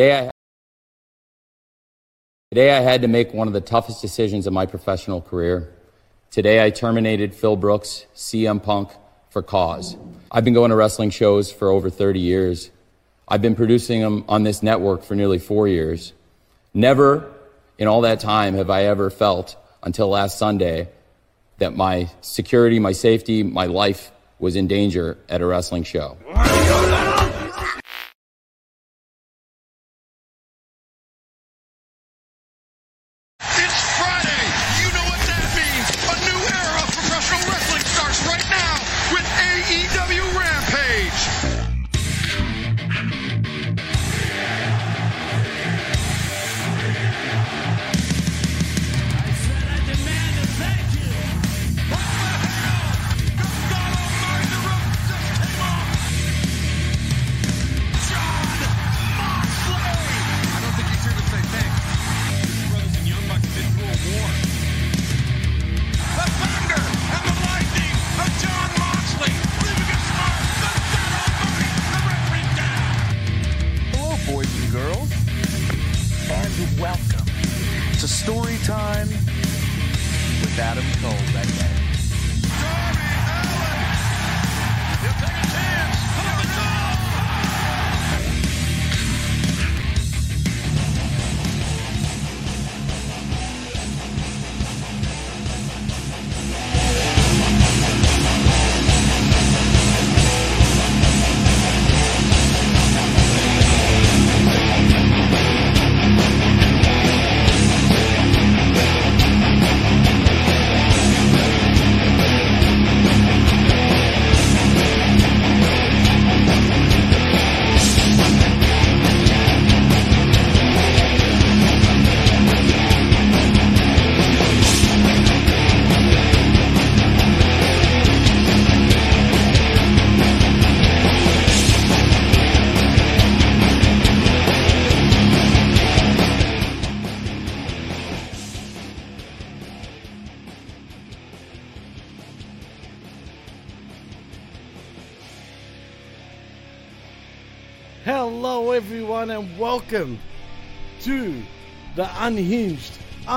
Today I Today I had to make one of the toughest decisions of my professional career. Today I terminated Phil Brooks, CM Punk, for cause. I've been going to wrestling shows for over 30 years. I've been producing them on this network for nearly four years. Never in all that time have I ever felt until last Sunday that my security, my safety, my life was in danger at a wrestling show.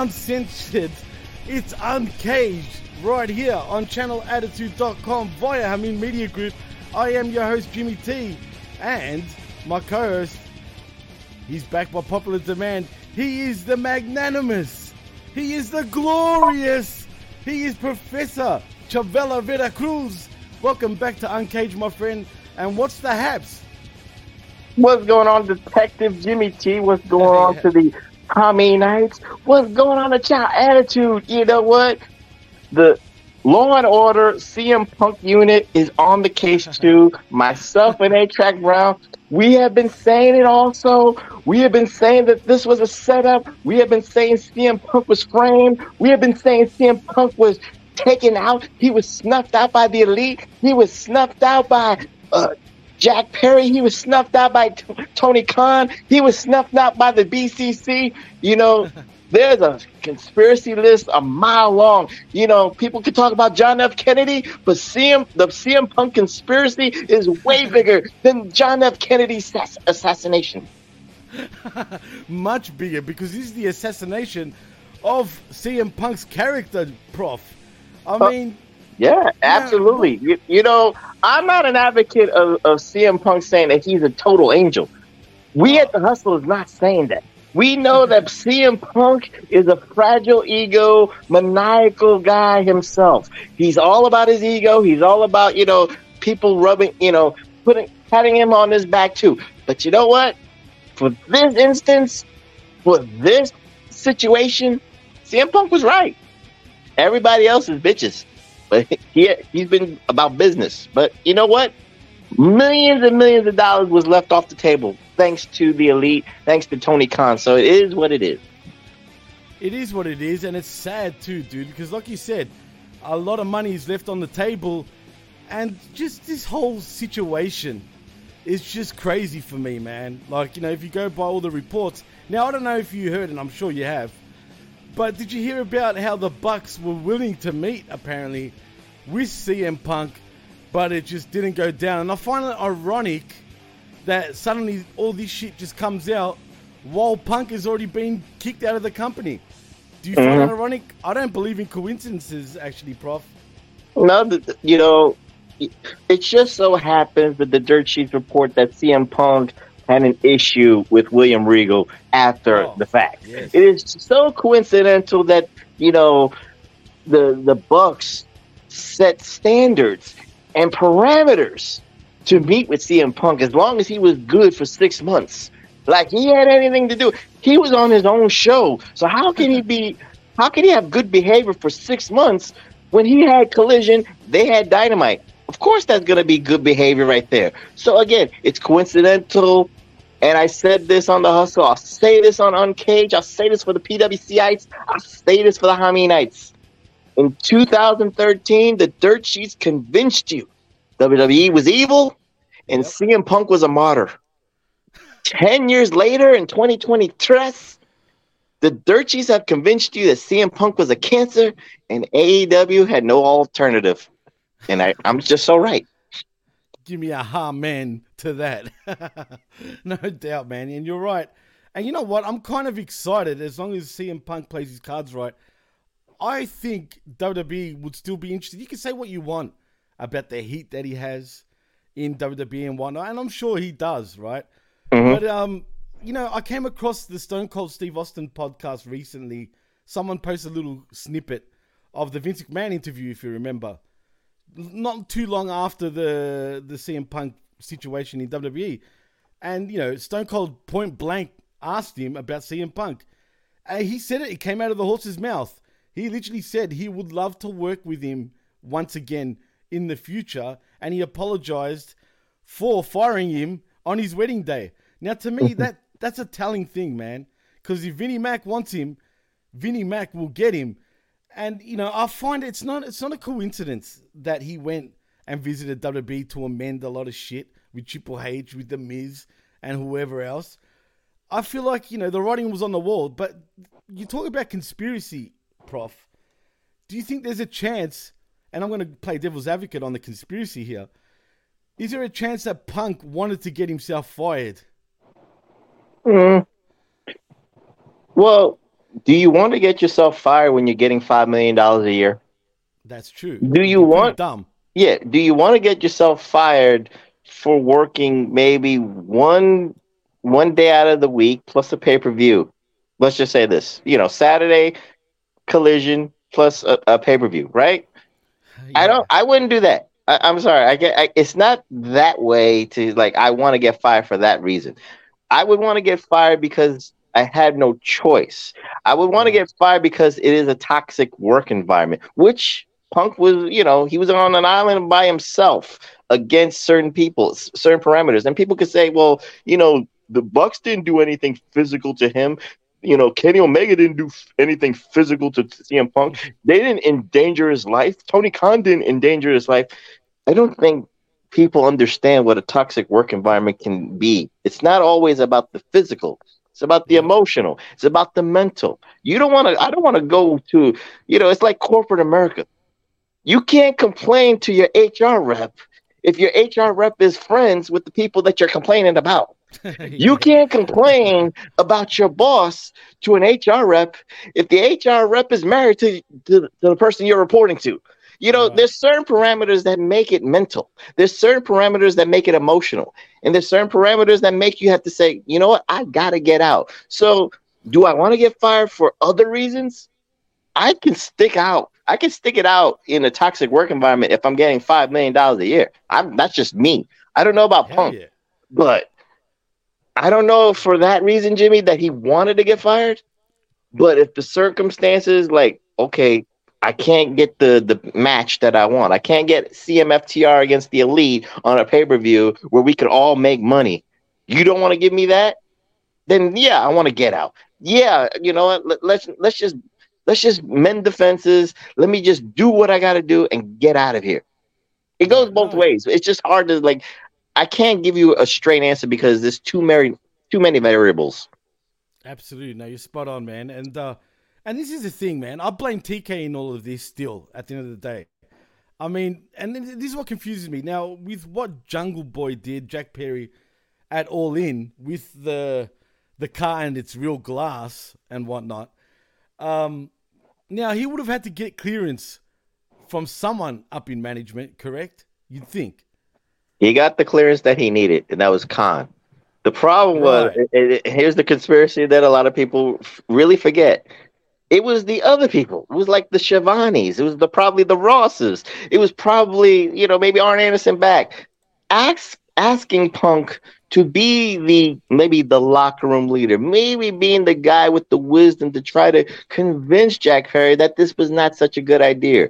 Uncensored, It's Uncaged right here on channelattitude.com via Hamin Media Group. I am your host, Jimmy T, and my co host, he's back by popular demand. He is the magnanimous, he is the glorious, he is Professor Chavela Vera Cruz. Welcome back to Uncaged, my friend. And what's the haps? What's going on, Detective Jimmy T? What's going on to the Tommy Knights? What's going on to Child Attitude? You know what? The Law and Order CM Punk unit is on the case too. Myself and A Track Brown, we have been saying it also. We have been saying that this was a setup. We have been saying CM Punk was framed. We have been saying CM Punk was taken out. He was snuffed out by the elite. He was snuffed out by uh, Jack Perry, he was snuffed out by T- Tony Khan. He was snuffed out by the BCC. You know, there's a conspiracy list a mile long. You know, people could talk about John F. Kennedy, but CM, the CM Punk conspiracy is way bigger than John F. Kennedy's sass- assassination. much bigger because this is the assassination of CM Punk's character, Prof. I Uh, mean, Yeah, absolutely. You, you know, I'm not an advocate of, of CM Punk saying that he's a total angel. We at the Hustle is not saying that. We know that CM Punk is a fragile ego, maniacal guy himself. He's all about his ego. He's all about, you know, people rubbing, you know, putting, patting him on his back too. But you know what? For this instance, for this situation, CM Punk was right. Everybody else is bitches. But he he's been about business. But you know what? Millions and millions of dollars was left off the table thanks to the elite, thanks to Tony Khan. So it is what it is. it is what it is, and it's sad too, dude, because like you said, a lot of money is left on the table, and just this whole situation is just crazy for me, man. Like, you know, if you go by all the reports, now I don't know if you heard, and I'm sure you have, but did you hear about how the Bucks were willing to meet apparently with CM Punk, but it just didn't go down? And I find it ironic that suddenly all this shit just comes out while Punk has already been kicked out of the company. Do you find that mm-hmm. ironic? I don't believe in coincidences, actually, Prof. No, you know, it just so happens that the dirt sheets report that CM Punk had an issue with William Regal after Oh, the fact. yes. It is so coincidental that you know the the Bucks set standards and parameters to meet with CM Punk as long as he was good for six months. Like he had anything to do. He was on his own show. So how can he be how can he have good behavior for six months when he had collision, they had dynamite? Of course that's gonna be good behavior right there. So again, it's coincidental. And I said this on the hustle. I'll say this on Uncage. I'll say this for the PWCites. I'll say this for the Haminites. In 2013, the dirt sheets convinced you WWE was evil and CM Punk was a martyr. 10 years later in 2023, the dirt sheets have convinced you that CM Punk was a cancer and AEW had no alternative. And I, I'm just so right. Give me a ha man to that. no doubt, man. And you're right. And you know what? I'm kind of excited as long as CM Punk plays his cards right. I think WWE would still be interested. You can say what you want about the heat that he has in WWE and whatnot, and I'm sure he does, right? But um, you know, I came across the Stone Cold Steve Austin podcast recently. Someone posted a little snippet of the Vince McMahon interview, if you remember not too long after the the CM Punk situation in WWE, and you know Stone Cold point blank asked him about CM Punk, and he said it. It came out of the horse's mouth. He literally said he would love to work with him once again in the future, and he apologized for firing him on his wedding day. Now, to me, that that's a telling thing, man. Because if Vinnie Mac wants him, Vinnie Mac will get him. And you know, I find it's not it's not a coincidence that he went and visited WB to amend a lot of shit with Triple H, with The Miz, and whoever else. I feel like you know the writing was on the wall. But you talk about conspiracy, Prof. Do you think there's a chance? And I'm going to play devil's advocate on the conspiracy here. Is there a chance that Punk wanted to get himself fired? Mm. Well, do you want to get yourself fired when you're getting $5 million a year? That's true. Do you You're want- dumb? Yeah. Do you want to get yourself fired for working maybe one one day out of the week plus a pay per view? Let's just say this. You know, Saturday collision plus a, a pay per view, right? I don't. I wouldn't do that. I, I'm sorry. I get. I, it's not that way to like. I want to get fired for that reason. I would want to get fired because I had no choice. I would want to get fired because it is a toxic work environment, which Punk was. You know, he was on an island by himself against certain people, certain parameters, and people could say, well, you know, the Bucks didn't do anything physical to him. You know, Kenny Omega didn't do anything physical to CM Punk. They didn't endanger his life. Tony Khan didn't endanger his life. I don't think people understand what a toxic work environment can be. It's not always about the physical. It's about the emotional. It's about the mental. You don't want to. I don't want to go to. You know, it's like corporate America. You can't complain to your HR rep if your HR rep is friends with the people that you're complaining about. You can't complain about your boss to an HR rep if the HR rep is married to, to, to the person you're reporting to. You know, Right. there's certain parameters that make it mental. There's certain parameters that make it emotional. And there's certain parameters that make you have to say, you know what, I gotta get out. So do I want to get fired for other reasons? I can stick out. I can stick it out in a toxic work environment if I'm getting five million dollars a year. I'm that's just me. I don't know about Hell Punk, yeah. but I don't know for that reason, Jimmy, that he wanted to get fired. But if the circumstances, like, okay, I can't get the the match that I want. I can't get CMFTR against the Elite on a pay per view where we could all make money. You don't want to give me that? Then yeah, I want to get out. Yeah, you know what? Let, let's let's just let's just mend the fences. Let me just do what I got to do and get out of here. It goes both ways. It's just hard to like. I can't give you a straight answer because there's too many too many variables. Absolutely, no, you're spot on, man. And uh, and this is the thing, man. I blame TK in all of this. Still, at the end of the day, I mean, and this is what confuses me now with what Jungle Boy did, Jack Perry, at All In with the the car and it's real glass and whatnot. Um, now he would have had to get clearance from someone up in management, correct? You'd think. He got the clearance that he needed, and that was Khan. The problem was, Right. it- it- here's the conspiracy that a lot of people f- really forget. It was the other people. It was like the Schiavone's. It was the probably the Rosses. It was probably you know maybe Arn Anderson back, Ask, asking Punk to be the maybe the locker room leader, maybe being the guy with the wisdom to try to convince Jack Perry that this was not such a good idea.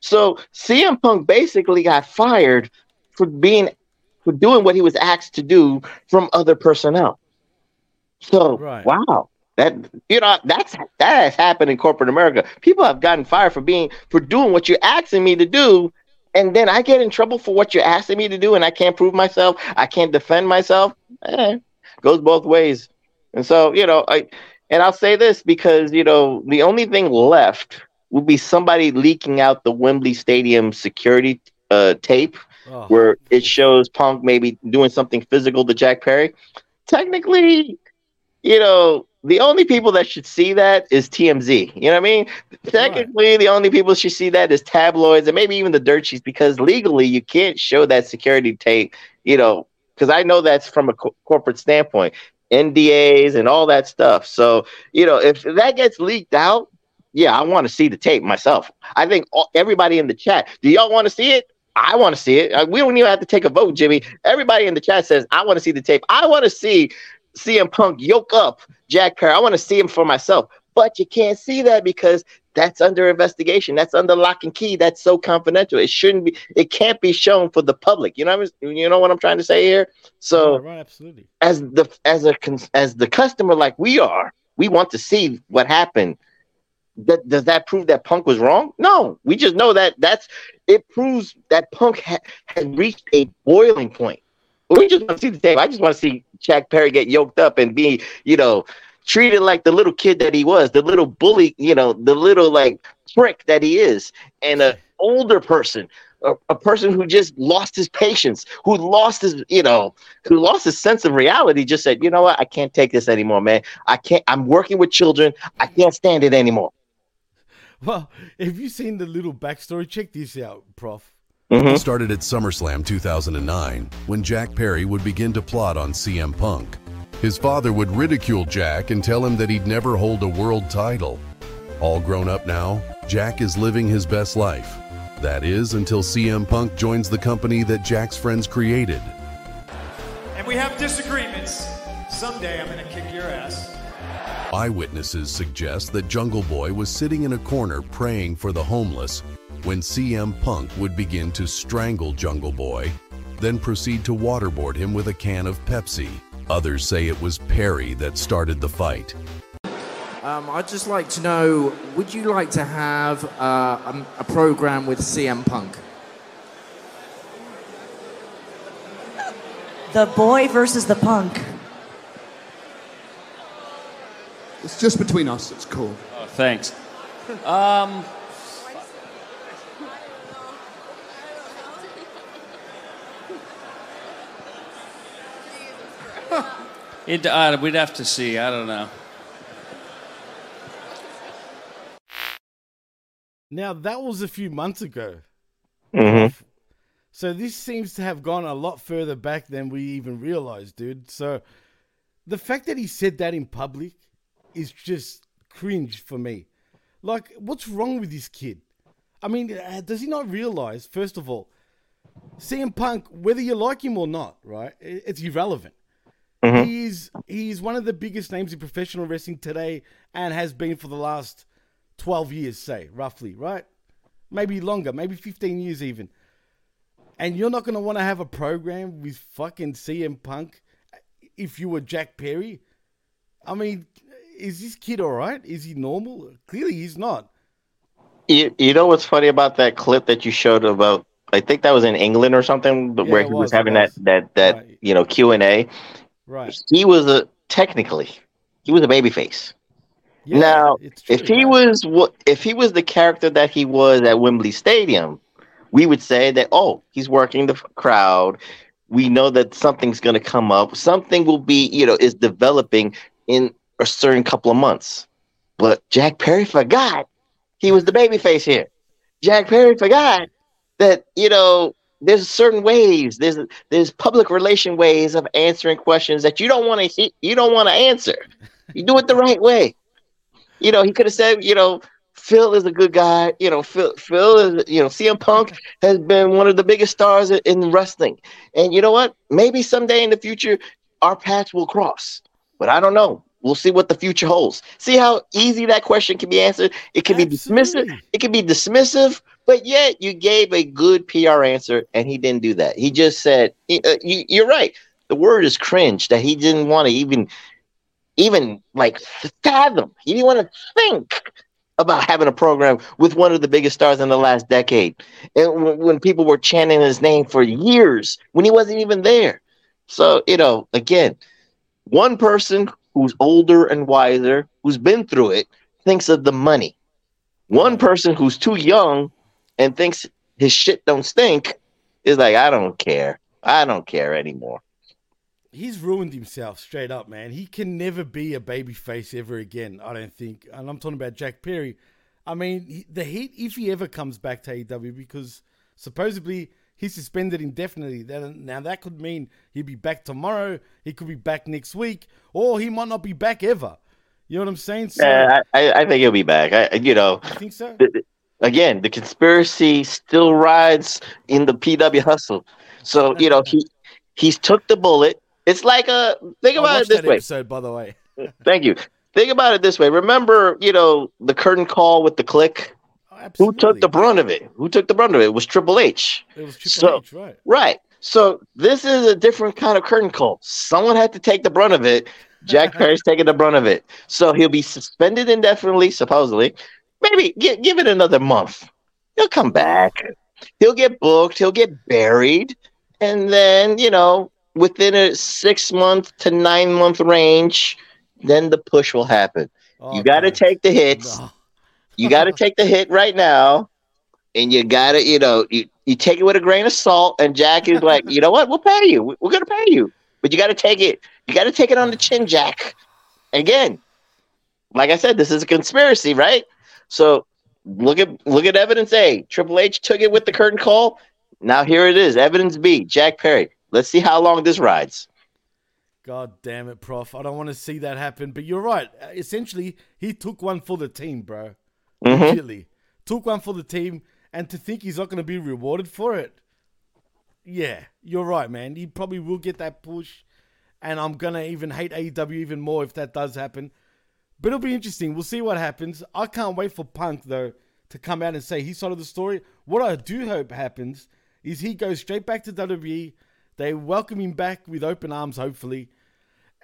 So CM Punk basically got fired for being for doing what he was asked to do from other personnel. So Right. wow. That you know that's that has happened in corporate America. People have gotten fired for being for doing what you're asking me to do, and then I get in trouble for what you're asking me to do, and I can't prove myself. I can't defend myself. Eh, goes both ways. And so you know, I and I'll say this because you know the only thing left would be somebody leaking out the Wembley Stadium security uh, tape Oh, where it shows Punk maybe doing something physical to Jack Perry. Technically, you know, the only people that should see that is TMZ. You know what I mean? Technically, the only people should see that is tabloids and maybe even the dirt sheets because legally you can't show that security tape, you know, because I know that's from a co- corporate standpoint, NDAs and all that stuff. So, you know, if that gets leaked out, yeah, I want to see the tape myself. I think all, everybody in the chat, do y'all want to see it? I want to see it. Uh, We don't even have to take a vote, Jimmy. Everybody in the chat says, I want to see the tape. I want to see CM Punk yoke up Jack Perry. I want to see him for myself. But you can't see that because that's under investigation. That's under lock and key. That's so confidential. It shouldn't be. It can't be shown for the public. You know. What I'm, you know what I'm trying to say here. So right, right, absolutely. as the as a as the customer like we are, we want to see what happened. That does that prove that Punk was wrong? No, we just know that that's it proves that Punk ha- had reached a boiling point. We just want to see the tape. I just want to see Jack Perry get yoked up and be, you know, treated like the little kid that he was, the little bully, you know, the little like prick that he is, and an older person, a, a person who just lost his patience, who lost his, you know, who lost his sense of reality. Just said, you know what, I can't take this anymore, man. I can't. I'm working with children. I can't stand it anymore. Well, have you seen the little backstory? Check this out, Prof. Mhm. started at SummerSlam 2009 when Jack Perry would begin to plot on CM Punk. His father would ridicule Jack and tell him that he'd never hold a world title. All grown up now, Jack is living his best life. That is until CM Punk joins the company that Jack's friends created. And we have disagreements. Someday I'm gonna kick your ass. Eyewitnesses suggest that Jungle Boy was sitting in a corner praying for the homeless when CM Punk would begin to strangle Jungle Boy, then proceed to waterboard him with a can of Pepsi. Others say it was Perry that started the fight. Um, I'd just like to know would you like to have uh, um, a program with CM Punk? The boy versus the punk. It's just between us. It's cool. Oh, thanks. Um, it, uh, we'd have to see. I don't know. Now that was a few months ago. Mhm. So this seems to have gone a lot further back than we even realized, dude. So the fact that he said that in public is just cringe for me. Like, what's wrong with this kid? I mean, uh, does he not realize, first of all, CM Punk, whether you like him or not, right? It's irrelevant. Mm-hmm. He's he's one of the biggest names in professional wrestling today and has been for the last 12 years, say, roughly, right? Maybe longer, maybe 15 years even. And you're not going to want to have a program with fucking CM Punk if you were Jack Perry? I mean, is this kid all right? Is he normal? Clearly he's not. You, you know what's funny about that clip that you showed about? I think that was in England or something, but Yeah, where he was, was, having was. that that that Right. you know Q and A. Right. He was a technically he was a babyface. Yeah, now, if he was what if he was the character that he was at Wembley Stadium, we would say that oh, he's working the crowd. We know that something's going to come up. Something will be, you know, is developing in a certain couple of months. But Jack Perry forgot he was the babyface here. Jack Perry forgot that you know there's certain ways there's there's public relation ways of answering questions that you don't want to you don't want to answer. You do it the right way. You know, he could have said, you know, Phil is a good guy. You know, Phil, Phil is, you know, CM Punk has been one of the biggest stars in wrestling. And you know what? Maybe someday in the future, our paths will cross. But I don't know. We'll see what the future holds. See how easy that question can be answered. It can Absolutely. be dismissive. It can be dismissive, but yet you gave a good PR answer, and he didn't do that. He just said, uh, you, "You're right." The word is cringe that he didn't want to even, even like fathom. He didn't want to think about having a program with one of the biggest stars in the last decade, and when people were chanting his name for years when he wasn't even there. So you know, again, one person who's older and wiser, who's been through it, thinks of the money. One person who's too young and thinks his shit don't stink is like, I don't care. I don't care anymore. He's ruined himself straight up, man. He can never be a babyface ever again, I don't think. And I'm talking about Jack Perry. I mean, the Heat, if he ever comes back to AEW, because supposedly he's suspended indefinitely. Now, that could mean he'd be back tomorrow, he could be back next week, or he might not be back ever. You know what I'm saying? So, Yeah, I, I think he'll be back. I, you know, think so. th- again, the conspiracy still rides in the PW hustle. So you know, he he's took the bullet. It's like a think about it this way. episode, by the way. Thank you. Think about it this way. Remember, you know, the curtain call with the Kliq. Oh, Who took the brunt of it? Who took the brunt of it? It was Triple H. It was Triple So- H, right? Right. So this is a different kind of curtain call. Someone had to take the brunt of it. Jack Perry's taking the brunt of it. So he'll be suspended indefinitely, supposedly. Maybe gi- give it another month. He'll come back. He'll get booked. He'll get buried. And then, you know, within a six month to nine month range, then the push will happen. Oh, you got to take the hits. You got to take the hit right now. And you got to, you know, you, you take it with a grain of salt. And Jack is like, you know what? We'll pay you. We're going to pay you. But you got to take it. You got to take it on the chin, Jack. Again, like I said, this is a conspiracy, right? So look at look at evidence A. Triple H took it with the curtain call. Now here it is. Evidence B. Jack Perry. Let's see how long this rides. God damn it, Prof. I don't want to see that happen. But you're right. Essentially, he took one for the team, bro. Mhm. Legitly. Took one for the team. And to think he's not going to be rewarded for it. Yeah, you're right, man. He probably will get that push. And I'm going to even hate AEW even more if that does happen. But it'll be interesting. We'll see what happens. I can't wait for Punk, though, to come out and say his side of the story. What I do hope happens is he goes straight back to WWE. They welcome him back with open arms, hopefully,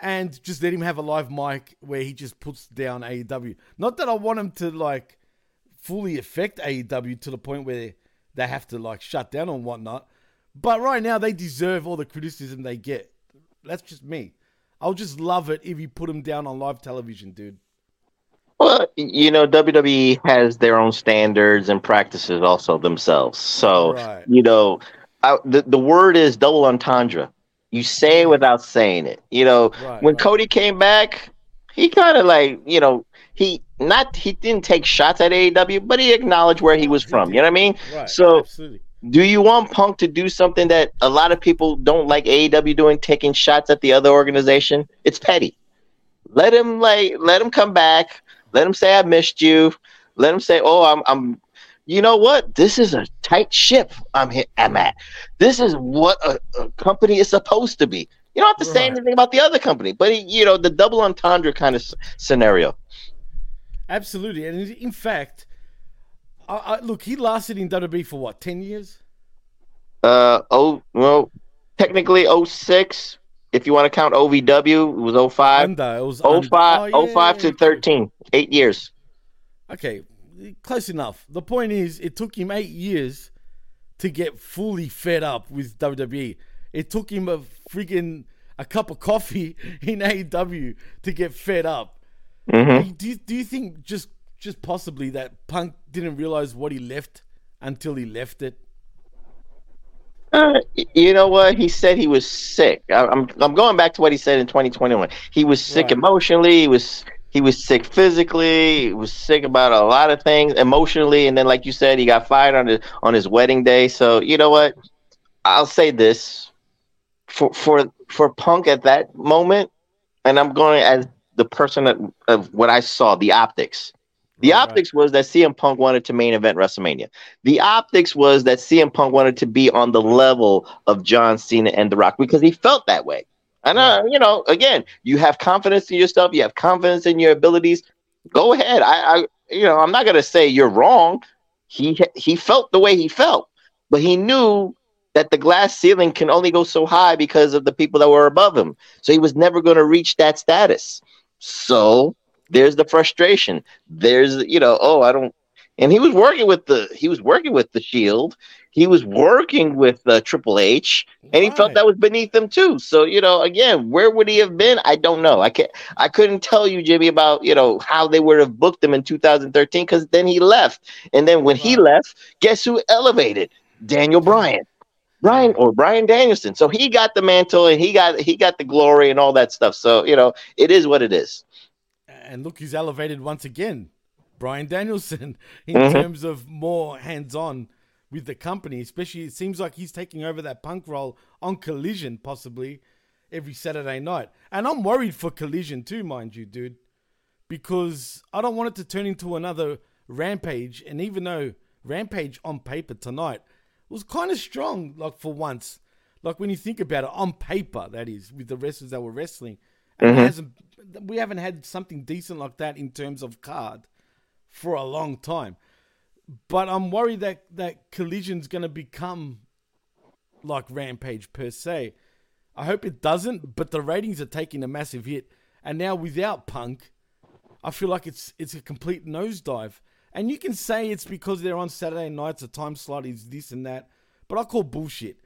and just let him have a live mic where he just puts down AEW. Not that I want him to like fully affect AEW to the point where they have to like shut down and whatnot. But right now, they deserve all the criticism they get. That's just me. I'll just love it if you put him down on live television, dude. Well, you know, WWE has their own standards and practices also themselves. So, Right. you know, I, the the word is double entendre. You say it without saying it. You know, Right, when Cody came back, he kind of like, you know, he not he didn't take shots at AEW, but he acknowledged where he was from. You know what I mean? Right. So, absolutely. do you want Punk to do something that a lot of people don't like AEW doing, taking shots at the other organization? It's petty. Let him like let him come back. Let him say I missed you. Let him say, "Oh, I'm I'm you know what? This is a tight ship I'm hi- I'm at. This is what a, a company is supposed to be." You don't have to say anything about the other company, but you know the double entendre kind of s- scenario. Absolutely. And in- fact, I, I, look, he lasted in WWE for what, 10 years? Uh oh well, technically 06. If you want to count OVW, it was 05. Under, it was 05, under- oh, 05 to 13. Eight years. Okay, close enough. The point is, it took him eight years to get fully fed up with WWE. It took him a freaking a cup of coffee in AEW to get fed up. Mhm. Do, you, do you think just just possibly that Punk didn't realize what he left until he left it? Uh, you know what? He said he was sick. I, I'm I'm going back to what he said in 2021. He was sick Right. emotionally. He was he was sick physically. He was sick about a lot of things emotionally, and then, like you said, he got fired on his on his wedding day. So you know what? I'll say this for for for Punk at that moment, and I'm going as the person that, of what I saw, the optics. The Right, optics was that CM Punk wanted to main event WrestleMania. The optics was that CM Punk wanted to be on the level of John Cena and The Rock because he felt that way. And uh, you know, again, you have confidence in yourself, you have confidence in your abilities. Go ahead. I, I you know, I'm not gonna say you're wrong. He he felt the way he felt, but he knew that the glass ceiling can only go so high because of the people that were above him. So he was never going to reach that status. So there's the frustration. There's you know, oh, I don't. And he was working with the he was working with the Shield. He was working with uh, Triple H, and he felt that was beneath him too. So you know, again, where would he have been? I don't know. I can't. I couldn't tell you, Jimmy, about you know how they would have booked him in 2013 because then he left, and then when he left, guess who elevated? Daniel Bryan. Brian or Bryan Danielson. So he got the mantle and he got he got the glory and all that stuff. So you know, it is what it is. And look, he's elevated once again. Bryan Danielson in Mhm. terms of more hands on with the company, especially it seems like he's taking over that punk role on collision possibly every Saturday night. And I'm worried for collision too, mind you, dude. Because I don't want it to turn into another rampage. And even though Rampage on paper tonight was kind of strong, like for once. Like when you think about it, on paper, that is, with the wrestlers that were wrestling. Mhm. hasn't we haven't had something decent like that in terms of card for a long time. But I'm worried that that collision's gonna become like Rampage per se. I hope it doesn't, but the ratings are taking a massive hit. And now without Punk, I feel like it's it's a complete nosedive. And you can say it's because they're on Saturday nights, the time slot is this and that, but I call bullshit.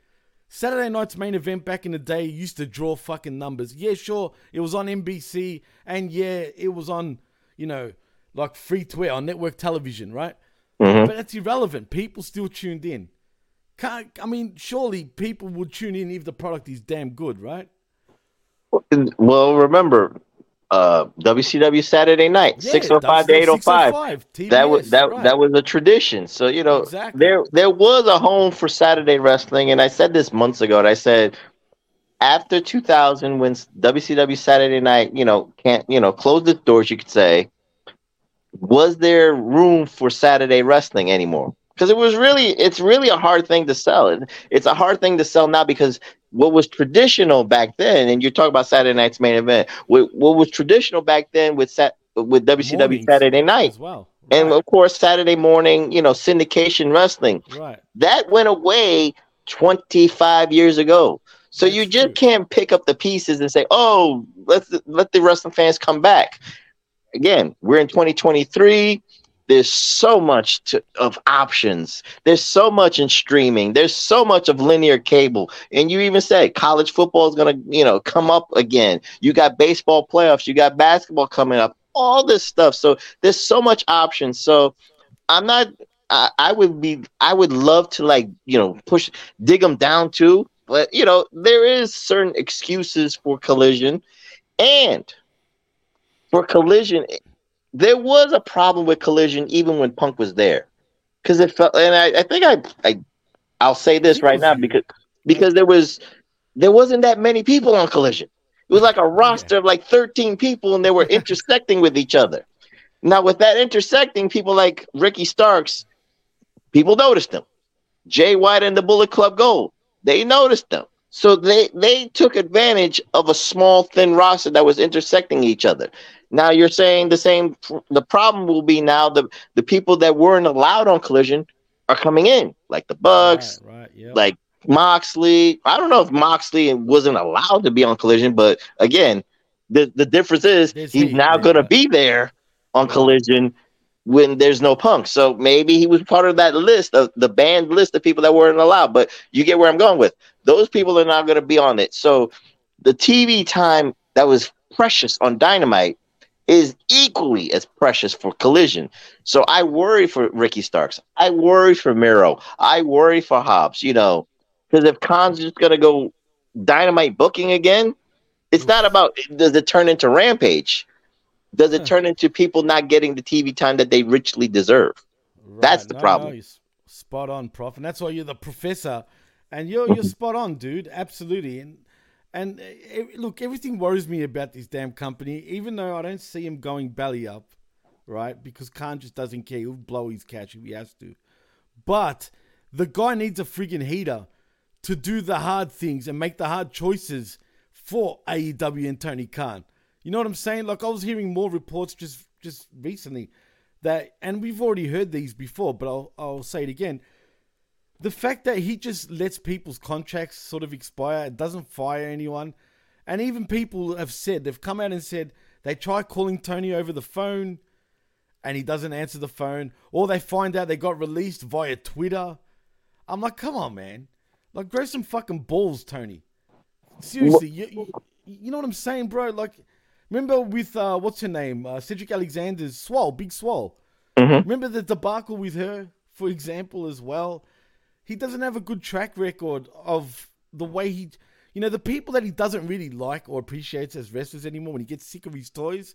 Saturday night's main event back in the day used to draw fucking numbers. Yeah, sure, it was on NBC, and yeah, it was on, you know, like free to air on network television, right? Mhm. But that's irrelevant. People still tuned in. Can't, I mean, surely people would tune in if the product is damn good, right? Well, remember, uh, WCW Saturday Night, Yeah, six oh five to eight oh five. 605, That was that right. that was a tradition. So you know, Exactly. there there was a home for Saturday wrestling, and I said this months ago. And I said after 2000, when WCW Saturday Night, you know, can't you know close the doors, you could say, was there room for Saturday wrestling anymore? Because it was really, it's really a hard thing to sell. It's a hard thing to sell now because what was traditional back then, and you're talking about Saturday night's main event, what, what was traditional back then with Sat with WCW Mornings Saturday Night, as well. and of course Saturday morning, you know, syndication wrestling right. that went away 25 years ago. So you just true. can't pick up the pieces and say, "Oh, let's let the wrestling fans come back." Again, we're in 2023. There's so much to, of options. There's so much in streaming. There's so much of linear cable. And you even say college football is going to, you know, come up again. You got baseball playoffs. You got basketball coming up. All this stuff. So there's so much options. So I'm not. I, I would be. I would love to like you know push dig them down too. But you know there is certain excuses for collision, and for collision, there was a problem with collision even when Punk was there, because it felt. And I, I think I, I, I'll say this right now because because there was there wasn't that many people on collision. It was like a roster of like 13 people, and they were intersecting with each other. Now, with that intersecting, people like Ricky Starks, people noticed them. Jay White and the Bullet Club Gold, they noticed them. So they they took advantage of a small, thin roster that was intersecting each other. Now you're saying the same. The problem will be now the the people that weren't allowed on Collision are coming in, like the Bucks, Right, right, yeah. like Moxley. I don't know if Moxley wasn't allowed to be on Collision, but again, the the difference is he's now going to be there on Collision when there's no Punk. So maybe he was part of that list of the banned list of people that weren't allowed. But you get where I'm going with. Those people are not going to be on it. So the TV time that was precious on Dynamite is equally as precious for Collision. So I worry for Ricky Starks. I worry for Miro. I worry for Hobbs. You know, Because if Khan's just gonna go dynamite booking again, it's not about does it turn into rampage. Does it turn into people not getting the TV time that they richly deserve? That's the no, problem. no, spot on, prof, and that's why you're the professor, and you're you're spot on, dude. Absolutely, and and uh, look, everything worries me about this damn company, even though I don't see him going belly up, right? Because Khan just doesn't care. He'll blow his catch if he has to, but the guy needs a friggin' heater to do the hard things and make the hard choices for AEW and Tony Khan. You know what I'm saying? Like I was hearing more reports just just recently that, and we've already heard these before, but I'll I'll say it again. The fact that he just lets people's contracts sort of expire, and doesn't fire anyone, and even people have said they've come out and said they try calling Tony over the phone, and he doesn't answer the phone, or they find out they got released via Twitter. I'm like, come on, man, like grow some fucking balls, Tony. Seriously, you, you, you know what I'm saying, bro? Like, remember with uh, what's her name, uh, Cedric Alexander's Swole, Big Swole. Remember the debacle with her, for example, as well. He doesn't have a good track record of the way he, you know, the people that he doesn't really like or appreciates as wrestlers anymore. When he gets sick of his toys,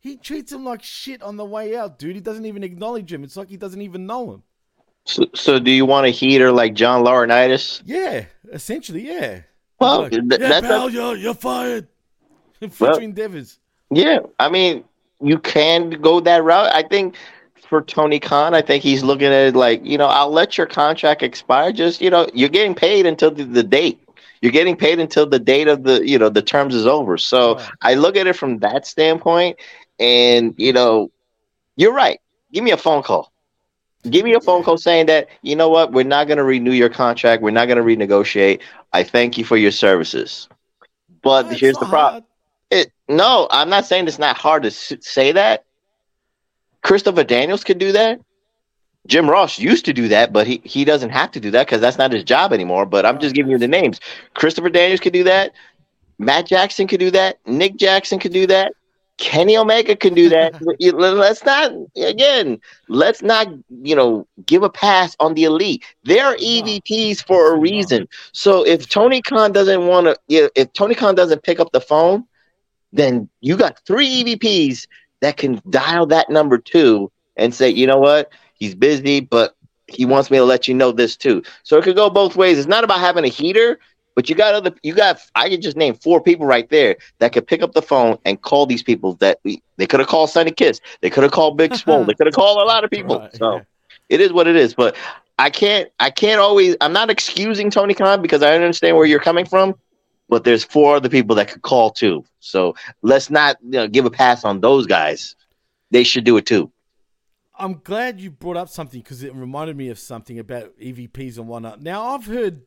he treats them like shit on the way out, dude. He doesn't even acknowledge him. It's like he doesn't even know him. So, so do you want a heater like John Laurinaitis? Yeah, essentially, yeah. Well, Like, yeah, that's pal, a- you're, you're fired. Future endeavors. Yeah, I mean, you can go that route. I think for Tony Khan, I think he's looking at it like, you know, I'll let your contract expire. Just, you know, you're getting paid until the, the date. You're getting paid until the date of the, you know, the terms is over. So I look at it from that standpoint. And, you know, you're right. Give me a phone call. Give me a phone call saying that, you know what, we're not going to renew your contract. We're not going to renegotiate. I thank you for your services. But here's the problem. It no, I'm not saying it's not hard to say that. Christopher Daniels could do that. Jim Ross used to do that, but he, he doesn't have to do that because that's not his job anymore. But I'm just giving you the names. Christopher Daniels could do that. Matt Jackson could do that. Nick Jackson could do that. Kenny Omega can do that. Let's not again. Let's not you know give a pass on the elite. They're EVPs for a reason. So if Tony Khan doesn't want to, if Tony Khan doesn't pick up the phone, then you got three EVPs that can dial that number two and say, you know what, he's busy, but he wants me to let you know this too. So it could go both ways. It's not about having a heater, but you got other, you got. I could just name four people right there that could pick up the phone and call these people. That we, they could have called Sonny Kiss, they could have called Big Swole, they could have called a lot of people. so it is what it is. But I can't, I can't always. I'm not excusing Tony Khan because I understand where you're coming from but there's four other people that could call too. So let's not you know, give a pass on those guys. They should do it too. I'm glad you brought up something because it reminded me of something about EVPs and whatnot. Now, I've heard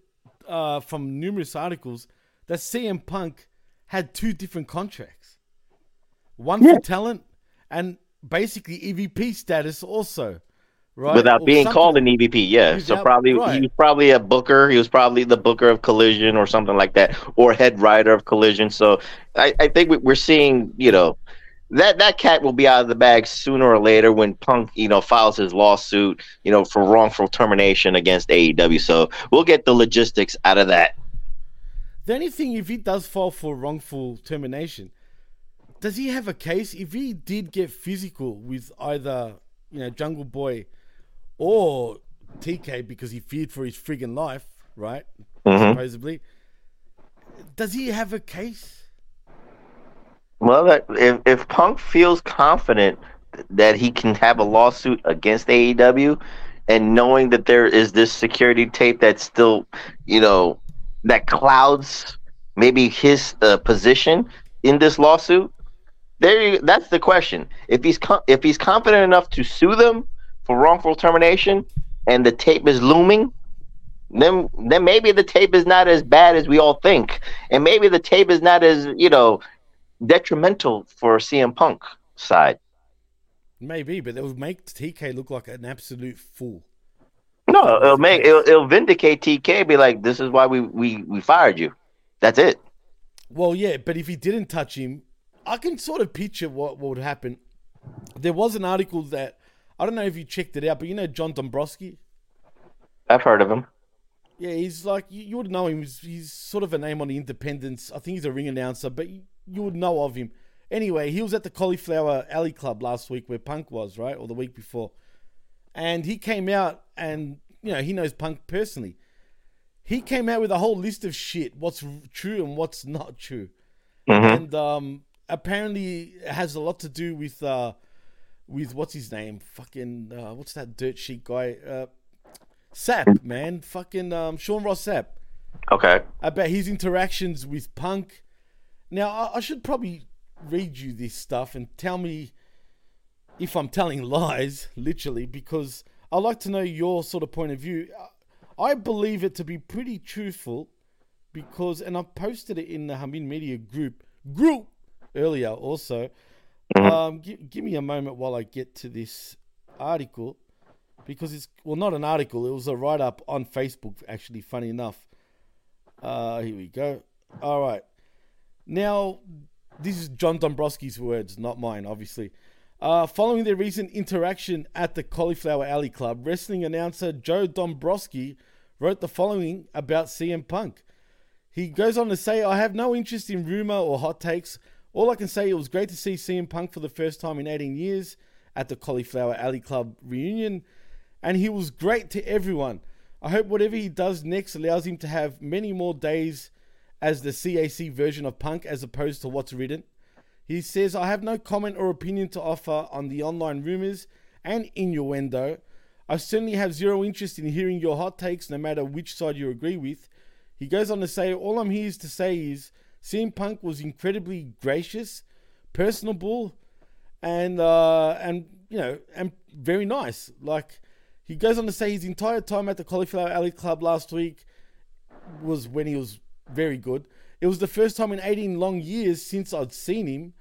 uh, from numerous articles that CM Punk had two different contracts one for talent and basically EVP status, also. Right? Without Or being something- called an EVP, yeah. So probably right. he was probably a booker. He was probably the booker of Collision or something like that, or head writer of Collision. So I, I think we- we're seeing, you know, that that cat will be out of the bag sooner or later when Punk, you know, files his lawsuit, you know, for wrongful termination against AEW. So we'll get the logistics out of that. The only thing, if he does fall for wrongful termination, does he have a case? If he did get physical with either, you know, Jungle Boy or TK because he feared for his friggin' life, right? Mhm. Supposedly. Does he have a case? Well, that, if if Punk feels confident that he can have a lawsuit against AEW, and knowing that there is this security tape that's still, you know, that clouds maybe his uh, position in this lawsuit, there you, that's the question. If he's co- if he's confident enough to sue them for wrongful termination, and the tape is looming, then then maybe the tape is not as bad as we all think, and maybe the tape is not as you know detrimental for CM Punk side. Maybe, but that would make TK look like an absolute fool. No, it'll make it'll, it'll vindicate TK. Be like, this is why we we we fired you. That's it. Well, yeah, but if he didn't touch him, I can sort of picture what, what would happen. There was an article that I don't know if you checked it out, but you know John Dombrowski. I've heard of him. Yeah, he's like you, you would know him. He's, he's sort of a name on the independents. I think he's a ring announcer, but you, you would know of him. Anyway, he was at the Cauliflower Alley Club last week where Punk was, right? Or the week before. And he came out and, you know, he knows Punk personally. He came out with a whole list of shit, what's true and what's not true. And um, apparently it has a lot to do with uh, with what's his name? Fucking uh, what's that dirt sheet guy? Uh, Sap, man. Fucking um, Sean Ross Sapp Okay. about his interactions with Punk. Now, I, I should probably read you this stuff and tell me if I'm telling lies, literally, because I'd like to know your sort of point of view. I believe it to be pretty truthful because, and I posted it in the Hamid Media group group earlier also. Um, gi- give me a moment while I get to this article because it's well not an article it was a write up on facebook actually funny enough. Uh here we go. All right. Now this is john dombrowski's words not mine obviously. Uh, following their recent interaction at the Cauliflower Alley Club, wrestling announcer Joe Dombrowski wrote the following about CM Punk. He goes on to say, I have no interest in rumor or hot takes. All I can say, it was great to see CM Punk for the first time in 18 years at the Cauliflower Alley Club reunion, and he was great to everyone. I hope whatever he does next allows him to have many more days as the CAC version of Punk as opposed to what's written. He says, I have no comment or opinion to offer on the online rumors and innuendo. I certainly have zero interest in hearing your hot takes, no matter which side you agree with. He goes on to say, All I'm here to say is CM Punk was incredibly gracious, personable, and uh, and you know, and very nice. Like he goes on to say his entire time at the Cauliflower Alley Club last week was when he was very good. It was the first time in 18 long years since I'd seen him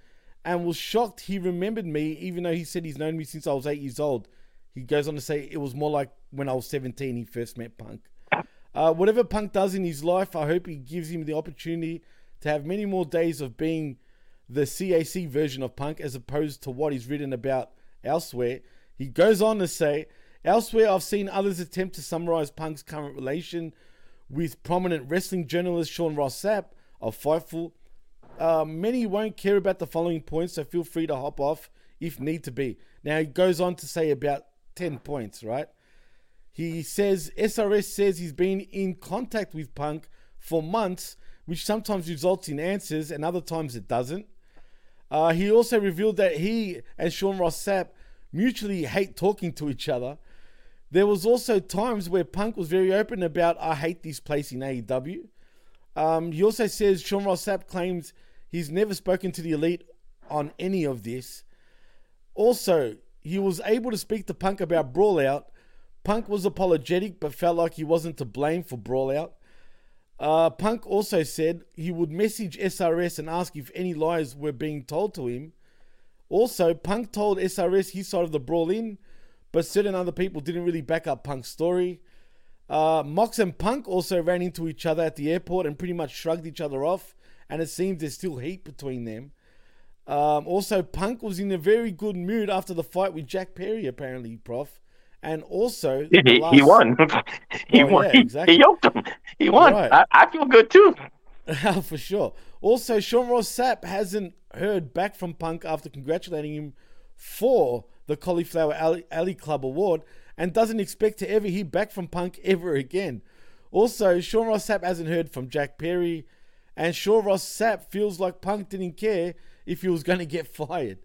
and was shocked he remembered me, even though he said he's known me since I was eight years old. He goes on to say it was more like when I was 17 he first met Punk. Uh, whatever Punk does in his life, I hope he gives him the opportunity to have many more days of being the CAC version of Punk as opposed to what he's written about elsewhere. He goes on to say, Elsewhere, I've seen others attempt to summarize Punk's current relation with prominent wrestling journalist Sean Ross Sapp of Fightful. Uh, many won't care about the following points, so feel free to hop off if need to be. Now, he goes on to say about 10 points, right? He says SRS says he's been in contact with Punk for months, which sometimes results in answers and other times it doesn't. Uh, he also revealed that he and Sean Ross Sapp mutually hate talking to each other. There was also times where Punk was very open about I hate this place in AEW. Um, he also says Sean Ross Sapp claims he's never spoken to the elite on any of this. Also, he was able to speak to Punk about Brawlout. Punk was apologetic but felt like he wasn't to blame for Brawl Out. Uh, Punk also said he would message SRS and ask if any lies were being told to him. Also, Punk told SRS his side of the brawl in, but certain other people didn't really back up Punk's story. Uh, Mox and Punk also ran into each other at the airport and pretty much shrugged each other off, and it seems there's still heat between them. Um, also, Punk was in a very good mood after the fight with Jack Perry, apparently, Prof. And also, He, the he, last- he won. he Oh, won. yeah, exactly. He yoked him. He won. Right. I, I feel good too. for sure. Also, Sean Ross Sapp hasn't heard back from Punk after congratulating him for the Cauliflower Alley, Alley Club Award and doesn't expect to ever hear back from Punk ever again. Also, Sean Ross Sapp hasn't heard from Jack Perry, and Sean Ross Sapp feels like Punk didn't care if he was going to get fired.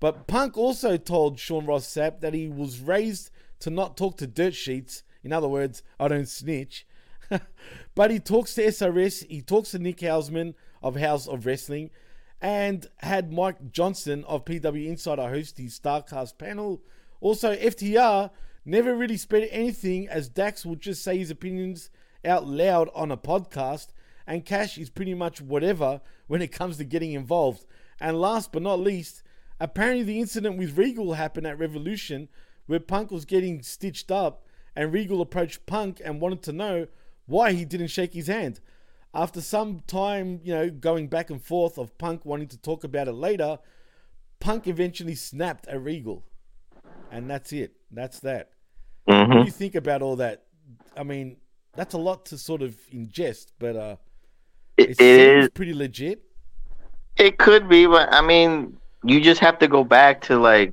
But Punk also told Sean Ross Sapp that he was raised to not talk to dirt sheets. In other words, I don't snitch. but he talks to SRS, he talks to Nick Hausman of Haus of Wrestling, and had Mike Johnson of PW Insider host his Starrcast panel. Also, FTR never really spread anything as Dax would just say his opinions out loud on a podcast, and Cash is pretty much whatever when it comes to getting involved. And last but not least, apparently the incident with Regal happened at Revolution where Punk was getting stitched up and Regal approached Punk and wanted to know why he didn't shake his hand. After some time, you know, going back and forth of Punk wanting to talk about it later, Punk eventually snapped at Regal. And that's it. That's that. What do you think about all that? I mean, That's a lot to sort of ingest, but uh, It, it, it seems is. pretty legit. It could be, but I mean, you just have to go back to like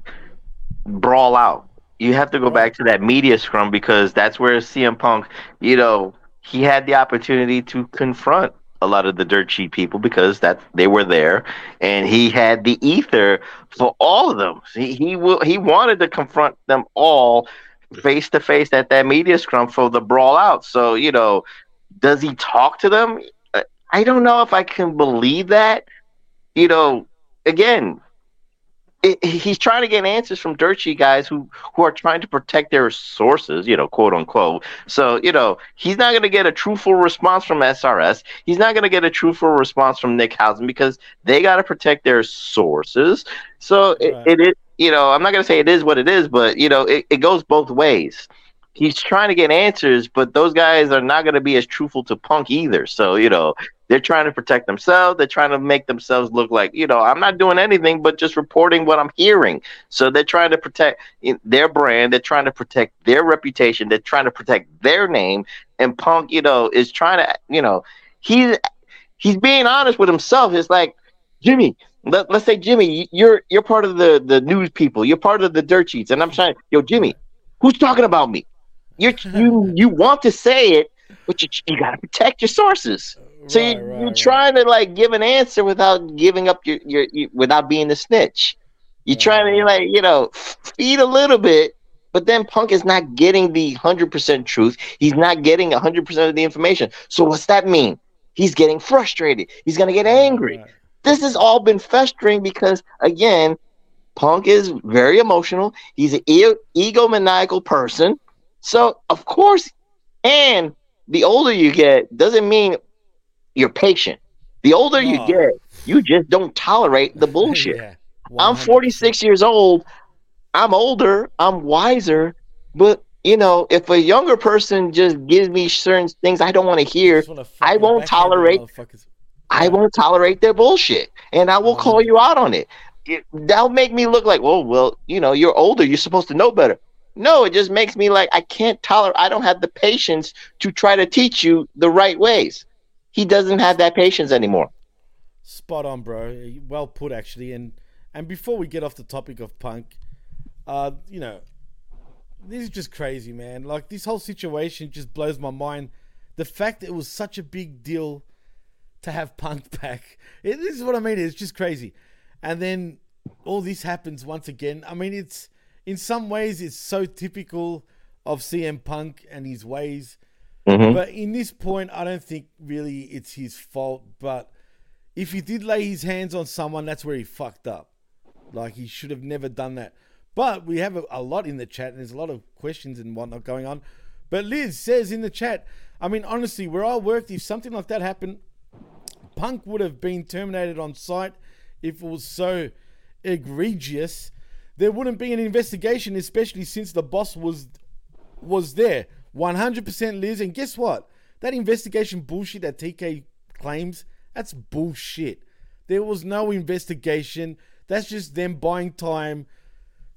brawl out. You have to go back to that media scrum because that's where CM Punk, you know, he had the opportunity to confront a lot of the dirt sheet people because that they were there, and he had the ether for all of them. He he will he wanted to confront them all face to face at that media scrum for the brawl out. So you know, does he talk to them? I don't know if I can believe that. You know, again, it, he's trying to get answers from dirt sheet guys who who are trying to protect their sources, you know, quote unquote. So you know, he's not going to get a truthful response from SRS. He's not going to get a truthful response from Nick Housen because they got to protect their sources. So it, it is, you know, I'm not going to say it is what it is, but you know, it, it goes both ways. He's trying to get answers, but those guys are not going to be as truthful to Punk either. So you know, they're trying to protect themselves. They're trying to make themselves look like, you know, I'm not doing anything but just reporting what I'm hearing. So they're trying to protect their brand. They're trying to protect their reputation. They're trying to protect their name. And Punk, you know, is trying to, you know, he's he's being honest with himself. It's like, Jimmy, let, let's say Jimmy, you're you're part of the the news people. You're part of the dirt sheets, and I'm trying. Yo, Jimmy, who's talking about me? You you you want to say it, but you you got to protect your sources. So you, you're trying to like give an answer without giving up your, your, your without being the snitch. You're trying to like you know feed a little bit, but then Punk is not getting the hundred percent truth. He's not getting hundred percent of the information. So what's that mean? He's getting frustrated. He's gonna get angry. This has all been festering because again, Punk is very emotional. He's an e- egomaniacal person. So of course, and the older you get doesn't mean you're patient. The older you get, you just don't tolerate the bullshit. I'm 46 years old. I'm older. I'm wiser. But you know, if a younger person just gives me certain things I don't want to hear, I won't tolerate. I won't tolerate their bullshit, and I will call you out on it. it. That'll make me look like, well, well, you know, you're older. You're supposed to know better. No, it just makes me like I can't tolerate. I don't have the patience to try to teach you the right ways. He doesn't have that patience anymore. Spot on, bro. Well put, actually. And and before we get off the topic of Punk, uh, you know, this is just crazy, man. Like this whole situation just blows my mind. The fact that it was such a big deal to have Punk back. It, this is what I mean. It's just crazy. And then all this happens once again. I mean, it's in some ways it's so typical of CM Punk and his ways. Mhm. But in this point, I don't think really it's his fault. But if he did lay his hands on someone, that's where he fucked up. Like he should have never done that. But we have a, a lot in the chat, and there's a lot of questions and whatnot going on. But Liz says in the chat, I mean, honestly, where I worked, if something like that happened, Punk would have been terminated on site if it was so egregious. There wouldn't be an investigation, especially since the boss was was there. 100% Liz. And guess what? That investigation bullshit that TK claims, that's bullshit. There was no investigation. That's just them buying time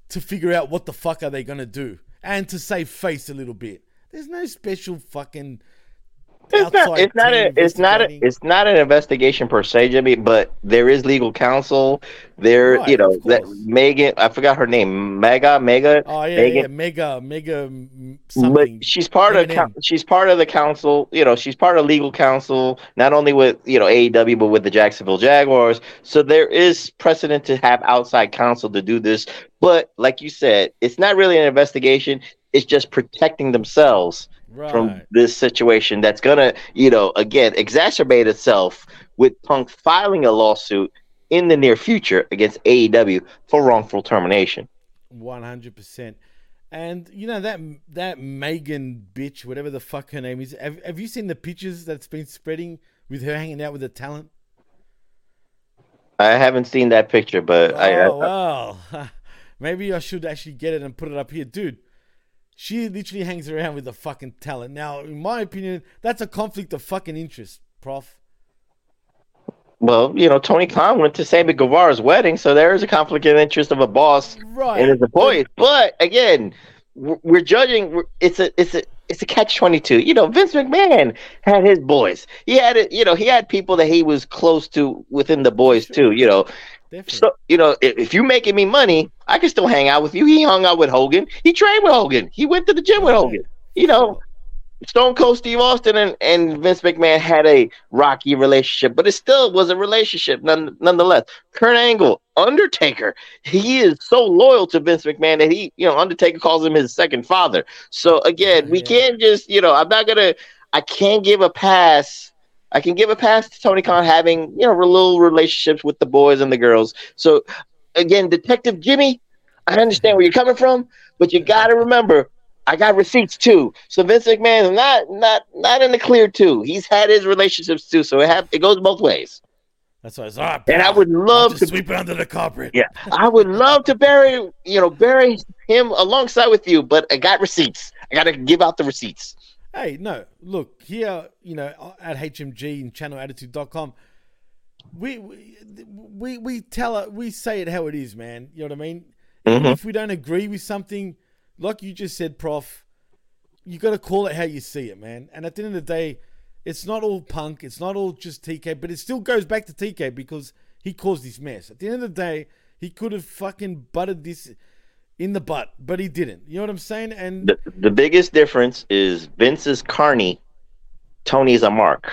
to figure out what the fuck are they going to do and to save face a little bit. There's no special fucking It's not. It's not. A, it's not. A, it's not an investigation per se, Jimmy. But there is legal counsel. There, Right, you know, that Megan. I forgot her name. Megha. Megha. Oh yeah, Megan, yeah, mega, mega, mm, But she's part of M&M. she's part of the counsel. You know, she's part of legal counsel, not only with you know AEW but with the Jacksonville Jaguars. So there is precedent to have outside counsel to do this. But like you said, it's not really an investigation. It's just protecting themselves from this situation that's gonna, you know, again exacerbate itself with Punk filing a lawsuit in the near future against AEW for wrongful termination. One hundred percent. And you know that that Megan bitch, whatever the fuck her name is. Have, have you seen the pictures that's been spreading with her hanging out with the talent? I haven't seen that picture, but I, I, oh wow. Maybe I should actually get it and put it up here, dude. She literally hangs around with the fucking talent. Now, in my opinion, that's a conflict of fucking interest, prof. Well, you know, Tony Khan went to Sammy Guevara's wedding, so there is a conflict of interest of a boss Right. and his employees. But again, we're judging. It's a, it's a, it's a catch twenty two. You know, Vince McMahon had his boys. He had it. You know, he had people that he was close to within the boys too. You know, so you know, if, if you're making me money, I can still hang out with you. He hung out with Hogan. He trained with Hogan. He went to the gym with Hogan. You know, Stone Cold Steve Austin and, and Vince McMahon had a rocky relationship, but it still was a relationship none, nonetheless. Kurt Angle, Undertaker, he is so loyal to Vince McMahon that he, you know, Undertaker calls him his second father. So again, oh, we can't just, you know, I'm not gonna, I can't give a pass. I can give a pass to Tony Khan having, you know, little relationships with the boys and the girls. So again, Detective Jimmy, I understand where you're coming from, but you got to remember I got receipts too. So Vince McMahon is not not not in the clear too. He's had his relationships too, so it have it goes both ways. That's why it's all ah, right. And I would love to sweep it under the carpet. Yeah, I would love to bury you know bury him alongside with you, but I got receipts. I got to give out the receipts. Hey, no, look here, you know, at HMG and channelattitude.com, we we we, we tell it, we say it how it is, man. You know what I mean? Mhm. If we don't agree with something, like you just said, Prof, you got to call it how you see it, man. And at the end of the day, it's not all punk, it's not all just TK, but it still goes back to TK because he caused this mess. At the end of the day, he could have fucking butted this in the butt, but he didn't. You know what I'm saying? And The, the biggest difference is Vince is Carny, Tony's a Mark.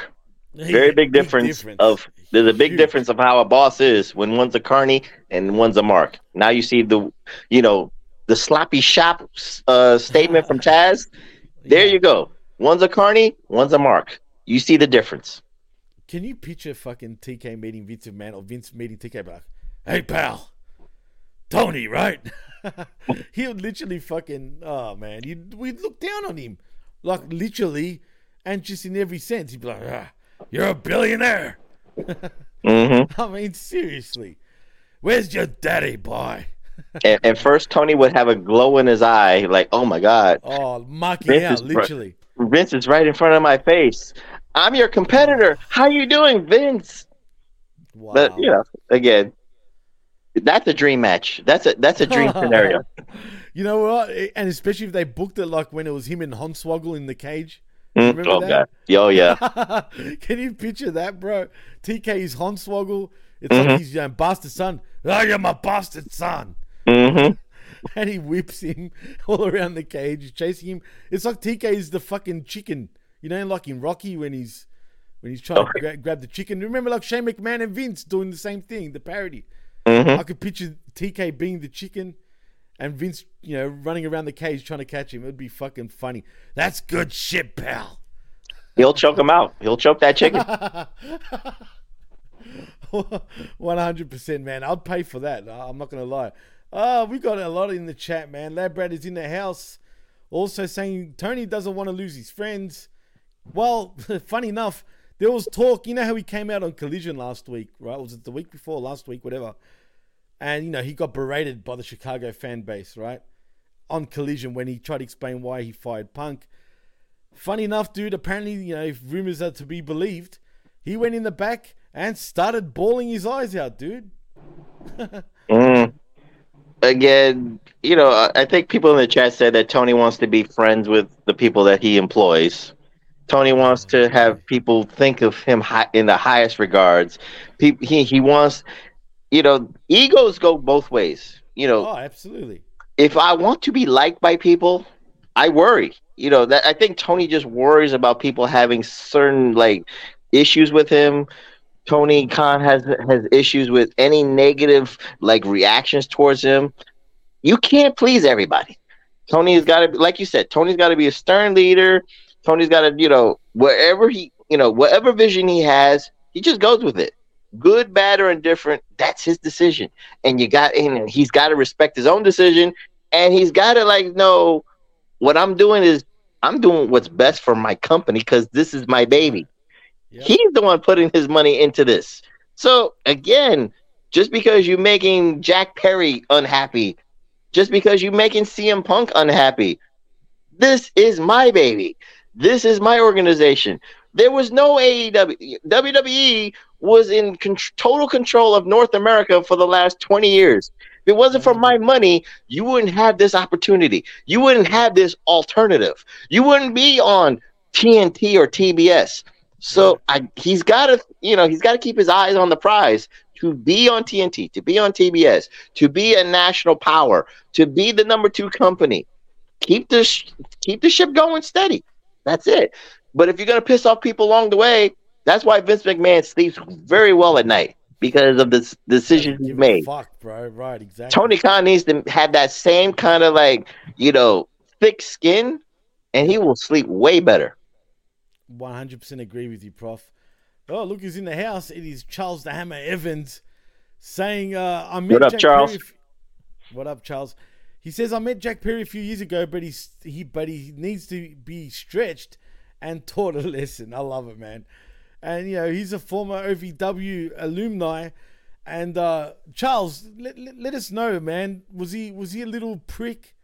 Very big difference, of there's a big difference of how a boss is when one's a Carny and one's a Mark. Now you see the you know the sloppy shop uh, statement from Taz. There you go. One's a Carny, one's a Mark. You see the difference. Can you picture fucking TK meeting Vince McMahon or Vince meeting TK back? Hey pal, Tony, right? he would literally fucking oh man, you we'd look down on him, like literally, and just in every sense, he'd be like, ah, "You're a billionaire." Mm-hmm. I mean, seriously, where's your daddy, boy? and, and first Tony would have a glow in his eye, like, "Oh my God, Oh, marking Vince out literally. Vince is right in front of my face. I'm your competitor. How you doing, Vince?" But you know, again, that's a dream match. That's a that's a dream scenario. You know what? And especially if they booked it like when it was him and Hornswoggle in the cage. Mm, oh that? god, oh yeah. Can you picture that, bro? TK is Hornswoggle. It's Mhm. like he's your bastard son. Oh, you're my bastard son. Mm-hmm. And he whips him all around the cage, chasing him. It's like TK is the fucking chicken. You know, like in Rocky when he's when he's trying to gra- grab the chicken. Remember, like Shane McMahon and Vince doing the same thing, the parody. Mhm. I could picture TK being the chicken and Vince, you know, running around the cage trying to catch him. It'd be fucking funny. That's good shit, pal. He'll choke him out. He'll choke that chicken. One hundred percent, man. I'd pay for that. I'm not gonna lie. Uh, we got a lot in the chat, man. Labrat is in the house, also saying Tony doesn't want to lose his friends. Well, funny enough, there was talk. You know how he came out on Collision last week, right? Was it the week before, last week, whatever? And you know he got berated by the Chicago fan base, right? On Collision when he tried to explain why he fired Punk. Funny enough, dude. Apparently, you know, if rumors are to be believed, he went in the back and started bawling his eyes out, dude. Mm. Again, you know, I- I think people in the chat said that Tony wants to be friends with the people that he employs. Tony wants to have people think of him hi- in the highest regards. Pe- he he wants, you know, egos go both ways. You know, Oh, absolutely. if I want to be liked by people, I worry. You know, that I think Tony just worries about people having certain like issues with him. Tony Khan has has issues with any negative like reactions towards him. You can't please everybody. Tony's got to, like you said, Tony's got to be a stern leader. Tony's got to, you know, wherever he, you know, whatever vision he has, he just goes with it. Good, bad, or indifferent, that's his decision. And you got, and he's got to respect his own decision. And he's got to like know what I'm doing is I'm doing what's best for my company because this is my baby. He's the one putting his money into this. So again, just because you're making Jack Perry unhappy, just because you're making CM Punk unhappy, this is my baby. This is my organization. There was no AEW. WWE was in con- total control of North America for the last 20 years. If it wasn't for my money, you wouldn't have this opportunity. You wouldn't have this alternative. You wouldn't be on TNT or TBS. So I, he's got to, you know, he's got to keep his eyes on the prize to be on TNT, to be on TBS, to be a national power, to be the number two company. Keep the sh- keep the ship going steady. That's it. But if you're gonna piss off people along the way, that's why Vince McMahon sleeps very well at night because of the s- decisions he's made. Fuck, bro. Right, exactly. Tony Khan needs to have that same kind of like, you know, thick skin, and he will sleep way better. 100% agree with you, Prof. Oh, look who's in the house. It is Charles the Hammer Evans saying, uh, I met What up, Jack Charles? Perry what up, Charles? He says, I met Jack Perry a few years ago, but he's, he, but he needs to be stretched and taught a lesson. I love it, man. And, you know, he's a former OVW alumni. And uh, Charles, let, let, let us know, man. Was he was he a little prick,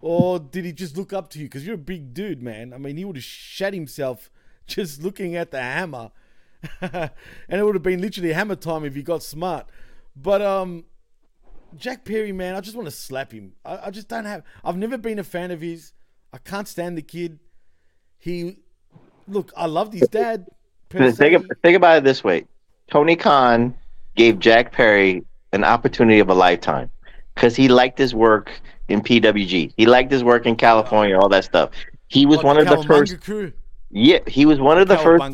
or did he just look up to you? Because you're a big dude, man. I mean, he would have shat himself just looking at the hammer, and it would have been literally hammer time if he got smart. But um, Jack Perry, man, I just want to slap him. I, I just don't have. I've never been a fan of his. I can't stand the kid. He, look, I loved his dad. Think, think about it this way: Tony Khan gave Jack Perry an opportunity of a lifetime because he liked his work in PWG. He liked his work in California, all that stuff. He was What, one of the first. crew. Yeah, he was one of the first.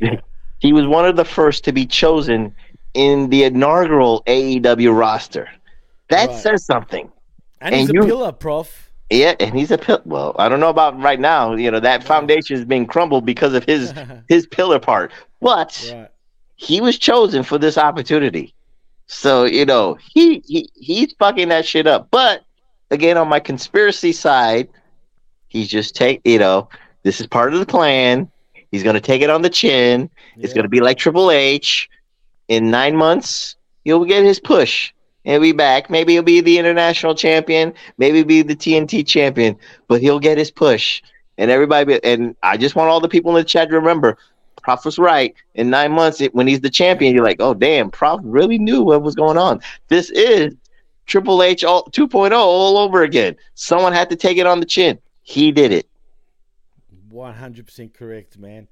He was one of the first to be chosen in the inaugural AEW roster. That Right. says something. And, he's And a pillar, prof. Yeah, and he's a pill. Well, I don't know about right now. You know that foundation is being crumbled because of his his pillar part. But Right. he was chosen for this opportunity. So you know he he he's fucking that shit up. But again, on my conspiracy side, he's just take you know this is part of the plan. He's gonna take it on the chin. It's gonna be like Triple H. In nine months, he'll get his push. He'll be back. Maybe he'll be the international champion. Maybe be the TNT champion. But he'll get his push. And everybody, be- and I just want all the people in the chat to remember, Prof was right. In nine months, it, when he's the champion, you're like, oh damn, Prof really knew what was going on. This is Triple H all, 2.0 all over again. Someone had to take it on the chin. He did it. 100% correct, man.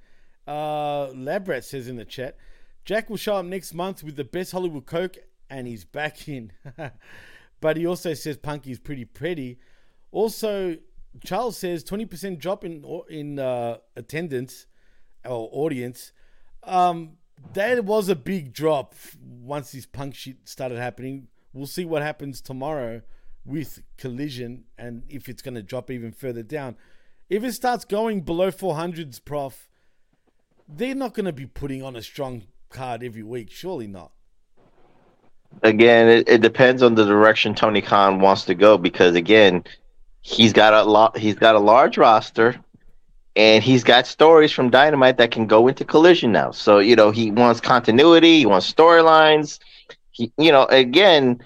Uh, Labrat says in the chat, Jack will show up next month with the best Hollywood Coke, and he's back in. but he also says Punky's pretty pretty. Also, Charles says 20% drop in in uh, attendance or audience. Um, that was a big drop once this punk shit started happening. We'll see what happens tomorrow with Collision and if it's going to drop even further down. If it starts going below 400s, Prof, they're not going to be putting on a strong card every week. Surely not. Again, it, it depends on the direction Tony Khan wants to go because again, he's got a lot. He's got a large roster, and he's got stories from Dynamite that can go into Collision now. So you know he wants continuity. He wants storylines. He, you know, again,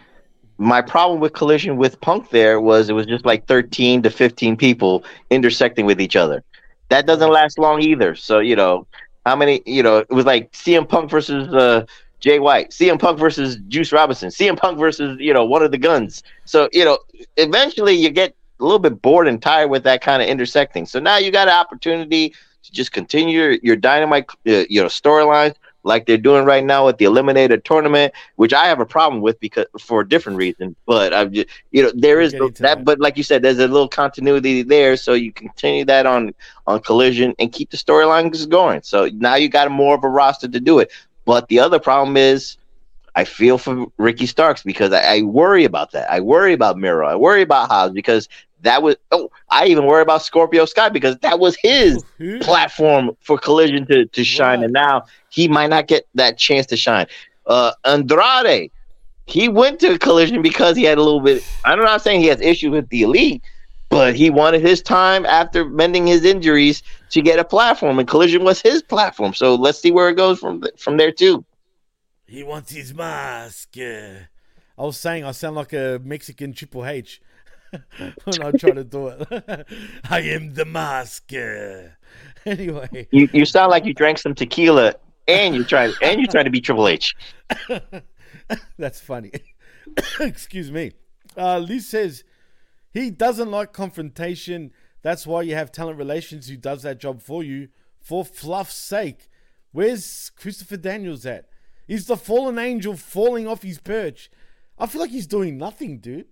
my problem with Collision with Punk there was it was just like thirteen to fifteen people intersecting with each other. That doesn't last long either. So you know, how many? You know, it was like CM Punk versus. Uh, Jay White, CM Punk versus Juice Robinson, CM Punk versus you know one of the guns. So you know, eventually you get a little bit bored and tired with that kind of intersecting. So now you got an opportunity to just continue your, your dynamite, uh, you know, storylines like they're doing right now with the eliminator tournament, which I have a problem with because for a different reason. But I'm just, you know, there is that, But like you said, there's a little continuity there, so you continue that on on Collision and keep the storylines going. So now you got more of a roster to do it. But the other problem is, I feel for Ricky Starks because I, I worry about that. I worry about Miro. I worry about Hobbs because that was. Oh, I even worry about Scorpio Sky because that was his platform for Collision to, to shine, and now he might not get that chance to shine. Uh, Andrade, he went to Collision because he had a little bit. I'm not saying he has issues with the Elite, but he wanted his time after mending his injuries to get a platform, and Collision was his platform. So let's see where it goes from th- from there too. He wants his mask. I was saying I sound like a Mexican Triple H when I try to do it. I am the mask. Anyway, You you sound like you drank some tequila and you trying and you trying to be Triple H. That's funny. Excuse me. Uh, Liz says he doesn't like confrontation. That's why you have talent relations who does that job for you for fluff's sake. Where's Christopher Daniels at? He's the fallen angel falling off his perch. I feel like he's doing nothing, dude.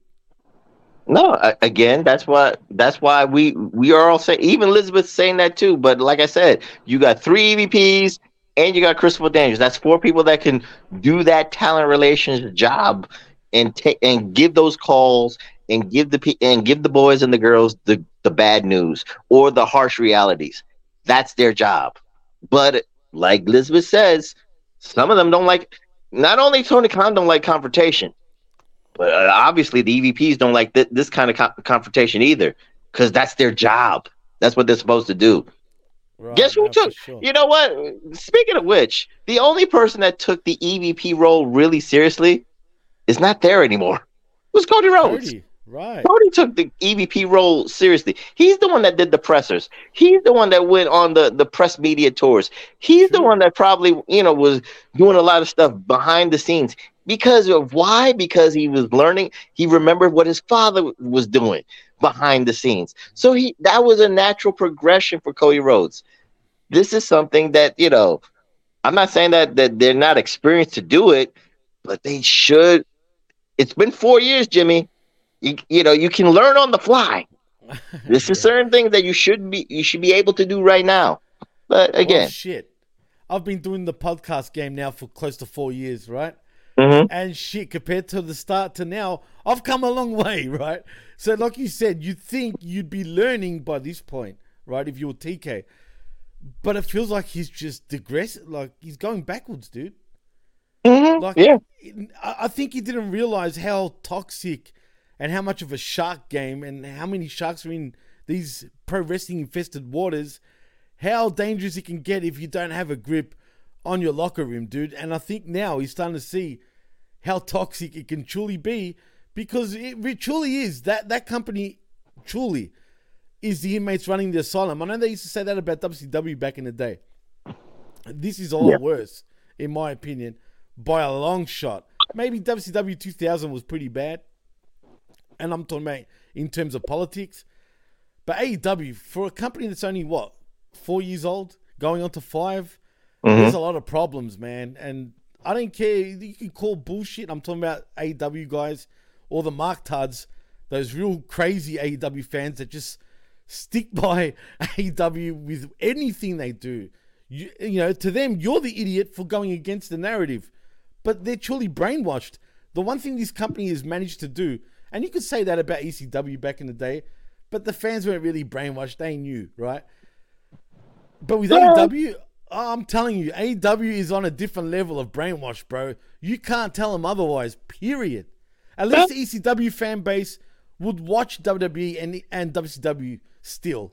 No, again, that's why that's why we we are all saying. Even Elizabeth's saying that too. But like I said, you got three EVPs and you got Christopher Daniels. That's four people that can do that talent relations job and take and give those calls and give the and give the boys and the girls the the bad news or the harsh realities. That's their job. But like Elizabeth says, some of them don't like. Not only Tony Khan don't like confrontation, but uh, obviously the EVPs don't like th- this kind of co- confrontation either, because that's their job. That's what they're supposed to do. Right, Guess who took? sure. You know what? Speaking of which, the only person that took the EVP role really seriously is not there anymore. It was Cody Rhodes. Cody, right. Cody took the EVP role seriously. He's the one that did the pressers. He's the one that went on the, the press media tours. He's the one that probably, you know, was doing a lot of stuff behind the scenes. Because of why? Because he was learning. He remembered what his father was doing behind the scenes. So he that was a natural progression for Cody Rhodes. This is something that, you know, I'm not saying that that they're not experienced to do it, but they should. It's been four years, Jimmy you, you know you can learn on the fly this is certain things that you should be you should be able to do right now but Well, again shit. I've been doing the podcast game now for close to four years, right? Mhm. And shit, compared to the start to now, I've come a long way, right? So, like you said, you'd think you'd be learning by this point, right? If you were TK, but it feels like he's just digressing, like he's going backwards, dude. Like, yeah. I think he didn't realize how toxic and how much of a shark game and how many sharks are in these pro wrestling infested waters, how dangerous it can get if you don't have a grip on your locker room, dude. And I think now he's starting to see how toxic it can truly be because it truly is. That that company truly is the inmates running the asylum. I know they used to say that about WCW back in the day. This is a lot Yeah. worse, in my opinion, by a long shot. Maybe WCW 2000 was pretty bad, and I'm talking about in terms of politics. But AEW, for a company that's only what four years old, going on to 5 Mhm. there's a lot of problems, man. And I don't care. You can call bullshit. I'm talking about AEW guys or the Mark Tuds, those real crazy AEW fans that just stick by AEW with anything they do. You, you know, to them, you're the idiot for going against the narrative, but they're truly brainwashed. The one thing this company has managed to do, and you could say that about ECW back in the day, but the fans weren't really brainwashed. They knew, right? But with AEW, I'm telling you, AEW is on a different level of brainwash, bro. You can't tell them otherwise. Period. At least the ECW fan base would watch WWE and and WCW still.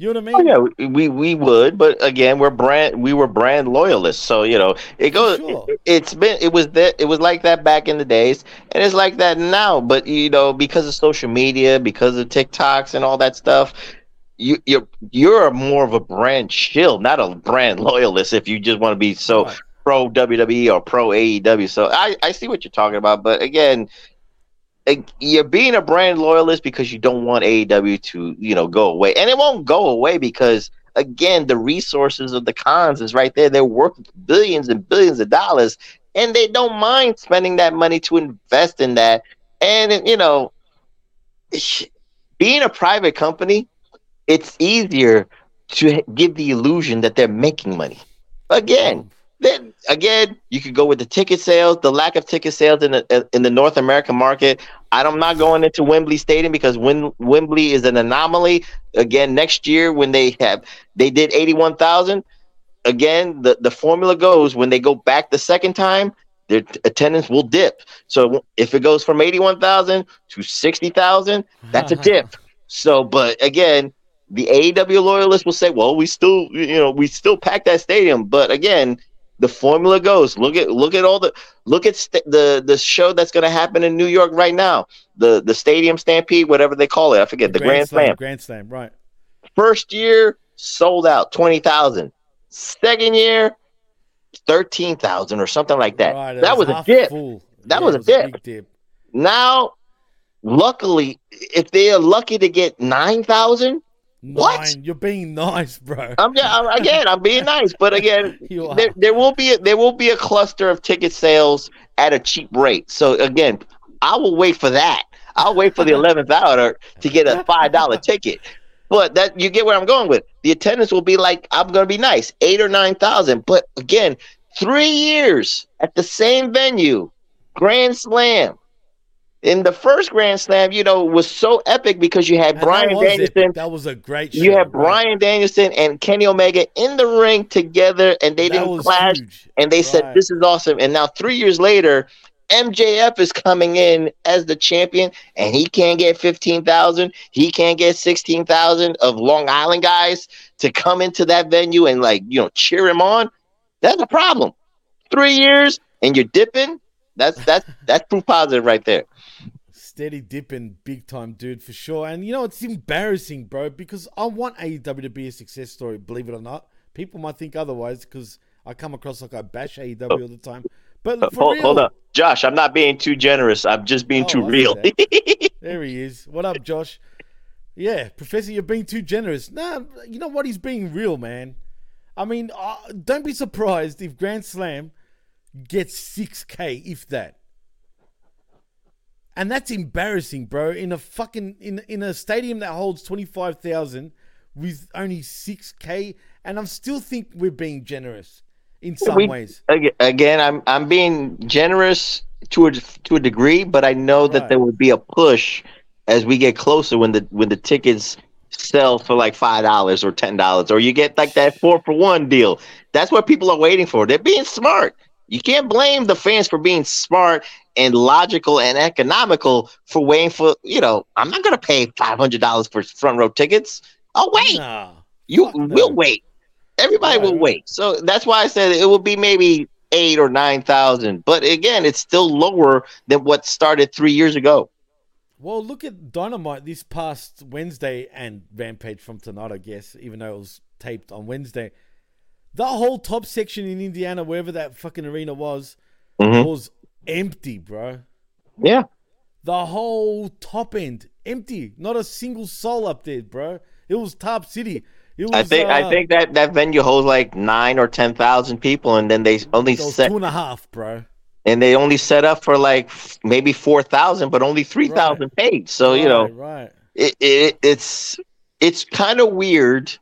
You know what I Oh, mean? yeah, we we would, but again, we're brand we were brand loyalists, so you know it goes. It, it's been it was that it was like that back in the days, and it's like that now. But you know, because of social media, because of TikToks and all that stuff, you you're you're more of a brand shill, not a brand loyalist. If you just want to be so pro WWE or pro AEW, so I I see what you're talking about, but again. You're being a brand loyalist because you don't want AEW to, you know, go away, and it won't go away because again, the resources of the Khans is right there. They're worth billions and billions of dollars, and they don't mind spending that money to invest in that. And you know, being a private company, it's easier to give the illusion that they're making money. Again, then again, you could go with the ticket sales, the lack of ticket sales in the uh, in the North American market. I'm not going into Wembley Stadium because Wem- Wembley is an anomaly. Again, next year when they have they did 81,000. Again, the the formula goes when they go back the second time, their attendance will dip. So if it goes from 81,000 to 60,000, that's a dip. So, but again, the AEW loyalists will say, "Well, we still, you know, we still pack that stadium." But again, the formula goes. Look at look at all the look at st- the the show that's going to happen in New York right now. The the Stadium Stampede, whatever they call it, I forget. The, Grand, Slam. Grand Slam, right. First year sold out twenty thousand. Second year, thirteen thousand or something like that. Right, that was, a half dip. full. That Yeah, was it a was dip. big dip. now, luckily, if they are lucky to get nine thousand, what? Nine. You're being nice, bro. I'm, yeah, I'm again. I'm being nice, but again, there, there will be a, there will be a cluster of ticket sales at a cheap rate. So again, I will wait for that. I'll wait for the eleventh hour to get a five dollar ticket. But that you get where I'm going with. The attendance will be like I'm going to be nice, eight or nine thousand. But again, three years at the same venue, Grand Slam. In the first Grand Slam, you know, was so epic because you had And Bryan was Danielson, epic. That was a great show. you had. Bryan Danielson and Kenny Omega in the ring together, and they That didn't clash. huge. And they said, "This is awesome." And now, three years later, MJF is coming in as the champion, and he can't get fifteen thousand. He can't get sixteen thousand of Long Island guys to come into that venue and like you know cheer him on. That's a problem. Three years and you're dipping. That's that's that's proof positive right there. Steady dipping big time, dude, for sure. And you know, it's embarrassing, bro, because I want AEW to be a success story, believe it or not. People might think otherwise because I come across like I bash AEW all the time. But for Uh, Hold, real, hold up, Josh. I'm not being too generous. I'm just being Oh, too real. there he is. What up, Josh? Yeah, Professor, you're being too generous. Nah, you know what? He's being real, man. I mean, uh, don't be surprised if Grand Slam gets 6K, if that. And that's embarrassing, bro. In a fucking in in a stadium that holds twenty five thousand with only six k, and I still think we're being generous in some We- ways. Again, I'm I'm being generous to a to a degree, but I know that Right. there will be a push as we get closer when the when the tickets sell for like five dollars or ten dollars, or you get like that four for one deal. That's what people are waiting for. They're being smart. You can't blame the fans for being smart and logical and economical for waiting for you know. I'm not gonna pay five hundred dollars for front row tickets. I'll wait. Nah, You no. will wait. Everybody Right, will right. wait. So that's why I said it will be maybe eight or nine thousand. But again, it's still lower than what started three years ago. Well, look at Dynamite this past Wednesday and Rampage from tonight, I guess, even though it was taped on Wednesday. The whole top section in Indiana, wherever that fucking arena was, Mhm. was empty, bro. Yeah. The whole top end empty. Not a single soul up there, bro. It was Top City. It was, I think uh, I think that that venue holds like nine or ten thousand people, and then they only set two and a half, bro. and they only set up for like maybe four thousand, but only three thousand paid. So you know, Right, right. it, it it's it's kind of weird.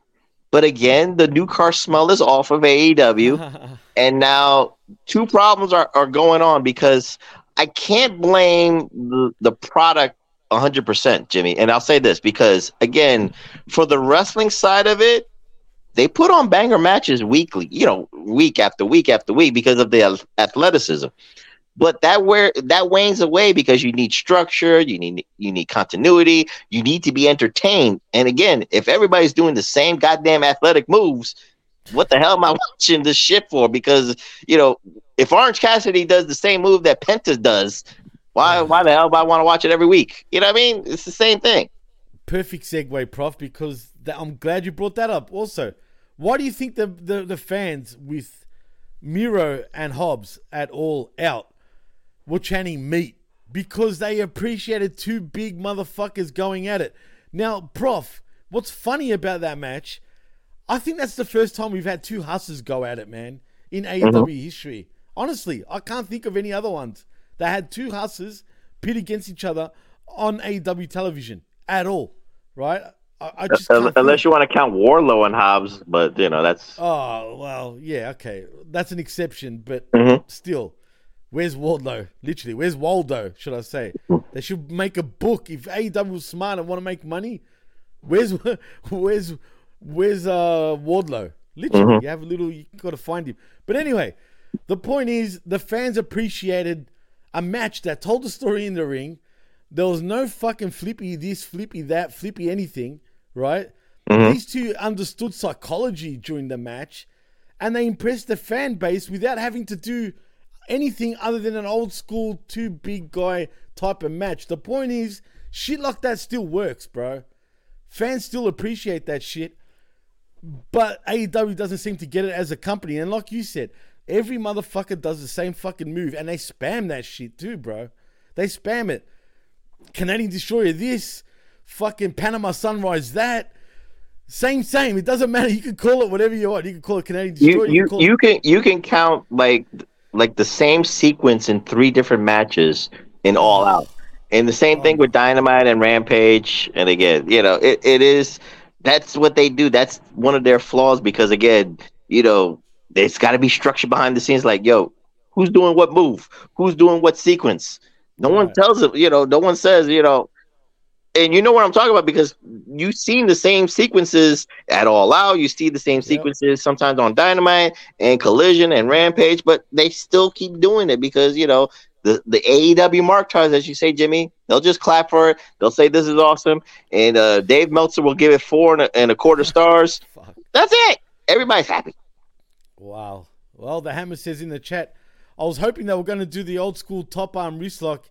But again, the new car smell is off of AEW. and now two problems are, are going on because I can't blame the, the product 100%, Jimmy. And I'll say this because, again, for the wrestling side of it, they put on banger matches weekly, you know, week after week after week because of the athleticism. But that where that wanes away because you need structure, you need you need continuity, you need to be entertained. And again, if everybody's doing the same goddamn athletic moves, what the hell am I watching this shit for? Because you know, if Orange Cassidy does the same move that Penta does, why why the hell do I want to watch it every week? You know what I mean? It's the same thing. Perfect segue, Prof, because that, I'm glad you brought that up. Also, why do you think the, the, the fans with Miro and Hobbs at all out were chanting meat? Because they appreciated two big motherfuckers going at it. Now, Prof, what's funny about that match, I think that's the first time we've had two hustlers go at it, man, in AEW history. Honestly, I can't think of any other ones that had two hustlers pit against each other on AEW television at all, right? I, I just can't Unless you want to count Wardlow and Hobbs, but you know that's Oh well, yeah, okay, that's an exception, but Mhm. still, where's Waldo? Literally, where's Waldo? Should I say? They should make a book if AEW was smart and want to make money. Where's where's where's uh Wardlow? Literally, Mhm. you have a little. You got to find him. But anyway, the point is, the fans appreciated a match that told the story in the ring. There was no fucking flippy this, flippy that, flippy anything, right? Mhm. These two understood psychology during the match, and they impressed the fan base without having to do anything other than an old school two big guy type of match. The point is, shit like that still works, bro. Fans still appreciate that shit, but AEW doesn't seem to get it as a company. And like you said, every motherfucker does the same fucking move, and they spam that shit too, bro. They spam it. Canadian Destroyer this, fucking Panama Sunrise that. Same, same. It doesn't matter. You can call it whatever you want. You can call it Canadian Destroyer. You you can it- you can you can count like like the same sequence in three different matches in All Out, and the same thing with Dynamite and Rampage. And again, you know, it, it is that's what they do. That's one of their flaws because again, you know, there's got to be structure behind the scenes. Like, yo, who's doing what move? Who's doing what sequence? No one tells it. You know, no one says. You know, and you know what I'm talking about because you've seen the same sequences at All Out. You see the same sequences sometimes on Dynamite and Collision and Rampage, but they still keep doing it because you know the the AEW mark ties, as you say, Jimmy. They'll just clap for it. They'll say this is awesome, and uh, Dave Meltzer will give it four and a, and a quarter stars. That's it. Everybody's happy. Wow. Well, the hammer says in the chat, I was hoping they were going to do the old school top arm wrist lock.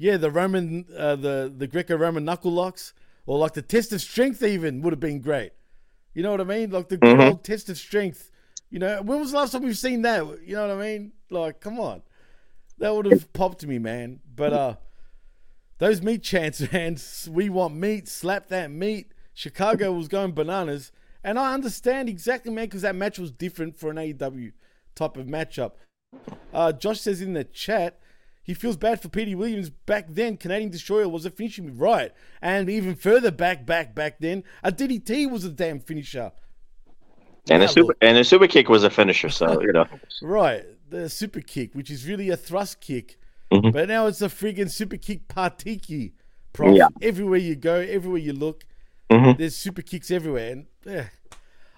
Yeah, the Roman, uh, the the Greco-Roman knuckle locks, or like the test of strength even would have been great. You know what I mean? Like the Mhm. old test of strength. You know, when was the last time we've seen that? You know what I mean? Like, come on, that would have popped me, man. But uh, those meat chants, man. We want meat. Slap that meat. Chicago was going bananas, and I understand exactly, man, because that match was different for an AEW type of matchup. Uh, Josh says in the chat, he feels bad for Petey Williams. Back then, Canadian Destroyer was a finishing right? And even further back, back, back then, a DDT was a damn finisher. And a super and a super kick was a finisher. So you know, Right, the super kick, which is really a thrust kick, Mhm. but now it's a friggin' super kick partiki. Prof. Yeah. Everywhere you go, everywhere you look, Mhm. there's super kicks everywhere, and eh,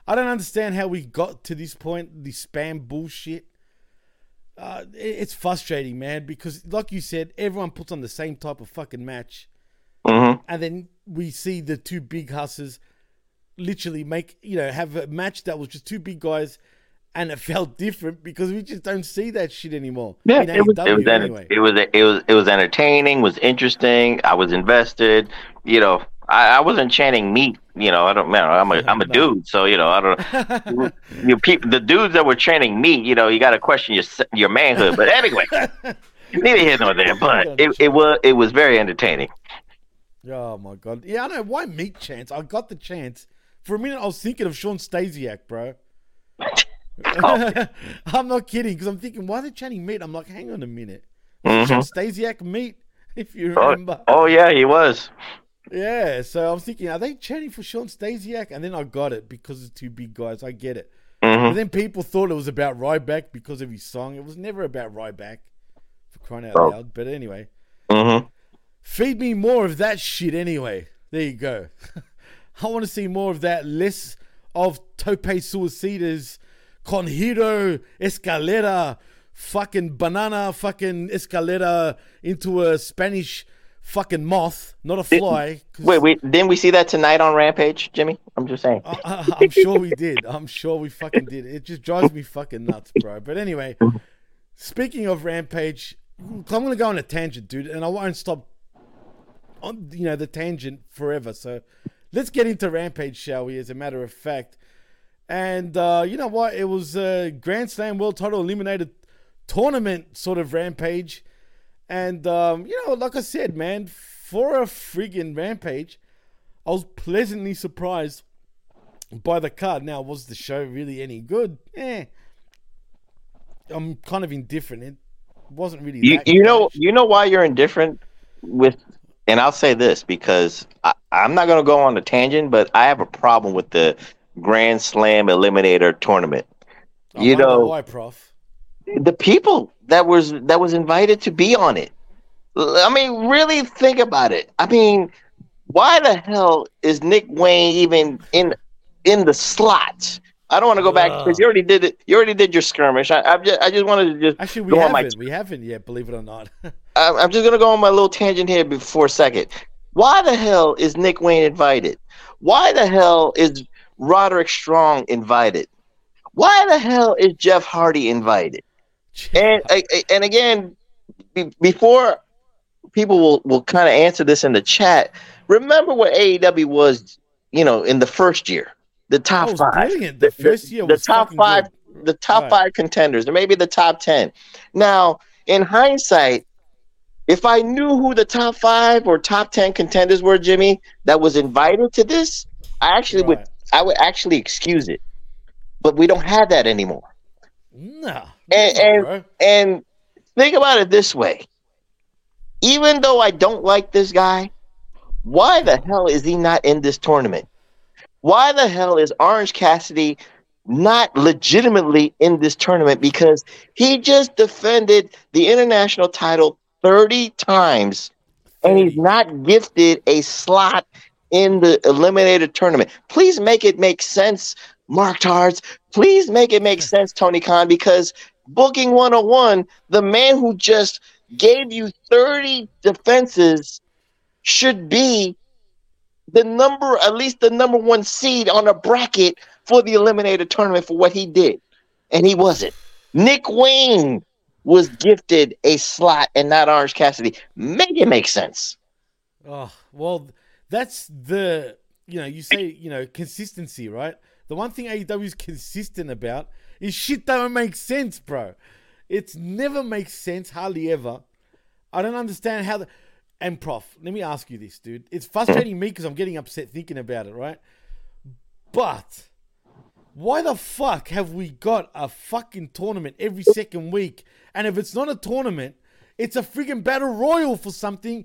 I don't understand how we got to this point. The spam bullshit. Uh, it's frustrating, man, because like you said, everyone puts on the same type of fucking match, Mhm. and then we see the two big hustlers literally make you know have a match that was just two big guys, and it felt different because we just don't see that shit anymore. Yeah, it was, it was, anyway. it was it was it was entertaining, was interesting. I was invested. You know, I, I wasn't chanting meat. You know, I don't man. I'm a I'm a dude, so you know I don't. you people, the dudes that were chanting meat, you know, you got to question your your manhood. But anyway, neither here nor there. But it, it was it was very entertaining. Oh my god! Yeah, I know why meat chance. I got the chance. For a minute, I was thinking of Shawn Stasiak, bro. I'm not kidding because I'm thinking, why are they chanting meat? I'm like, hang on a minute. Mhm. Shawn Stasiak meat, if you Oh, remember. oh yeah, he was. Yeah, so I'm thinking, are they chanting for Shawn Stasiak? And then I got it because it's two big guys. I get it. Mhm. But then people thought it was about Ryback because of his song. It was never about Ryback, for crying out Oh. loud. But anyway, Mm-hmm. feed me more of that shit anyway. There you go. I want to see more of that, less of Tope Suicidas, Con Hilo, Escalera, fucking banana, fucking Escalera into a Spanish fucking moth, not a fly. Wait, wait, didn't we see that tonight on Rampage, Jimmy? I'm just saying. I, I'm sure we did. I'm sure we fucking did. It just drives me fucking nuts, bro. But anyway, speaking of Rampage, I'm gonna go on a tangent, dude, and I won't stop on you know the tangent forever. So let's get into Rampage, shall we? As a matter of fact, and uh, you know what? It was a Grand Slam World Title Eliminator Tournament sort of Rampage, and um, you know, like I said, man, for a friggin' Rampage, I was pleasantly surprised by the card. Now, was the show really any good? Eh. I'm kind of indifferent. It wasn't really. You you know you know why you're indifferent with, and I'll say this because I, I'm not going to go on a tangent, but I have a problem with the Grand Slam Eliminator tournament. I you know, why, Prof? the people that was that was invited to be on it. I mean, really think about it. I mean, why the hell is Nick Wayne even in in the slot? I don't want to go back because you already did it. You already did your skirmish. I, I just I just wanted to just Actually, we on my haven't. We haven't yet. Believe it or not. I'm I'm just gonna go on my little tangent here before a second. Why the hell is Nick Wayne invited? Why the hell is Roderick Strong invited? Why the hell is Jeff Hardy invited? And and again, be, before people will, will kind of answer this in the chat, remember what AEW was, you know, in the first year, the top five, brilliant. The first year the top five, the top Right. five contenders, or maybe the top ten. Now, in hindsight, If I knew who the top five or top ten contenders were, Jimmy, that was invited to this, I actually would I would actually excuse it. But we don't have that anymore. Nah. And and, and think about it this way. Even though I don't like this guy, why the hell is he not in this tournament? Why the hell is Orange Cassidy not legitimately in this tournament? Because he just defended the international title 30 times and he's not gifted a slot in the eliminator tournament. Please make it make sense, Mark Tards. Please make it make sense, Tony Khan, because Booking 101, the man who just gave you 30 defenses should be the number, at least the number one seed on a bracket for the eliminator tournament for what he did. And he wasn't. Nick Wayne was gifted a slot and not Orange Cassidy. Make it make sense. Oh, well, that's the, you know, you say, you know, consistency, right? The one thing AEW is consistent about is shit don't make sense, bro. It's never makes sense, hardly ever. I don't understand how the. And prof, let me ask you this, dude. It's frustrating me because I'm getting upset thinking about it, right? But why the fuck have we got a fucking tournament every second week? And if it's not a tournament, it's a friggin' battle royal for something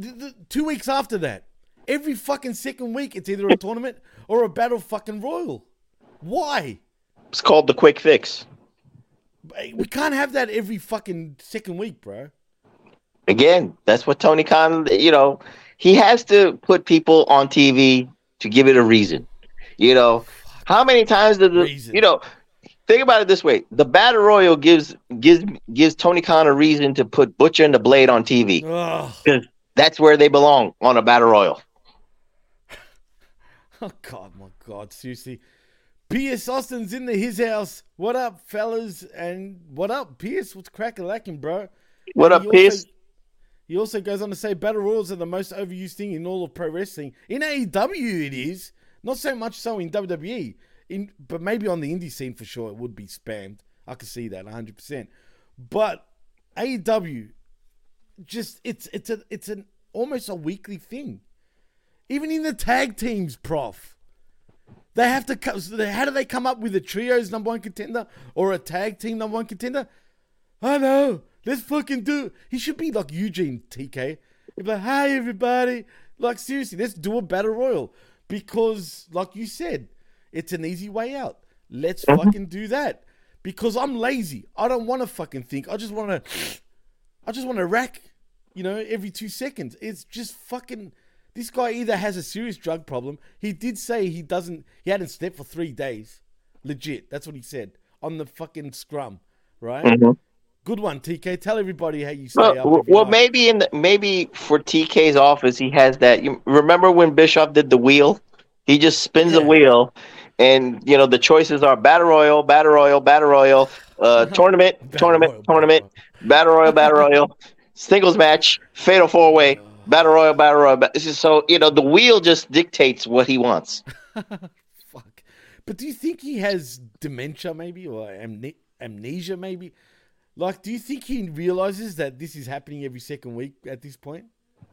th- th- two weeks after that. Every fucking second week, it's either a tournament or a battle fucking royal. Why? It's called the quick fix. We can't have that every fucking second week, bro. Again, that's what Tony Khan, you know, he has to put people on TV to give it a reason. You know, how many times did the, you know, think about it this way: the battle royal gives gives gives Tony Khan a reason to put Butcher and the Blade on TV because that's where they belong on a battle royal. Oh God, my God, seriously. Pierce Austin's in the his house. What up, fellas? And what up, Pierce? What's cracking lacking, bro? What And up, he also- Pierce? He also goes on to say battle royals are the most overused thing in all of pro wrestling. In AEW, it is not so much so in WWE. In but maybe on the indie scene for sure, it would be spammed. I can see that 100. percent But AEW, just it's it's a it's an almost a weekly thing. Even in the tag teams, prof. They have to. co- so How do they come up with a trios number one contender or a tag team number one contender? I know. Let's fucking do. He should be like Eugene TK. He'd be like, "Hi everybody." Like seriously, let's do a battle royal because, like you said, it's an easy way out. Let's mhm. fucking do that because I'm lazy. I don't want to fucking think. I just want to. I just want to rack. You know, every two seconds. It's just fucking. This guy either has a serious drug problem. He did say he doesn't. He hadn't slept for three days. Legit. That's what he said on the fucking scrum. Right. Mhm. Good one, TK. Tell everybody how you stay Well, up. well, every night. maybe in the, maybe for TK's office, he has that. You remember when Bischoff did the wheel? He just spins the wheel, and you know the choices are battle royal, battle royal, battle royal, uh, tournament, tournament, tournament, battle royal, battle royal, singles match, fatal four way, battle royal, battle royal. ba- This is so you know the wheel just dictates what he wants. Fuck. But do you think he has dementia, maybe, or amne- amnesia, maybe? Like, do you think he realizes that this is happening every second week at this point?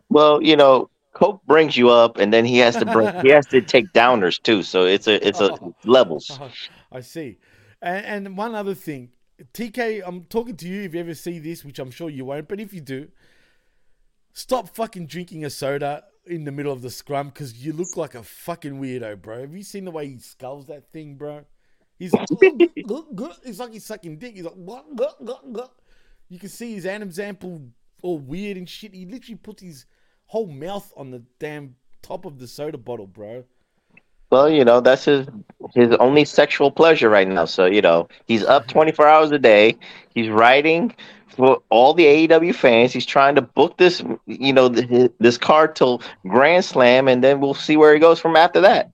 Well, you know, Coke brings you up, and then he has to bring he has to take downers too. So it's a it's a oh. levels. Oh, I see. And, and one other thing, TK, I'm talking to you if you ever see this, which I'm sure you won't, but if you do, stop fucking drinking a soda in the middle of the scrum because you look like a fucking weirdo, bro. Have you seen the way he sculls that thing, bro? He's like, it's like he's sucking dick. He's like, you can see his Adam's ample all weird and shit. He literally puts his whole mouth on the damn top of the soda bottle, bro. Well, you know, that's his his only sexual pleasure right now. So, you know, he's up 24 hours a day. He's writing for all the AEW fans. He's trying to book this, you know, th- this card till Grand Slam, and then we'll see where he goes from after that.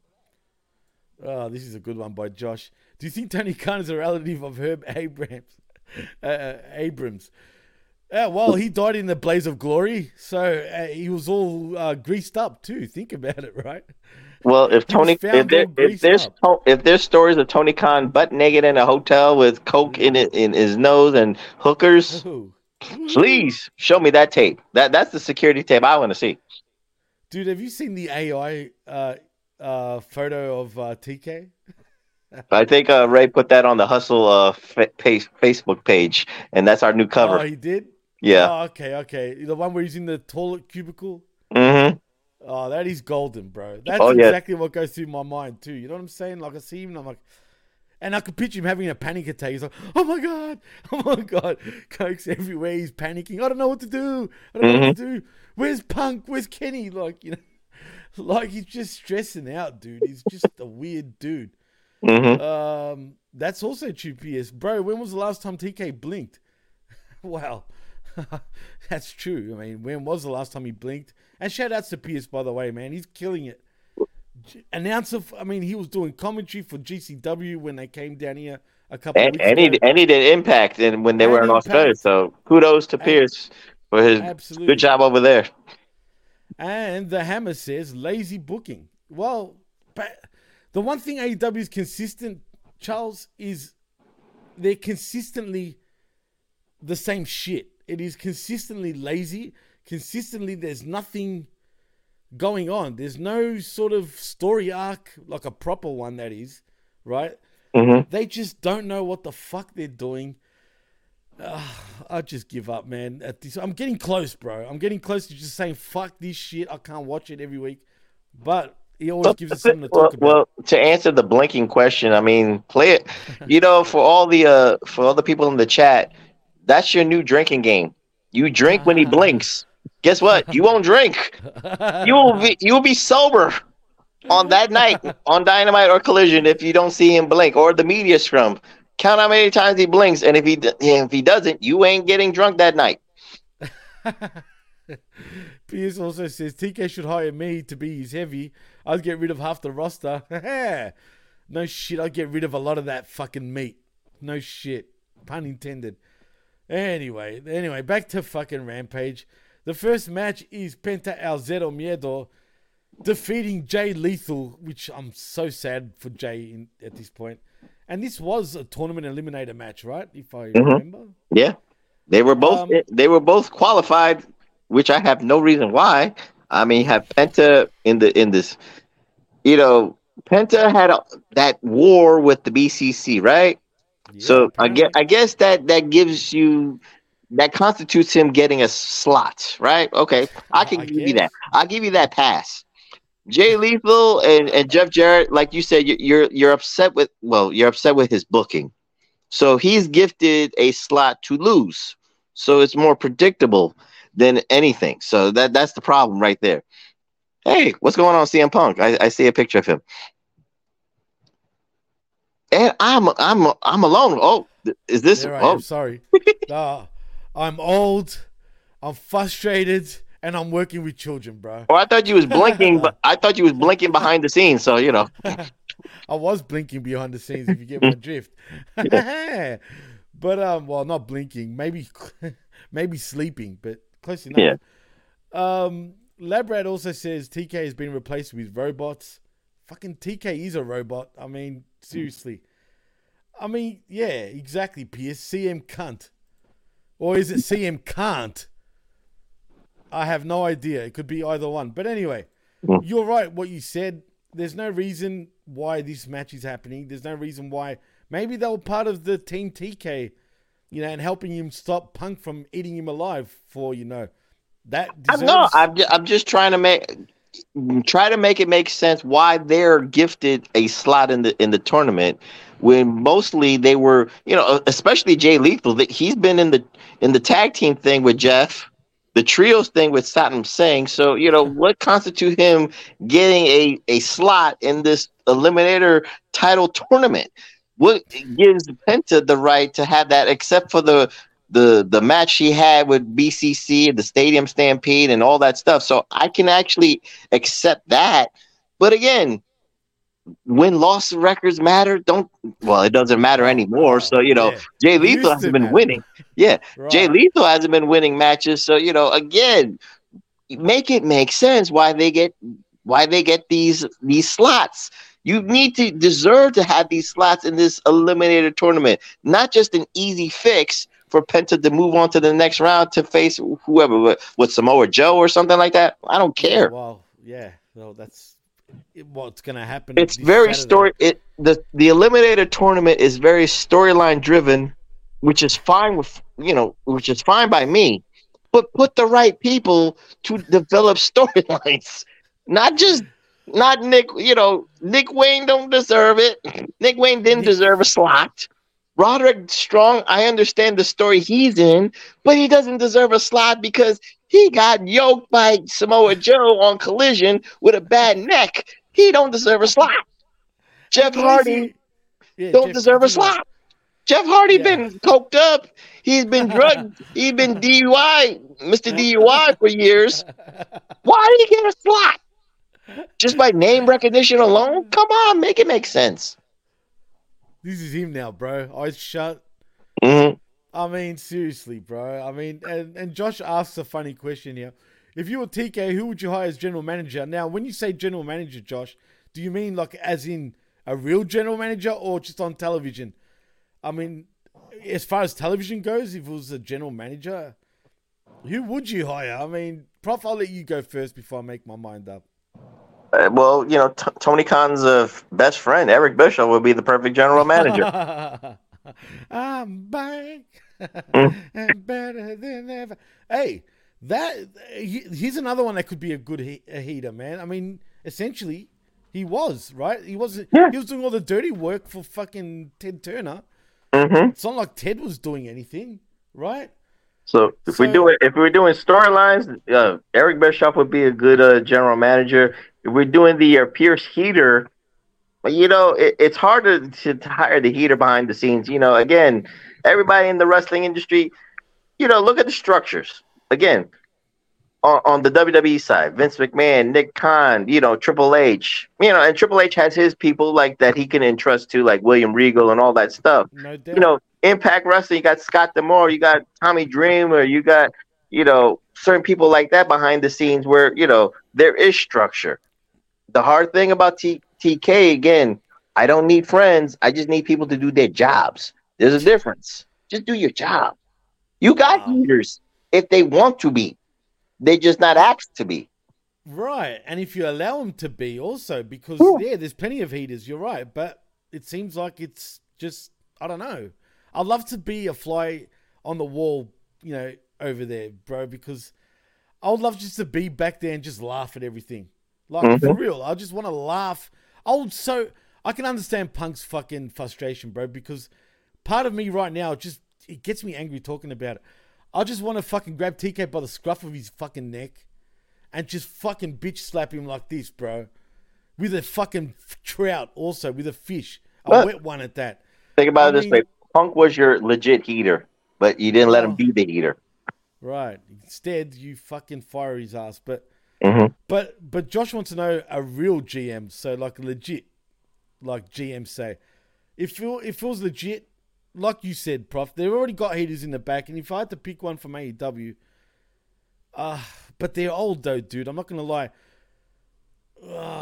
Oh, this is a good one by Josh. Do you think Tony Khan is a relative of Herb Abrams? Uh, uh, Abrams. Uh, well, he died in the blaze of glory, so uh, he was all uh, greased up too. Think about it, right? Well, if Tony, if, there, if there's up. if there's stories of Tony Khan butt naked in a hotel with coke in it in his nose and hookers, Please show me that tape. That that's the security tape I want to see. Dude, have you seen the AI uh, uh, photo of uh, TK? I think uh, Ray put that on the Hustle uh, fa- page, Facebook page, and that's our new cover. Oh, he did. Yeah. Oh, okay, okay. The one where he's in the toilet cubicle. Mm-hmm. Oh, that is golden, bro. That's Oh, yeah. exactly what goes through my mind too. You know what I'm saying? Like I see him, and I'm like, and I could picture him having a panic attack. He's like, "Oh my god, oh my god, cokes everywhere. He's panicking. I don't know what to do. I don't know what to Mm-hmm. do. Where's Punk? Where's Kenny? Like you know, like he's just stressing out, dude. He's just a weird dude. Mhm. Um, that's also true, PS. Bro, when was the last time TK blinked? wow. that's true. I mean, when was the last time he blinked? And shout outs to Pierce, by the way, man. He's killing it. Announcer, f- I mean, he was doing commentary for GCW when they came down here a couple of And, and he and he did impact, and when they And were in Impact. Australia, so kudos to Pierce for his Absolutely. good job over there. And the hammer says lazy booking. Well, but the one thing AEW is consistent, Charles, is they're consistently the same shit. It is consistently lazy. Consistently, there's nothing going on. There's no sort of story arc, like a proper one, that is, right? Mhm. They just don't know what the fuck they're doing. Ah, I just give up, man. At this, I'm getting close, bro. I'm getting close to just saying fuck this shit. I can't watch it every week, but he always gives us something to well, talk about. well, to answer the blinking question, I mean, play it. You know, for all the uh, for all the people in the chat, that's your new drinking game. You drink when he uh-huh. blinks. Guess what? You won't drink. You will be you will be sober on that night on Dynamite or Collision if you don't see him blink or the media scrum. Count how many times he blinks, and if he if he doesn't, you ain't getting drunk that night. Pierce also says TK should hire me to be his heavy. I'd get rid of half the roster. no shit, I'd get rid of a lot of that fucking meat. No shit. Pun intended. Anyway, anyway, back to fucking Rampage. The first match is Penta El Zero Miedo defeating Jay Lethal, which I'm so sad for Jay in, at this point. And this was a tournament eliminator match, right? If I Mhm. remember. Yeah, they were both Um, they were both qualified, which I have no reason why. I mean, have Penta in the in this, you know, Penta had a, that war with the BCC, right? So I guess I guess that that gives you that constitutes him getting a slot, right? Okay, I can give you that. I'll give you that pass. Jay Lethal and, and Jeff Jarrett, like you said, you- you're you're upset with well, you're upset with his booking. So he's gifted a slot to lose. So it's more predictable than anything. So that that's the problem right there. Hey, what's going on, CM Punk? I, I see a picture of him. And I'm I'm I'm alone. Oh, is this? There oh, am, sorry. Nah, I'm old, I'm frustrated, and I'm working with children, bro. oh, I thought you was blinking, but I thought you was blinking behind the scenes. So you know. I was blinking behind the scenes, if you get my drift. but um, well, not blinking, maybe maybe sleeping, but close enough. Um, Labrat also says TK has been replaced with robots. Fucking TK is a robot. I mean, seriously. I mean, yeah, exactly, Pierce. CM cunt. Or is it CM can't? I have no idea. It could be either one. But anyway, hmm. you're right. What you said. There's no reason why this match is happening. There's no reason why. Maybe they were part of the Team TK, you know, and helping him stop Punk from eating him alive for, you know, that. Deserves... know. I'm just, I'm just trying to make try to make it make sense why they're gifted a slot in the in the tournament when mostly they were, you know, especially Jay Lethal. That he's been in the in the tag team thing with Jeff, the trios thing with Satnam Singh. So you know what constitutes him getting a a slot in this eliminator title tournament. What gives Penta the right to have that, except for the the the match he had with BCC, the Stadium Stampede, and all that stuff. So I can actually accept that. But again, when loss records matter, don't well, it doesn't matter anymore. So you know, Jay Lethal hasn't been matter. winning. Yeah, Jay Lethal hasn't been winning matches. So you know, again, make it make sense why they get why they get these these slots. You need to deserve to have these slots in this eliminator tournament, not just an easy fix for Penta to move on to the next round to face whoever with, with Samoa Joe or something like that. I don't care. Well, yeah, well, that's what's going to happen. It's very Saturday. story. It the the eliminator tournament is very storyline driven, which is fine with you know, which is fine by me. But put the right people to develop storylines, not just not Nick. You know, Nick Wayne don't deserve it. Nick Wayne didn't deserve a slot. Roderick Strong, I understand the story he's in, but he doesn't deserve a slot because he got yoked by Samoa Joe on Collision with a bad neck. He don't deserve a slot. Jeff Hardy Yeah, don't Jeff, deserve a slot. Jeff Hardy been coked up. He's been drugged. He's been DUI, Mr. DUI for years. Why did he get a slot? Just by name recognition alone? Come on, make it make sense. This is him now, bro. Eyes shut. Mhm. I mean, seriously, bro. I mean, and, and Josh asks a funny question here. If you were TK, who would you hire as general manager? Now, when you say general manager, Josh, do you mean like as in a real general manager or just on television? I mean, as far as television goes, if it was a general manager, who would you hire? I mean, Prof, I'll let you go first before I make my mind up. Uh, well, you know, T- Tony Khan's uh, best friend, Eric Bischoff, would be the perfect general manager. I'm back Mm. and better than ever. Hey, that he, he's another one that could be a good he, a heater, man. I mean, essentially, he was right. He wasn't. Yeah. He was doing all the dirty work for fucking Ted Turner. Mhm. It's not like Ted was doing anything, right? So if we So- do it, if we're doing storylines, uh, Eric Bischoff would be a good uh, general manager. If we're doing the uh, Pierce Heater, well, you know, it, it's hard to, to, to hire the heater behind the scenes. You know, again, everybody in the wrestling industry, you know, look at the structures. Again, on, on the WWE side, Vince McMahon, Nick Khan, you know, Triple H, you know, and Triple H has his people like that he can entrust to, like William Regal and all that stuff No doubt. you know, Impact Wrestling, you got Scott D'Amore, you got Tommy Dreamer, you got, you know, certain people like that behind the scenes where, you know, there is structure. The hard thing about T- TK, again, I don't need friends. I just need people to do their jobs. There's a difference. Just do your job. You got leaders if they want to be. They're just not asked to be. Right, and if you allow them to be also, because yeah, there's plenty of heaters. You're right, but it seems like it's just I don't know. I'd love to be a fly on the wall, you know, over there, bro, because I would love just to be back there and just laugh at everything. Like for Mhm. real, I just want to laugh. I would so I can understand Punk's fucking frustration, bro, because part of me right now just it gets me angry talking about it. I just want to fucking grab TK by the scruff of his fucking neck and just fucking bitch slap him like this, bro. With a fucking trout, also with a fish, a But- wet one at that. Think about I it this mean- way Punk was your legit heater, but you didn't let him Oh. be the heater. Right. Instead, you fucking fire his ass. But Mhm. but but Josh wants to know a real GM, so like legit, like GM say, if it if it was legit, like you said, Prof, they've already got heaters in the back, and if I had to pick one from AEW, uh but they're old though, dude. I'm not gonna lie.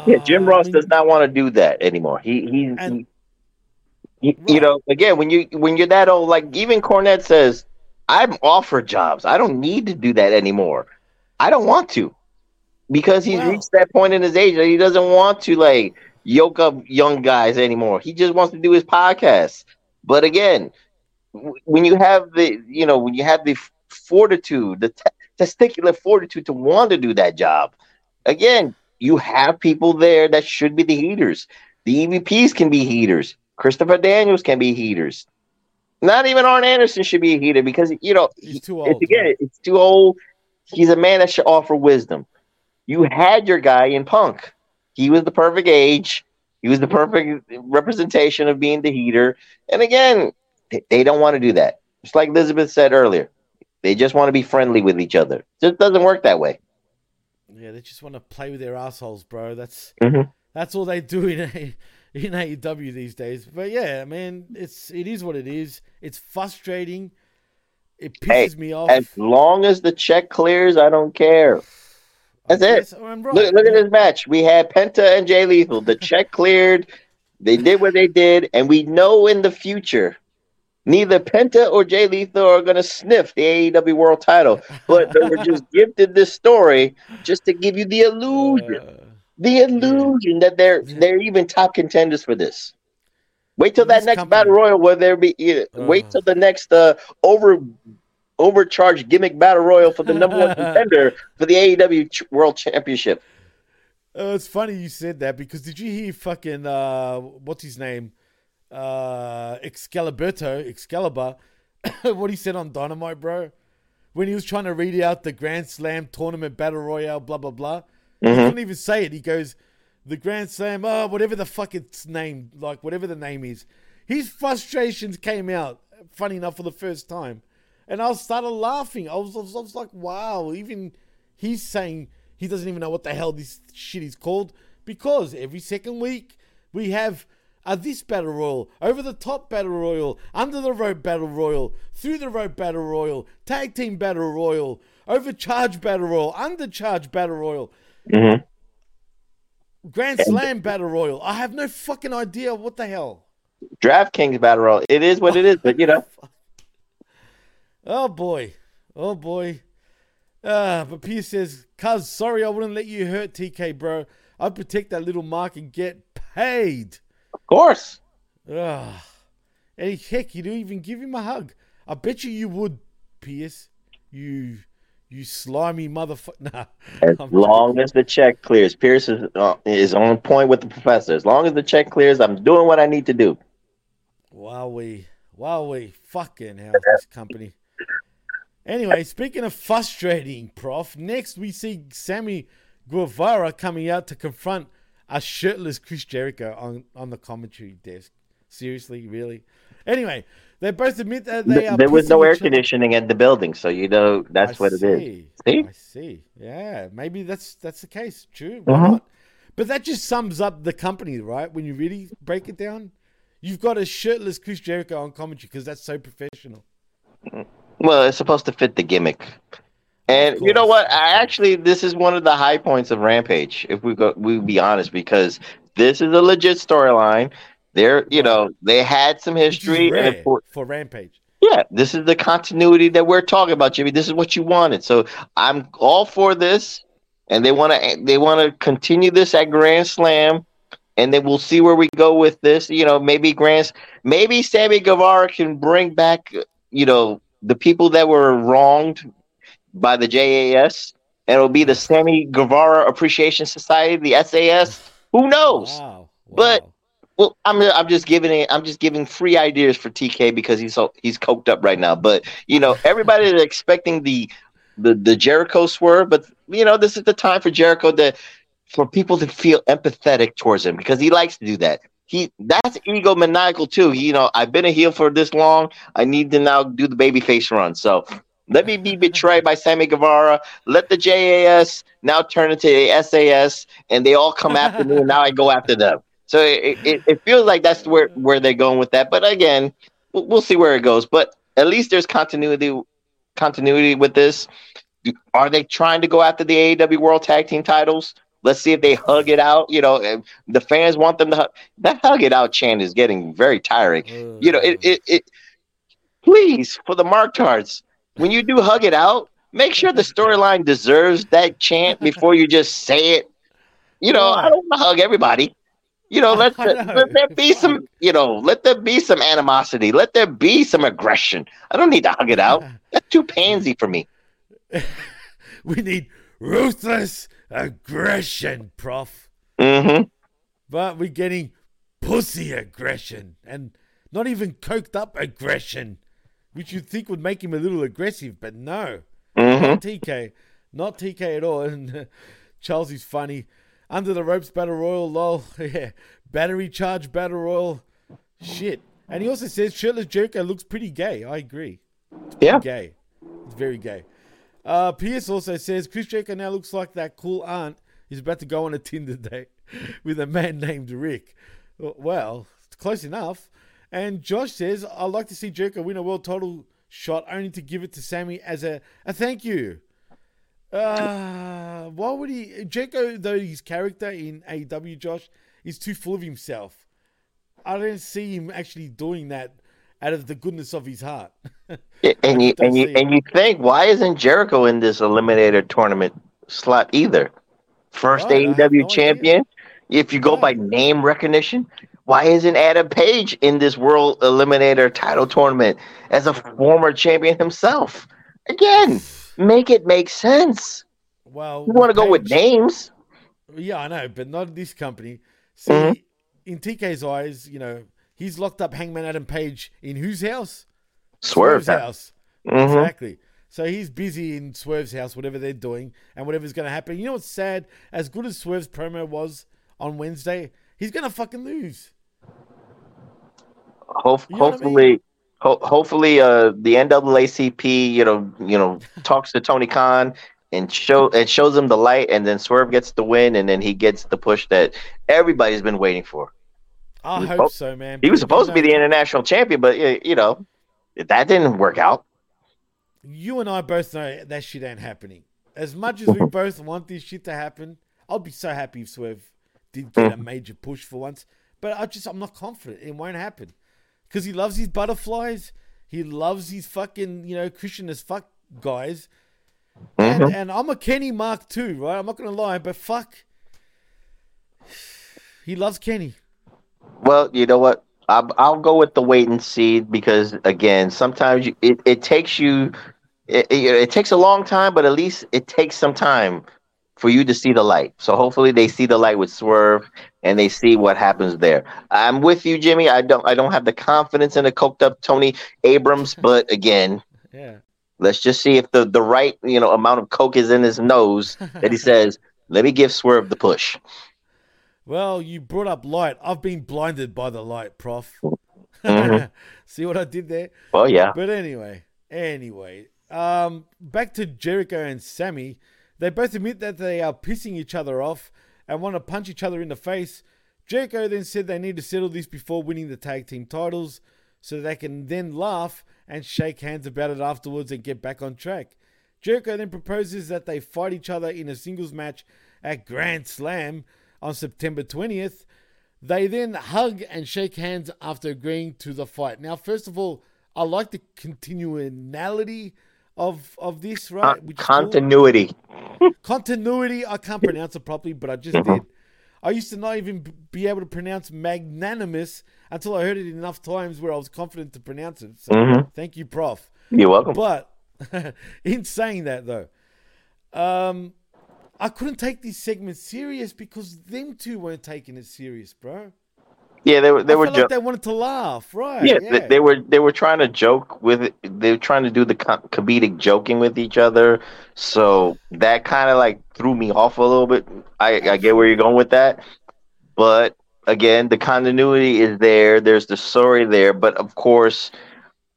Yeah, Jim Ross does not want to do that anymore. He he, he, he- you know again when you when you're that old, like even Cornette says, I'm offered jobs. I don't need to do that anymore. I don't want to because he's reached that point in his age that he doesn't want to like yoke up young guys anymore. He just wants to do his podcast. But again, w- when you have the you know when you have the fortitude, the te- testicular fortitude to want to do that job, again, you have people there that should be the heaters. The EVPs can be heaters. Christopher Daniels can be heaters. Not even Arn Anderson should be a heater because you know he's too It's, again, it's too old. He's a man that should offer wisdom. You had your guy in Punk. He was the perfect age. He was the perfect representation of being the heater. And again, they, don't want to do that. It's like Elizabeth said earlier, they just want to be friendly with each other. It just doesn't work that way. Yeah, they just want to play with their assholes, bro. That's Mhm. that's all they do in A, in AEW these days. But yeah, man, it's it is what it is. It's frustrating. It Hey, pisses me off. as long as the check clears, I don't care. That's it. Right. Look, look at this match. We had Penta and Jay Lethal. The check cleared. They did what they did, and we know in the future, neither Penta or Jay Lethal are going to sniff the AEW World Title, but they were just gifted this story just to give you the illusion, Uh, the illusion that they're they're even top contenders for this. Wait till that This next company- battle royal where there be. yeah, wait Uh. till the next uh, over overcharged gimmick battle royal for the number one contender for the AEW Ch- World Championship. Uh, it's funny you said that because did you hear fucking uh what's his name? Uh Excaliburto, Excalibur, what he said on Dynamite, bro? When he was trying to read out the Grand Slam tournament battle royale, blah blah blah. He mm-hmm. couldn't even say it. He goes, the Grand Slam, oh, whatever the fuck it's named, like whatever the name is. His frustrations came out, funny enough, for the first time. And I started laughing. I was, I was, I was like, wow, even he's saying he doesn't even know what the hell this shit is called because every second week we have a this battle royal, over the top battle royal, under the rope battle royal, through the rope battle royal, tag team battle royal, overcharge battle royal, undercharge battle royal, grand slam battle royal. I have no fucking idea what the hell. DraftKings battle royal. It is what it is, but you know. Oh boy. Oh boy. Ah, but Pierce says, Cuz, sorry I wouldn't let you hurt TK, bro. I'd protect that little mark and get paid. Of course. Ah. And heck, you don't even give him a hug. I bet you you would, Pierce. You you slimy motherfucker. Nah. As I'm long as the check clears, Pierce is, uh, is on point with the professor. As long as the check clears, I'm doing what I need to do. Wowee. Wowee. Fucking hell, this company. Anyway, speaking of frustrating, Prof, next we see Sammy Guevara coming out to confront a shirtless Chris Jericho on, on the commentary desk. Seriously, really? Anyway, they both admit that they are. there was no air conditioning in the building, so you know that's I what it is. see. See? I see. Yeah, maybe that's that's the case. True. Mm-hmm. Not? But that just sums up the company, right? When you really break it down, you've got a shirtless Chris Jericho on commentary because that's so professional. Mm, well, it's supposed to fit the gimmick. And you know what? I actually this is one of the high points of Rampage. If we go, we be honest, because this is a legit storyline. They're, you know, they had some history, and for, for Rampage. yeah, this is the continuity that we're talking about, Jimmy. This is what you wanted, so I'm all for this. And they want to, they want to continue this at Grand Slam, and then we'll see where we go with this. You know, maybe Grand, maybe Sammy Guevara can bring back, you know, the people that were wronged by the JAS, and it'll be the Sammy Guevara Appreciation Society, the SAS. Who knows? Wow. But well, I'm I'm just giving it. I'm just giving free ideas for TK because he's so he's coked up right now. But you know, everybody is expecting the the the Jericho swerve, but you know, this is the time for Jericho to for people to feel empathetic towards him because he likes to do that. He that's egomaniacal too. He, You know, I've been a heel for this long. I need to now do the babyface run. So let me be betrayed by Sammy Guevara. Let the JAS now turn into the SAS, and they all come after me, and now I go after them. So it, it, it feels like that's where, where they're going with that. But again, we'll, we'll see where it goes. But at least there's continuity continuity with this. Are they trying to go after the AEW World Tag Team titles? Let's see if they hug it out. You know, the fans want them to hug. That hug it out chant is getting very tiring. Mm. You know, it, it, it please for the mark tards, when you do hug it out, make sure the storyline deserves that chant before you just say it. You know, I don't want to hug everybody. You know, let, the, let there be some, you know, let there be some animosity. Let there be some aggression. I don't need to hug it out. That's too pansy for me. We need ruthless aggression, Prof. Mm-hmm. But we're getting pussy aggression and not even coked up aggression, which you'd think would make him a little aggressive, but no. Not TK. Not TK at all. And uh, Charles is funny. Under the ropes battle royal, lol. yeah. Battery charge battle royal. Shit. And he also says shirtless Jericho looks pretty gay. I agree. Yeah. gay. It's very gay. Uh, Pierce also says Chris Jericho now looks like that cool aunt who's about to go on a Tinder date with a man named Rick. Well, close enough. And Josh says, I'd like to see Jericho win a world title shot only to give it to Sammy as a, a thank you. Uh, why would he? Jericho, though his character in AEW, Josh, is too full of himself. I don't see him actually doing that out of the goodness of his heart. And you and you it. and you think why isn't Jericho in this eliminator tournament slot either? First have AEW no champion. If you go by name recognition, why isn't Adam Page in this World Eliminator title tournament as a former champion himself? Again, make it make sense. Well, You want to go with names? Yeah, I know, but not this company. See, Mhm. in TK's eyes, you know, he's locked up Hangman Adam Page in whose house? Swerve's Swerve's house. Mhm. Exactly. So he's busy in Swerve's house, whatever they're doing, and whatever's going to happen. You know what's sad? As good as Swerve's promo was on Wednesday, he's going to fucking lose. Hope, You know what I hopefully, ho- hopefully, uh, the NAACP, you know, you know, talks to Tony Khan and show and shows him the light, and then Swerve gets the win, and then he gets the push that everybody's been waiting for. I hope supposed- so, man. He was supposed to be the international champion, but you know, that didn't work out. You and I both know that shit ain't happening. As much as we both want this shit to happen, I'll be so happy if Swerve did get a major push for once. But I just I'm not confident it won't happen because he loves his butterflies. He loves his fucking you know Christian as fuck guys. And, mm-hmm. and I'm a Kenny Mark too, right? I'm not gonna lie, but fuck, he loves Kenny. Well, you know what? I'll, I'll go with the wait and see because again, sometimes you, it, it takes you, it, it, it takes a long time, but at least it takes some time for you to see the light. So hopefully they see the light with Swerve and they see what happens there. I'm with you, Jimmy. I don't I don't have the confidence in a coked up Tony Abrams, but again, Yeah. let's just see if the the right you know amount of coke is in his nose that he says. Let me give Swerve the push. Well, you brought up light. I've been blinded by the light, Prof. Mhm. See what I did there? Well, yeah. But anyway, anyway, um, back to Jericho and Sammy. They both admit that they are pissing each other off and want to punch each other in the face. Jericho then said they need to settle this before winning the tag team titles so they can then laugh and shake hands about it afterwards and get back on track. Jericho then proposes that they fight each other in a singles match at Grand Slam on September 20th. They then hug and shake hands after agreeing to the fight. Now, first of all, I like the continuality of of this, right? Which is cool. continuity. Continuity. I can't pronounce it properly, but I just did. I used to not even be able to pronounce magnanimous until I heard it enough times where I was confident to pronounce it. So, Mhm. thank you, Prof. You're welcome. But in saying that, though, um, I couldn't take this segment serious because them two weren't taking it serious, bro. Yeah, they were they I were jo- like they wanted to laugh, right? yeah, They, they were they were trying to joke with it. They were trying to do the co- comedic joking with each other. So that kind of like threw me off a little bit. I I get where you're going with that, but again, the continuity is there. There's the story there, but of course,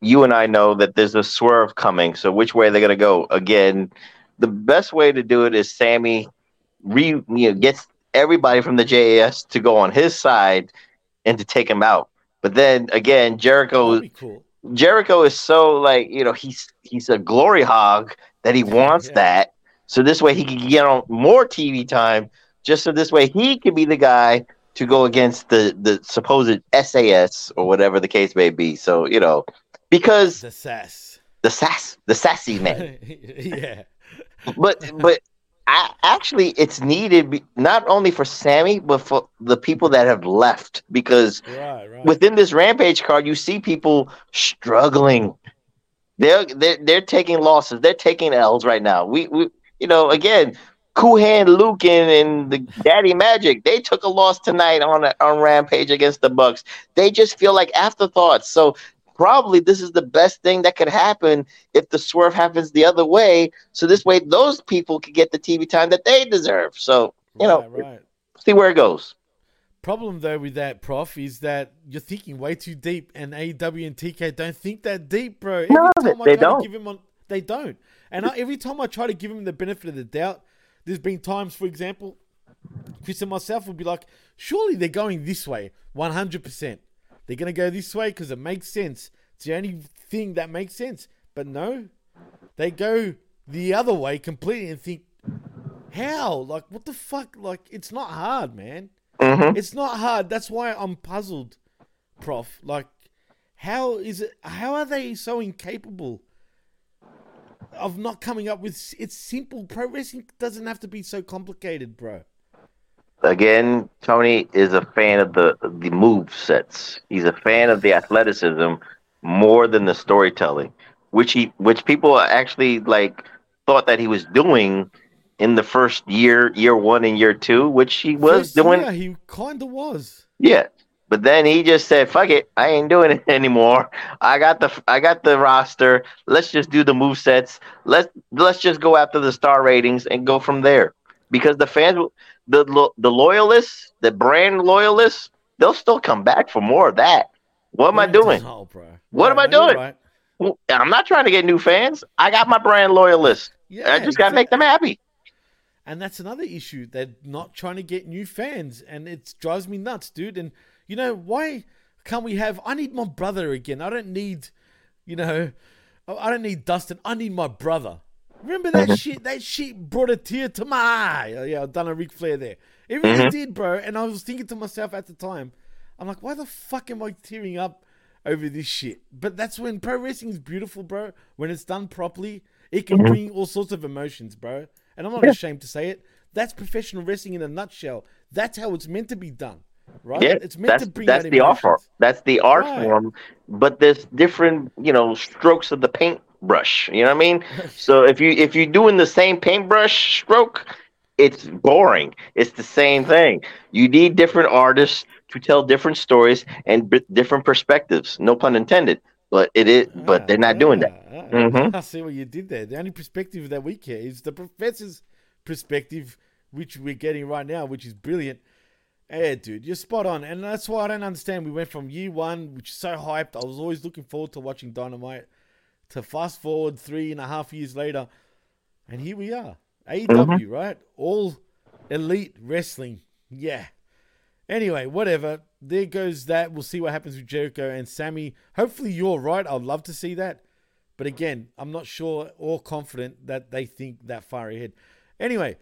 you and I know that there's a swerve coming. So which way are they gonna go? Again, the best way to do it is Sammy re you know gets everybody from the JAS to go on his side and to take him out. But then again, Jericho cool. Jericho is so like you know he's he's a glory hog that he wants that. So this way he can get on more TV time. Just so this way he can be the guy to go against the the supposed SAS or whatever the case may be. So you know because the sass, the sass, the sassy man yeah. but but I, actually it's needed not only for Sammy but for the people that have left. Because Right, right. within this rampage card you see people struggling. They're they're, they're taking losses. They're taking L's right now. We, we you know again Kuhan Lukin and the Daddy Magic they took a loss tonight on on Rampage against the Bucks. They just feel like afterthoughts. So probably this is the best thing that could happen if the swerve happens the other way. So this way, those people could get the TV time that they deserve. So you know, right. see where it goes. Problem though with that, Prof, is that you're thinking way too deep, and AEW and TK don't think that deep, bro. Every No, time I they don't. Give him on, they don't. And I, every time I try to give him the benefit of the doubt, there's been times, for example, Chris and myself would be like, surely they're going this way, 100%. They're going to go this way because it makes sense. It's the only thing that makes sense. But no, they go the other way completely and think, how? Like, what the fuck? Like, it's not hard, man. Mhm. It's not hard. That's why I'm puzzled, Prof. Like, How is it? How are they so incapable of not coming up with? It's simple. Pro wrestling doesn't have to be so complicated, bro. Again, Tony is a fan of the the move sets. He's a fan of the athleticism more than the storytelling, which he which people actually like thought that he was doing in the first year, year one and year two, which he was doing. year, he kind of was. Yeah, but then he just said, "Fuck it, I ain't doing it anymore. I got the I got the roster. Let's just do the move sets. Let's let's just go after the star ratings and go from there." Because the fans, the the loyalists, the brand loyalists, they'll still come back for more of that. What am I doing? Oh. What am I doing? I'm not trying to get new fans. I got my brand loyalists. Yeah, I just gotta make them happy. And that's another issue. They're not trying to get new fans, and it drives me nuts, dude. And you know why can't we have? I need my brother again. I don't need, you know, I I don't need Dustin. I need my brother. Remember that shit? That shit brought a tear to my eye. Oh, yeah, I've done a Ric Flair there. It really Mhm. did, bro. And I was thinking to myself at the time, I'm like, why the fuck am I tearing up over this shit? But that's when pro wrestling is beautiful, bro. When it's done properly, it can Mhm. bring all sorts of emotions, bro. And I'm not Yeah. ashamed to say it. That's professional wrestling in a nutshell. That's how it's meant to be done, right? Yeah, it's meant that's to bring that's the art form. That's the art Right. form. But there's different, you know, strokes of the paintbrush. You know what I mean? so if you if you're doing the same paintbrush stroke, it's boring. It's the same thing. You need different artists to tell different stories and b- different perspectives. No pun intended. But it is. But they're not doing that. Mhm. I see what you did there. The only perspective that we care is the professor's perspective, which we're getting right now, which is brilliant. Yeah, dude, you're spot on. And that's why I don't understand. We went from year one, which is so hyped. I was always looking forward to watching Dynamite, to fast forward three and a half years later. And here we are. AEW, mm-hmm. right? All elite wrestling. Yeah. Anyway, whatever. There goes that. We'll see what happens with Jericho and Sammy. Hopefully, you're right. I'd love to see that. But again, I'm not sure or confident that they think that far ahead. Anyway,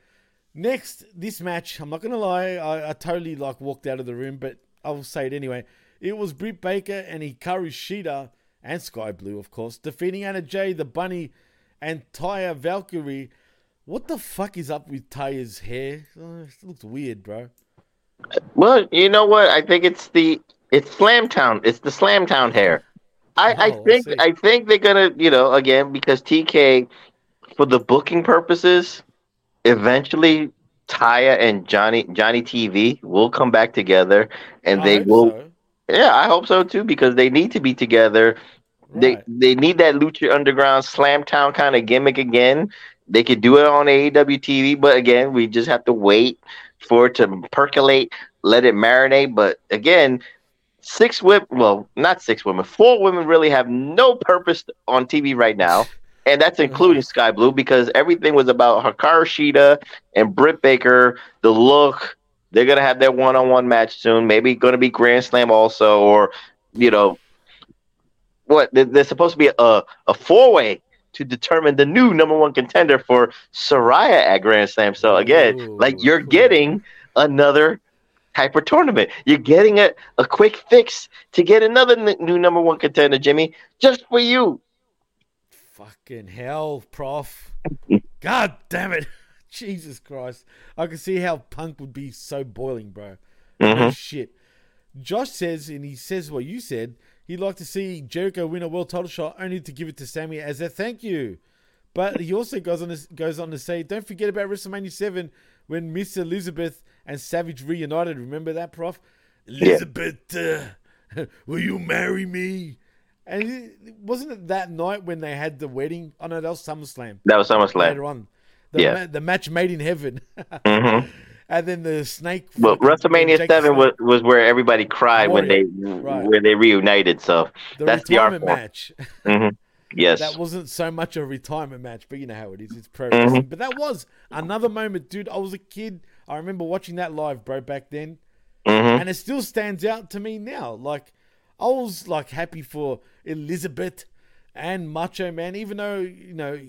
next, this match, I'm not going to lie, I, I totally like walked out of the room, but I will say it anyway. It was Britt Baker and Hikaru Shida and Sky Blue, of course, defeating Anna Jay, the Bunny, and Taya Valkyrie. What the fuck is up with Taya's hair? Oh, it looks weird, bro. Well, you know what? I think it's the it's Slamtown. It's the Slamtown hair. I, I Oh, I think see. I think they're gonna you know again because TK for the booking purposes, eventually Taya and Johnny Johnny TV will come back together and I they will. so. Yeah, I hope so too because they need to be together. They they need that Lucha Underground Slam Town kind of gimmick again. They could do it on AEW TV, but again, we just have to wait for it to percolate, let it marinate. But again, six women, well, not six women, four women really have no purpose on TV right now. And that's including mm-hmm. Sky Blue because everything was about Hikaru Shida and Britt Baker, the look. They're gonna have their one-on-one match soon. Maybe gonna be Grand Slam also, or you know, what? there- There's supposed to be a a four-way to determine the new number one contender for Saraya at Grand Slam. So again, like you're getting another hyper tournament. You're getting a, a quick fix to get another n- new number one contender, Jimmy, just for you. Fucking hell, prof. God damn it. Jesus Christ. I can see how Punk would be so boiling, bro. Mhm. shit. Josh says, and he says what you said, he'd like to see Jericho win a world title shot only to give it to Sammy as a thank you. But he also goes on to, goes on to say, don't forget about WrestleMania 7 when Miss Elizabeth and Savage reunited. Remember that, Prof? Elizabeth, uh, will you marry me? And it, wasn't it that night when they had the wedding? Oh no, that was SummerSlam. That was SummerSlam. Later on, the, Yeah. ma- the match made in heaven. Mhm. And then the snake. But fucking- WrestleMania Seven was, was where everybody cried when they. Right. where they reunited. So the that's the art match. Mhm. Yes. That wasn't so much a retirement match, but you know how it is. It's pro Mhm. But that was another moment, dude. I was a kid. I remember watching that live, bro, back then. Mhm. And it still stands out to me now. Like, I was like happy for Elizabeth and Macho Man, even though, you know,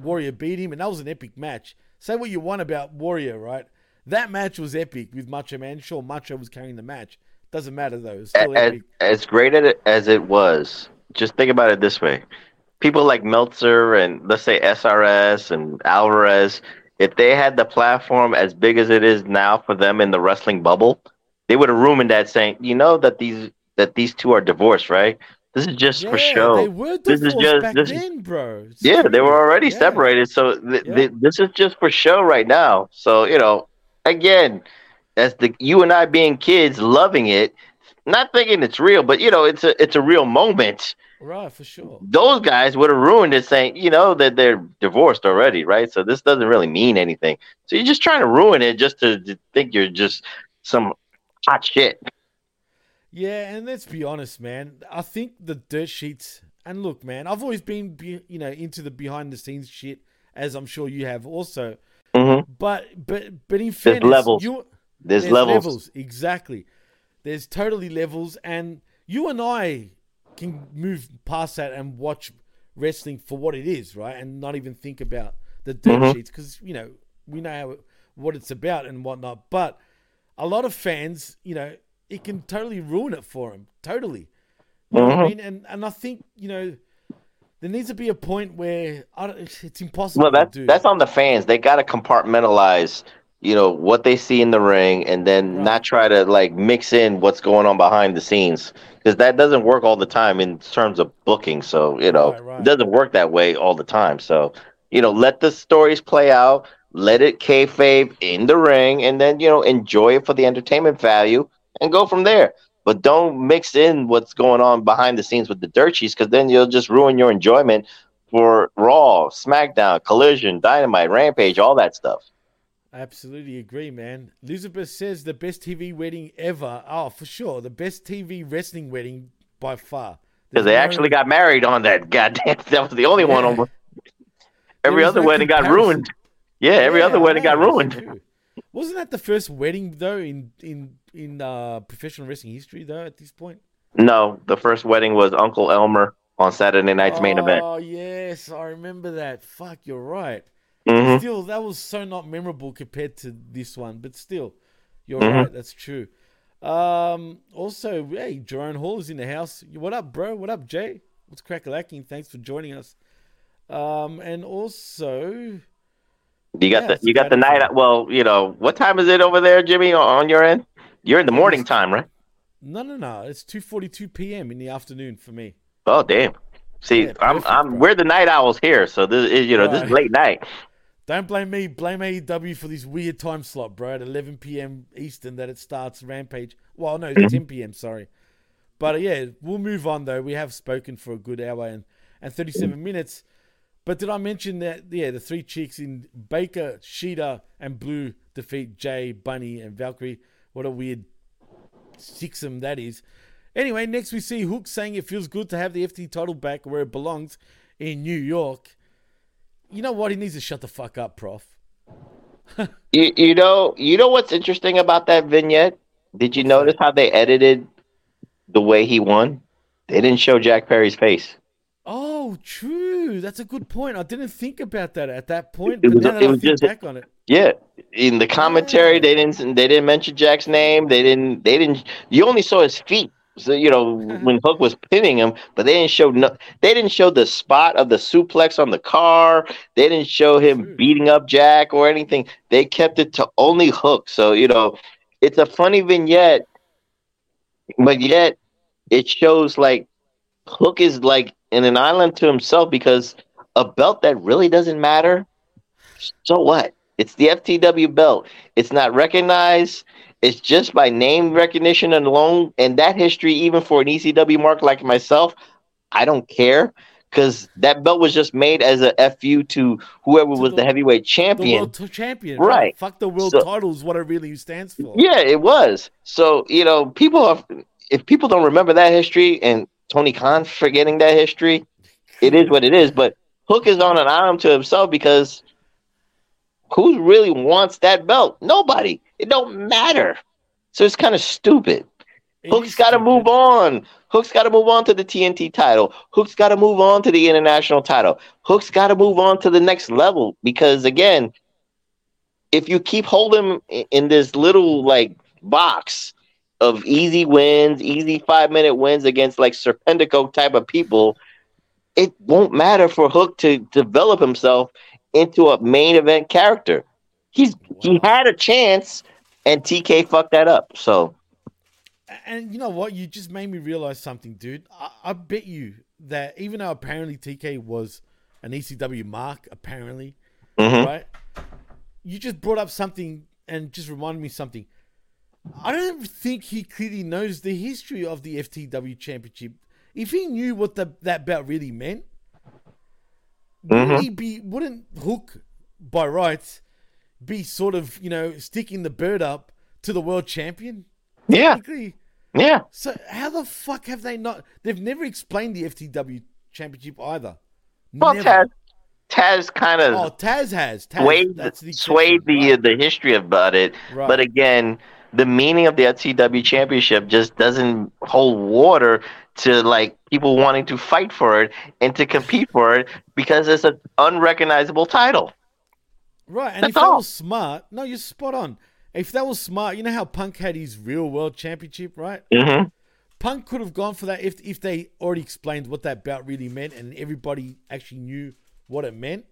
Warrior beat him, and that was an epic match. Say what you want about Warrior, right? That match was epic with Macho Man. Sure, Macho was carrying the match, Doesn't matter though. It's as, as great as it, as it was, just think about it this way: people like Meltzer and let's say SRS and Alvarez, if they had the platform as big as it is now for them in the wrestling bubble, they would have rumored that saying, you know, that these that these two are divorced, right? This is just for show. They were this is just back this, then, bro. It's yeah, they were already Yeah. separated. So th- Yeah. th- this is just for show right now. So you know, again, as the you and I being kids, loving it, not thinking it's real, but you know, it's a it's a real moment. Right, for sure. Those guys would have ruined it, saying you know that they're divorced already, right? So this doesn't really mean anything. So you're just trying to ruin it just to, to think you're just some hot shit. Yeah, and let's be honest, man. I think the dirt sheets. And look, man, I've always been, be, you know, into the behind the scenes shit, as I'm sure you have also. Mhm. But but but in fairness, there's levels. You, There's levels. exactly. There's totally levels, and you and I can move past that and watch wrestling for what it is, right? And not even think about the dirt Mhm. sheets because you know we know how, what it's about and whatnot. But a lot of fans, you know, it can totally ruin it for them. Totally. You know what I mean? And and I think you know there needs to be a point where I don't, it's impossible Well, do. that's on the fans. They got to compartmentalize, you know, what they see in the ring, and then not try to like mix in what's going on behind the scenes, because that doesn't work all the time in terms of booking. So you know, Right, right. it doesn't work that way all the time. So you know, let the stories play out, let it kayfabe in the ring, and then you know, enjoy it for the entertainment value, and go from there. But don't mix in what's going on behind the scenes with the dirt sheets, because then you'll just ruin your enjoyment for Raw, SmackDown, Collision, Dynamite, Rampage, all that stuff. Absolutely agree, man. Elizabeth says the best TV wedding ever. Oh, for sure, the best TV wrestling wedding by far. Because they no- actually got married on that goddamn. That was the only one. Yeah. Almost. There Every other no wedding got ruined. Yeah, every Yeah, other wedding got ruined. Wasn't that the first wedding though in in in uh, professional wrestling history though? At this point. No, the first wedding was Uncle Elmer on Saturday night's main event. Oh yes, I remember that. Fuck, you're right. Mhm. Still, that was so not memorable compared to this one, but still, you're Mhm. right. That's true. Um, also, hey, Jerome Hall is in the house. What up, bro? What up, Jay? What's crackalacking? Thanks for joining us. Um, and also, You got Yeah, the you got the night. Well, you know what time is it over there, Jimmy? On your end, you're in the morning time, right? no, no, no. It's two forty-two p.m. in the afternoon for me. Oh, damn. See, Yeah, I'm perfect, I'm bro. we're the night owls here, so this is you know this is late night. Don't blame me. Blame AEW for this weird time slot, bro. At 11 p.m. Eastern, that it starts Rampage. Well, no, it's 10 p.m. Sorry, but uh, yeah, we'll move on though. We have spoken for a good hour and and 37 minutes. But did I mention that? Yeah, the three chicks in Baker, Shida, and Blue defeat Jay, Bunny, and Valkyrie. What a weird sixum that is. Anyway, next we see Hook saying it feels good to have the FT title back where it belongs in New York. You know what? He needs to shut the fuck up, Prof. You you know you know what's interesting about that vignette? Did you notice how they edited the way he won? They didn't show Jack Perry's face. Oh, true. That's a good point. I didn't think about that at that point, It but was- now that it I was think just- back on it, Yeah, in the commentary they didn't they didn't mention Jack's name. They didn't they didn't. You only saw his feet. So you know when Hook was pinning him, but they didn't show no. They didn't show the spot of the suplex on the car. They didn't show him beating up Jack or anything. They kept it to only Hook. So you know, it's a funny vignette, but yet it shows like Hook is like in an island to himself because a belt that really doesn't matter. So what? It's the FTW belt. It's not recognized. It's just by name recognition alone. And that history, even for an ECW mark like myself, I don't care because that belt was just made as a FU to whoever was the, heavyweight the champion. world t- champion, Right. Fuck the world So- title is what it really stands for. Yeah, it was. So, you know, people are, if people don't remember that history and Tony Khan forgetting that history, it is what it is. But Hook is on an island to himself because who really wants that belt? Nobody. It don't matter. So it's kind of stupid. Hook's got to move on. Hook's got to move on to the TNT title. Hook's got to move on to the international title. Hook's got to move on to the next level because again, if you keep holding him in this little like box, of easy wins, easy five minute wins against like Serpentico type of people, it won't matter for Hook to develop himself into a main event character. He's he had a chance, and TK fucked that up. So And you know what? You just made me realize something, dude. I, I bet you that even though apparently TK was an ECW mark, apparently, Mhm. right? You just brought up something and just reminded me something. I don't think he clearly knows the history of the FTW Championship. If he knew what the, that belt really meant, wouldn't Mhm. he be? Wouldn't Hook, by rights, be sort of you know sticking the bird up to the world champion? Yeah. Technically. yeah, So how the fuck have they not? They've never explained the FTW Championship either. well, Never. Taz Taz kind of Oh, Taz has. Taz, swayed that's the swayed the the history about it. Right. But again, the meaning of the FTW championship just doesn't hold water to like people wanting to fight for it and to compete for it because it's an unrecognizable title. Right, and That's if that all. was smart, no, you're spot on. If that was smart, you know how Punk had his real world championship, right? Mm-hmm. Punk could have gone for that if if they already explained what that belt really meant and everybody actually knew what it meant.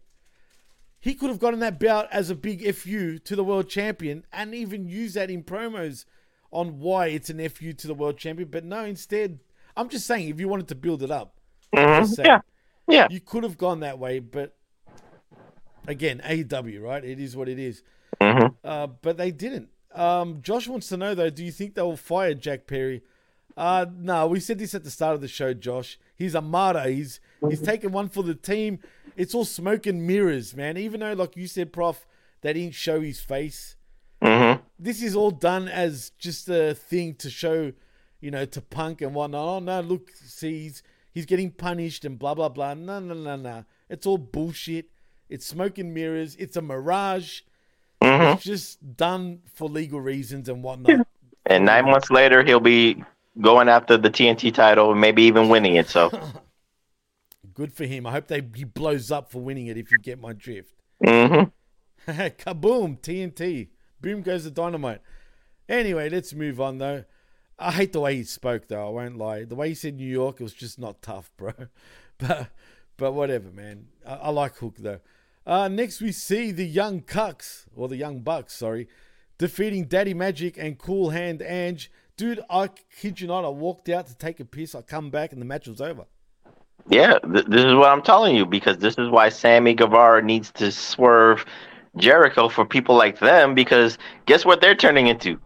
He could have gotten that belt as a big FU to the world champion and even use that in promos on why it's an FU to the world champion. But no, instead, I'm just saying if you wanted to build it up, Mhm. saying, Yeah. Yeah. you could have gone that way. But again, AEW, right? It is what it is. Mhm. Uh, but they didn't. Um, Josh wants to know though, do you think they will fire Jack Perry? Uh, no, we said this at the start of the show, Josh. He's a martyr. He's he's taken one for the team. It's all smoke and mirrors, man. Even though, like you said, Prof, they didn't show his face. Mm-hmm. This is all done as just a thing to show, you know, to punk and whatnot. Oh no, look, see, he's he's getting punished and blah blah blah. No, no, no, no. It's all bullshit. It's smoke and mirrors. It's a mirage. It's just done for legal reasons and whatnot. And nine months later, he'll be going after the TNT title and maybe even winning it. So, Good for him. I hope they he blows up for winning it. If you get my drift. Mhm. Kaboom! TNT. Boom goes the dynamite. Anyway, let's move on though. I hate the way he spoke though. I won't lie. The way he said New York, it was just not tough, bro. But but whatever, man. I, I like Hook though. Uh, next we see the young Cucks or the young Bucks, sorry, defeating Daddy Magic and Cool Hand Ange. Dude, I kid you not. I walked out to take a piss. I come back and the match was over. Yeah, th- this is what I'm telling you because this is why Sammy Guevara needs to swerve Jericho for people like them because guess what they're turning into?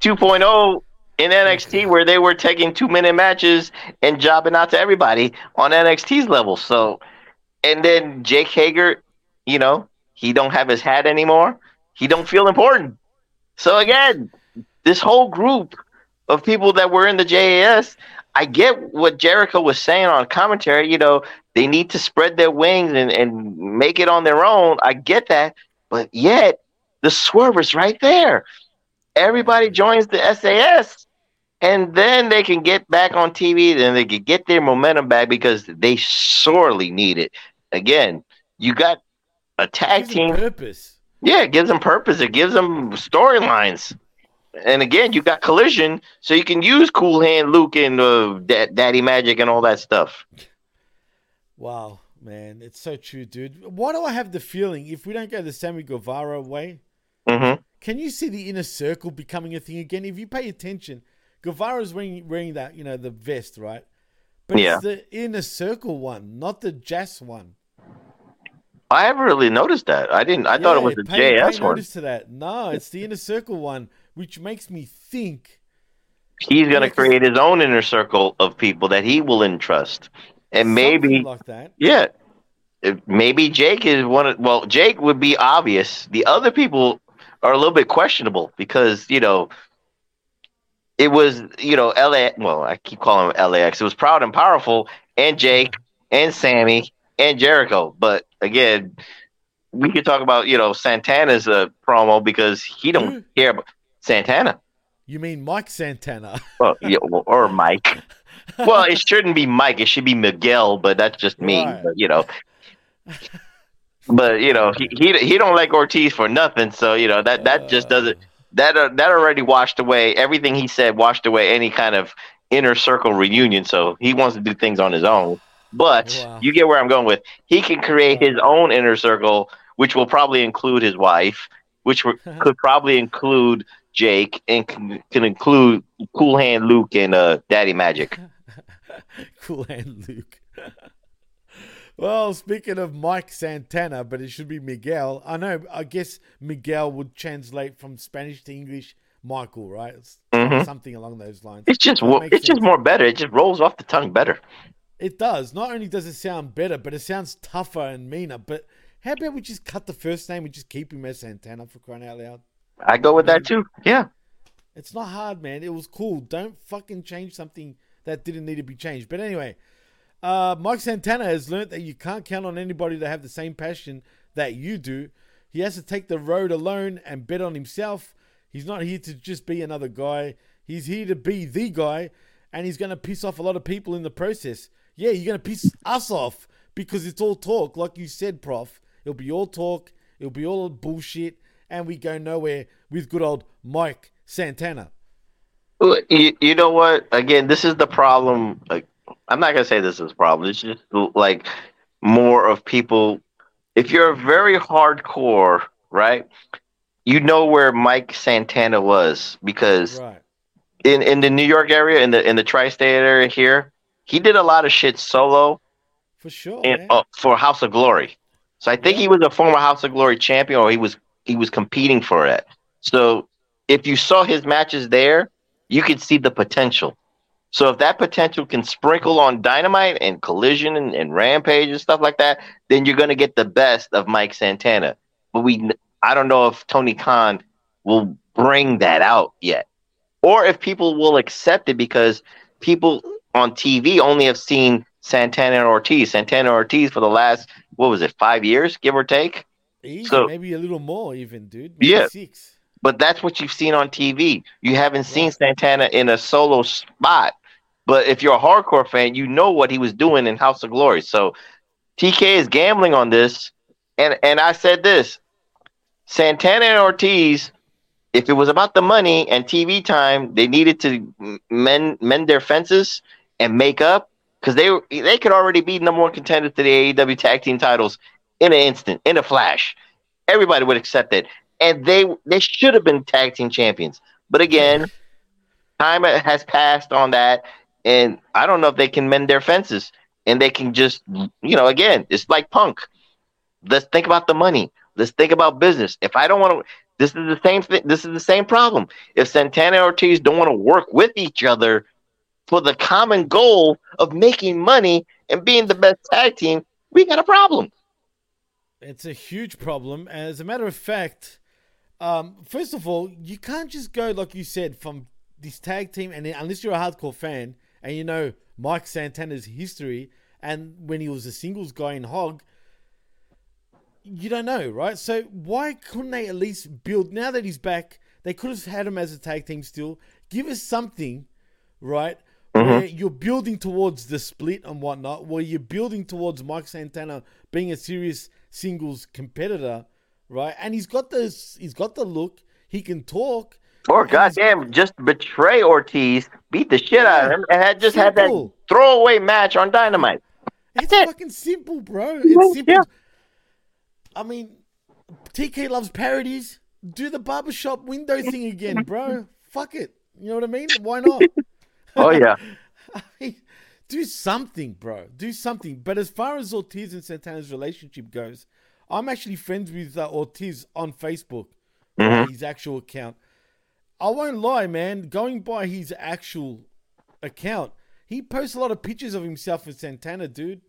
2.0 in NXT where they were taking two minute matches and jobbing out to everybody on NXT's level. So, and then Jake Hager, you know, he don't have his hat anymore. He don't feel important. So again, this whole group of people that were in the JAS, I get what Jericho was saying on commentary. You know, they need to spread their wings and, and make it on their own. I get that. But yet, the swerve is right there. Everybody joins the JAS, and then they can get back on TV Then they can get their momentum back because they sorely need it. Again, you got a tag team. purpose. Yeah, it gives them purpose. It gives them storylines. And again, you got collision, so you can use Cool Hand Luke and uh, Da- Daddy Magic and all that stuff. Wow, man, it's so true, dude. Why do I have the feeling if we don't go the Sammy Guevara way, Mm-hmm. can you see the inner circle becoming a thing again? If you pay attention, Guevara's wearing wearing that, you know, the vest, right? But Yeah. it's the inner circle one, not the JAS one. I haven't really noticed that. I didn't. I thought it was the pay, JS pay one. notice to that. No, it's the inner circle one, which makes me think. He's going to create his own inner circle of people that he will entrust, and maybe like that. Yeah. Maybe Jake is one of well, Jake would be obvious. The other people are a little bit questionable because, you know, it was, you know, LA well, I keep calling him LAX. It was proud and powerful and Jake and Sammy and Jericho. But again, we could talk about, you know, Santana's uh, promo because he don't care about Santana. You mean Mike Santana? Well, yeah, or Mike. Well, it shouldn't be Mike. It should be Miguel, but that's just me. Right. But, you know, but you know, he, he he don't like Ortiz for nothing. So you know that that just doesn't that uh, that already washed away everything he said. Washed away any kind of inner circle reunion. So he wants to do things on his own. But Wow. you get where I'm going with. He can create his own inner circle, which will probably include his wife, which could probably include Jake, and can, can include Cool Hand Luke and uh, Daddy Magic. cool hand Luke. well, speaking of Mike Santana, but it should be Miguel. I know. I guess Miguel would translate from Spanish to English. Michael, right? Mhm. Something along those lines. It's just That wo- makes it's just more better. It just rolls off the tongue better. It does. Not only does it sound better, but it sounds tougher and meaner. But how about we just cut the first name and just keep him as Santana for crying out loud? I go with that too. Yeah. It's not hard, man. It was cool. Don't fucking change something that didn't need to be changed. But anyway, uh, Mike Santana has learned that you can't count on anybody to have the same passion that you do. He has to take the road alone and bet on himself. He's not here to just be another guy. He's here to be the guy, and he's going to piss off a lot of people in the process. Yeah, you're going to piss us off because it's all talk, like you said, Prof. It'll be all talk. It'll be all bullshit, and we go nowhere with good old Mike Santana. You, you know what? Again, this is the problem. Like, I'm not gonna say this is a problem. It's just like more of people. If you're very hardcore, right? You know where Mike Santana was because Right. in in the New York area, in the in the tri-state area here, he did a lot of shit solo For sure. man. uh, for House of Glory. So I think he was a former House of Glory champion, or he was he was competing for it. So if you saw his matches there, you could see the potential. So if that potential can sprinkle on Dynamite and Collision and, and Rampage and stuff like that, then you're going to get the best of Mike Santana. But we, I don't know if Tony Khan will bring that out yet, or if people will accept it because people on TV only have seen Santana and Ortiz. Santana and Ortiz for the last what was it, five years, give or take. Easy, so- maybe a little more, even, dude. Maybe Yeah. Six. But that's what you've seen on TV. You haven't seen Santana in a solo spot. But if you're a hardcore fan, you know what he was doing in House of Glory. So TK is gambling on this. And and I said this Santana and Ortiz, if it was about the money and TV time, they needed to mend mend their fences and make up because they they could already be number one contenders to the AEW tag team titles in an instant, in a flash. Everybody would accept it, and they they should have been tag team champions. But again, time has passed on that, and I don't know if they can mend their fences and they can just you know again, it's like Punk. Let's think about the money. Let's think about business. If I don't want to, this is the same thing. This is the same problem. If Santana and Ortiz don't want to work with each other for the common goal of making money and being the best tag team, we got a problem. It's a huge problem. As a matter of fact, um, first of all, you can't just go like you said from this tag team, and then, unless you're a hardcore fan and you know Mike Santana's history and when he was a singles guy in Hog, you don't know, right? So why couldn't they at least build now that he's back? They could have had him as a tag team still. Give us something, right? Where you're building towards the split and whatnot, where you're building towards Mike Santana being a serious singles competitor, right? And he's got this, he's got the look. He can talk. Or goddamn, just betray Ortiz, beat the shit out of him, and had just had that throwaway match on Dynamite. It's fucking simple, bro. It's simple. I mean, TK loves parodies. Do the barbershop window thing again, bro. Fuck it. You know what I mean? Why not? Oh yeah, I mean, do something, bro. Do something. But as far as Ortiz and Santana's relationship goes, I'm actually friends with uh, Ortiz on Facebook, right, his actual account. I won't lie, man. Going by his actual account, he posts a lot of pictures of himself with Santana, dude,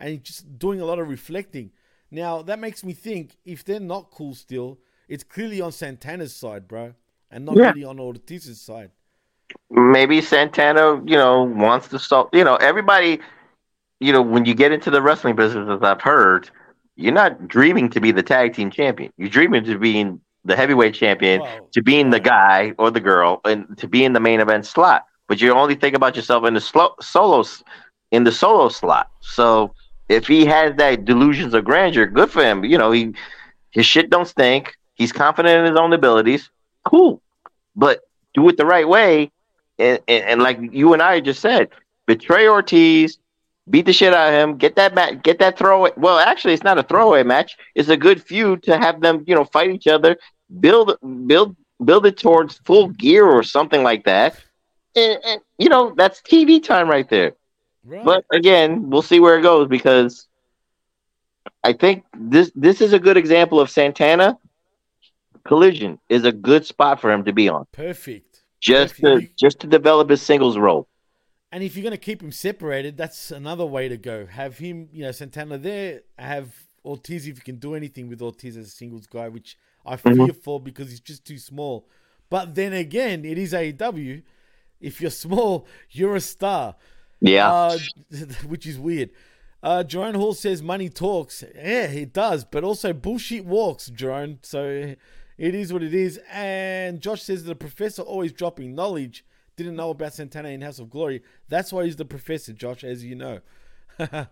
and he's just doing a lot of reflecting. Now that makes me think if they're not cool still, it's clearly on Santana's side, bro, and not Yeah. really on Ortiz's side. Maybe Santana, you know, wants to solve. You know, everybody, you know, when you get into the wrestling business, as I've heard, you're not dreaming to be the tag team champion. You're dreaming to being the heavyweight champion, Wow. to being the guy or the girl, and to be in the main event slot. But you only think about yourself in the slow, solos, in the solo slot. So if he has that delusions of grandeur, good for him. You know, he his shit don't stink. He's confident in his own abilities. cool, but do it the right way. And, and, and like you and I just said, betray Ortiz, beat the shit out of him, get that match, get that throwaway. Well, actually, it's not a throwaway match. It's a good feud to have them, you know, fight each other, build, build, build it towards full gear or something like that. And, and you know, that's TV time right there. Right. But again, we'll see where it goes because I think this this is a good example of Santana. Collision is a good spot for him to be on, Perfect. Just to Perfect. just to develop his singles role. And if you're going to keep him separated, that's another way to go. Have him, you know, Santana there. Have Ortiz if you can do anything with Ortiz as a singles guy, which I fear Mhm. for because he's just too small. But then again, it is AEW. If you're small, you're a star. Yeah. Uh, which is weird. Uh, Jerome Hall says money talks. Yeah, it does, but also bullshit walks, Jerome. So it is what it is. And Josh says that the professor always dropping knowledge. Didn't know about Santana in House of Glory. That's why he's the professor, Josh, as you know.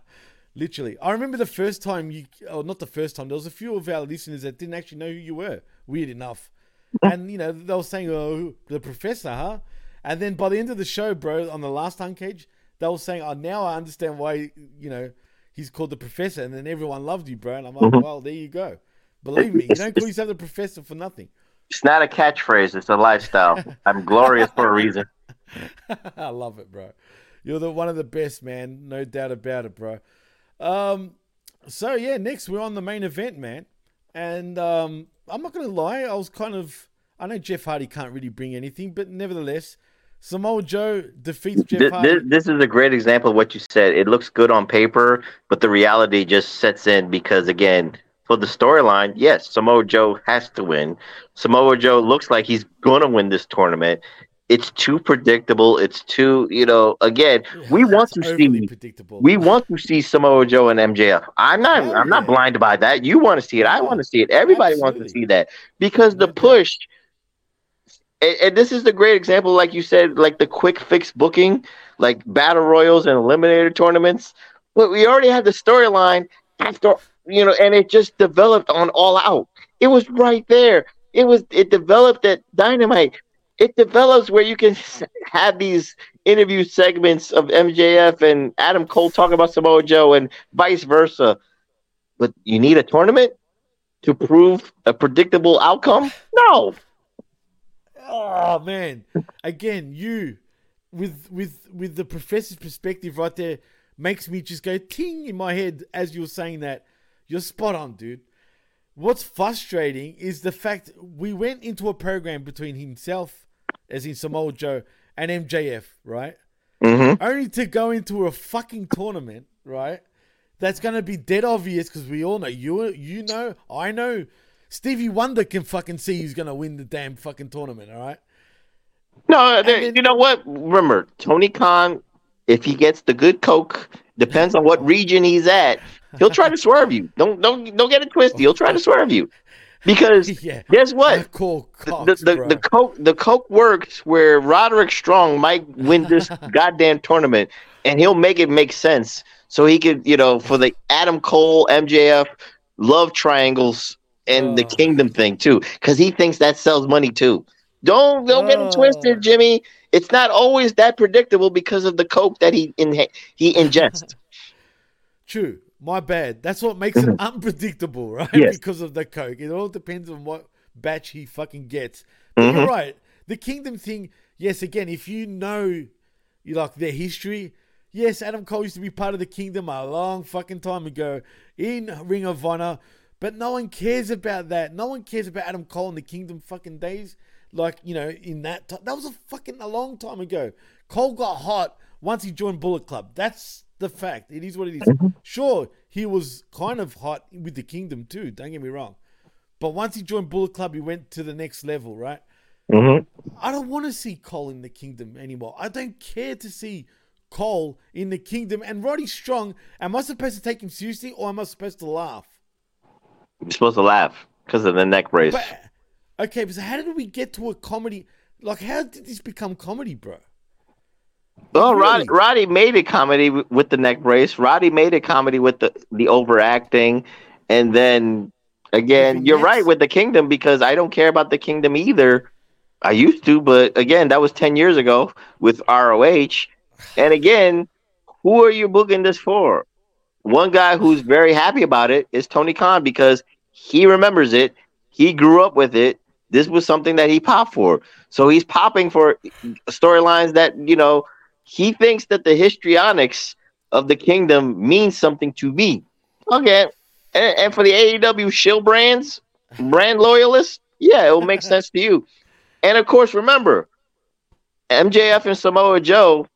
Literally. I remember the first time you, or not the first time, there was a few of our listeners that didn't actually know who you were. Weird enough. and, you know, they were saying, oh, the professor, huh? And then by the end of the show, bro, on the last Uncage, they were saying, oh, now I understand why, you know, he's called the professor. And then everyone loved you, bro. And I'm like, Mhm. well, there you go. Believe me, you don't call yourself the professor for nothing. It's not a catchphrase; it's a lifestyle. I'm glorious for a reason. I love it, bro. You're the one of the best, man. No doubt about it, bro. Um, so yeah, next we're on the main event, man. And um, I'm not gonna lie, I was kind of I know Jeff Hardy can't really bring anything, but nevertheless, Samoa Joe defeats Jeff This, Hardy. this, this is a great example of what you said. It looks good on paper, but the reality just sets in because, again, for the storyline, yes, Samoa Joe has to win. Samoa Joe looks like he's going to win this tournament. It's too predictable. It's too, you know, again, we want to see predictable. we want to see Samoa Joe and MJF. I'm not I'm not blind by that. You want to see it. I want to see it. Everybody wants to see that because the push and, and this is the great example, like you said, like the quick fix booking, like battle royals and eliminator tournaments. But we already had the storyline after, you know, and it just developed on All Out. It was right there. It was. It developed at Dynamite. It develops where you can have these interview segments of MJF and Adam Cole talking about Samoa Joe and vice versa. But you need a tournament to prove a predictable outcome? No. Oh man! Again, you with with with the professor's perspective right there makes me just go ting in my head as you're saying that. You're spot on, dude. What's frustrating is the fact we went into a program between himself, as in Samoa Joe, and MJF, right? Mm-hmm. Only to go into a fucking tournament, right? That's gonna be dead obvious because we all know you you know I know Stevie Wonder can fucking see who's gonna win the damn fucking tournament, all right? No, there, you know what? Remember, Tony Khan, if he gets the good coke, depends on what region he's at. He'll try to swerve you. Don't don't don't get it twisted. He'll try to swerve you because Yeah. guess what? Cool. The, the, the, the coke the coke works where Roderick Strong might win this goddamn tournament, and he'll make it make sense. So he could, you know, for the Adam Cole MJF love triangles and the Kingdom thing too, because he thinks that sells money too. Don't don't get it twisted, Jimmy. It's not always that predictable because of the coke that he in, he ingests. True. My bad. That's what makes it unpredictable, right? Yes. Because of the coke. It all depends on what batch he fucking gets. But Mhm. you're right. The kingdom thing, yes, again, if you know you like their history, yes, Adam Cole used to be part of the kingdom a long fucking time ago in Ring of Honor. But no one cares about that. No one cares about Adam Cole in the kingdom fucking days. Like, you know, in that time. That was a fucking a long time ago. Cole got hot once he joined Bullet Club. That's the fact. It is what it is. Sure, he was kind of hot with the kingdom too. Don't get me wrong. But once he joined Bullet Club, he went to the next level, right? Mm-hmm. I don't want to see Cole in the kingdom anymore. I don't care to see Cole in the kingdom. And Roddy Strong, am I supposed to take him seriously or am I supposed to laugh? You're supposed to laugh because of the neck brace. But okay, but so how did we get to a comedy? Like, how did this become comedy, bro? Well, Really? Roddy, Roddy made a comedy w- with the neck brace. Roddy made a comedy with the the overacting, and then again, you're right with the kingdom because I don't care about the kingdom either. I used to, but again, that was 10 years ago with ROH. And again, who are you booking this for? One guy who's very happy about it is Tony Khan because he remembers it. He grew up with it. This was something that he popped for. So he's popping for storylines that, you know, he thinks that the histrionics of the kingdom means something to me. Okay. And, and for the AEW shill brands, brand loyalists, yeah, it will make sense to you. And of course, remember, MJF and Samoa Joe,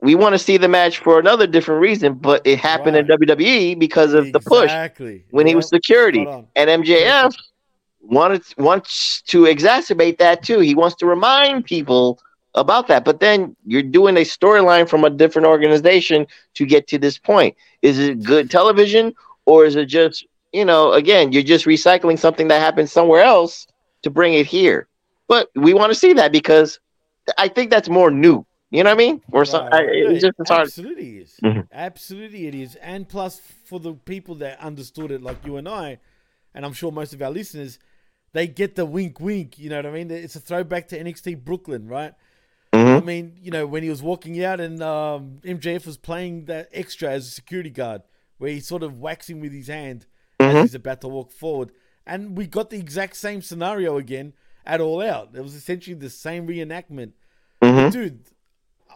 we want to see the match for another different reason, but it happened in WWE because of the push Exactly. when he was security. And MJF wanted wants to exacerbate that too. He wants to remind people about that. But then you're doing a storyline from a different organization to get to this point. Is it good television or is it just, you know, again, you're just recycling something that happened somewhere else to bring it here. But we want to see that because I think that's more new. You know what I mean? Or some, I, it's just it's hard. Absolutely is. Mhm. Absolutely it is. And plus, for the people that understood it, like you and I, and I'm sure most of our listeners, they get the wink, wink. You know what I mean? It's a throwback to NXT Brooklyn, right? Mm-hmm. I mean, you know, when he was walking out and um, MJF was playing that extra as a security guard, where he sort of whacks him with his hand as mm-hmm. he's about to walk forward. And we got the exact same scenario again at All Out. It was essentially the same reenactment. But mm-hmm. dude,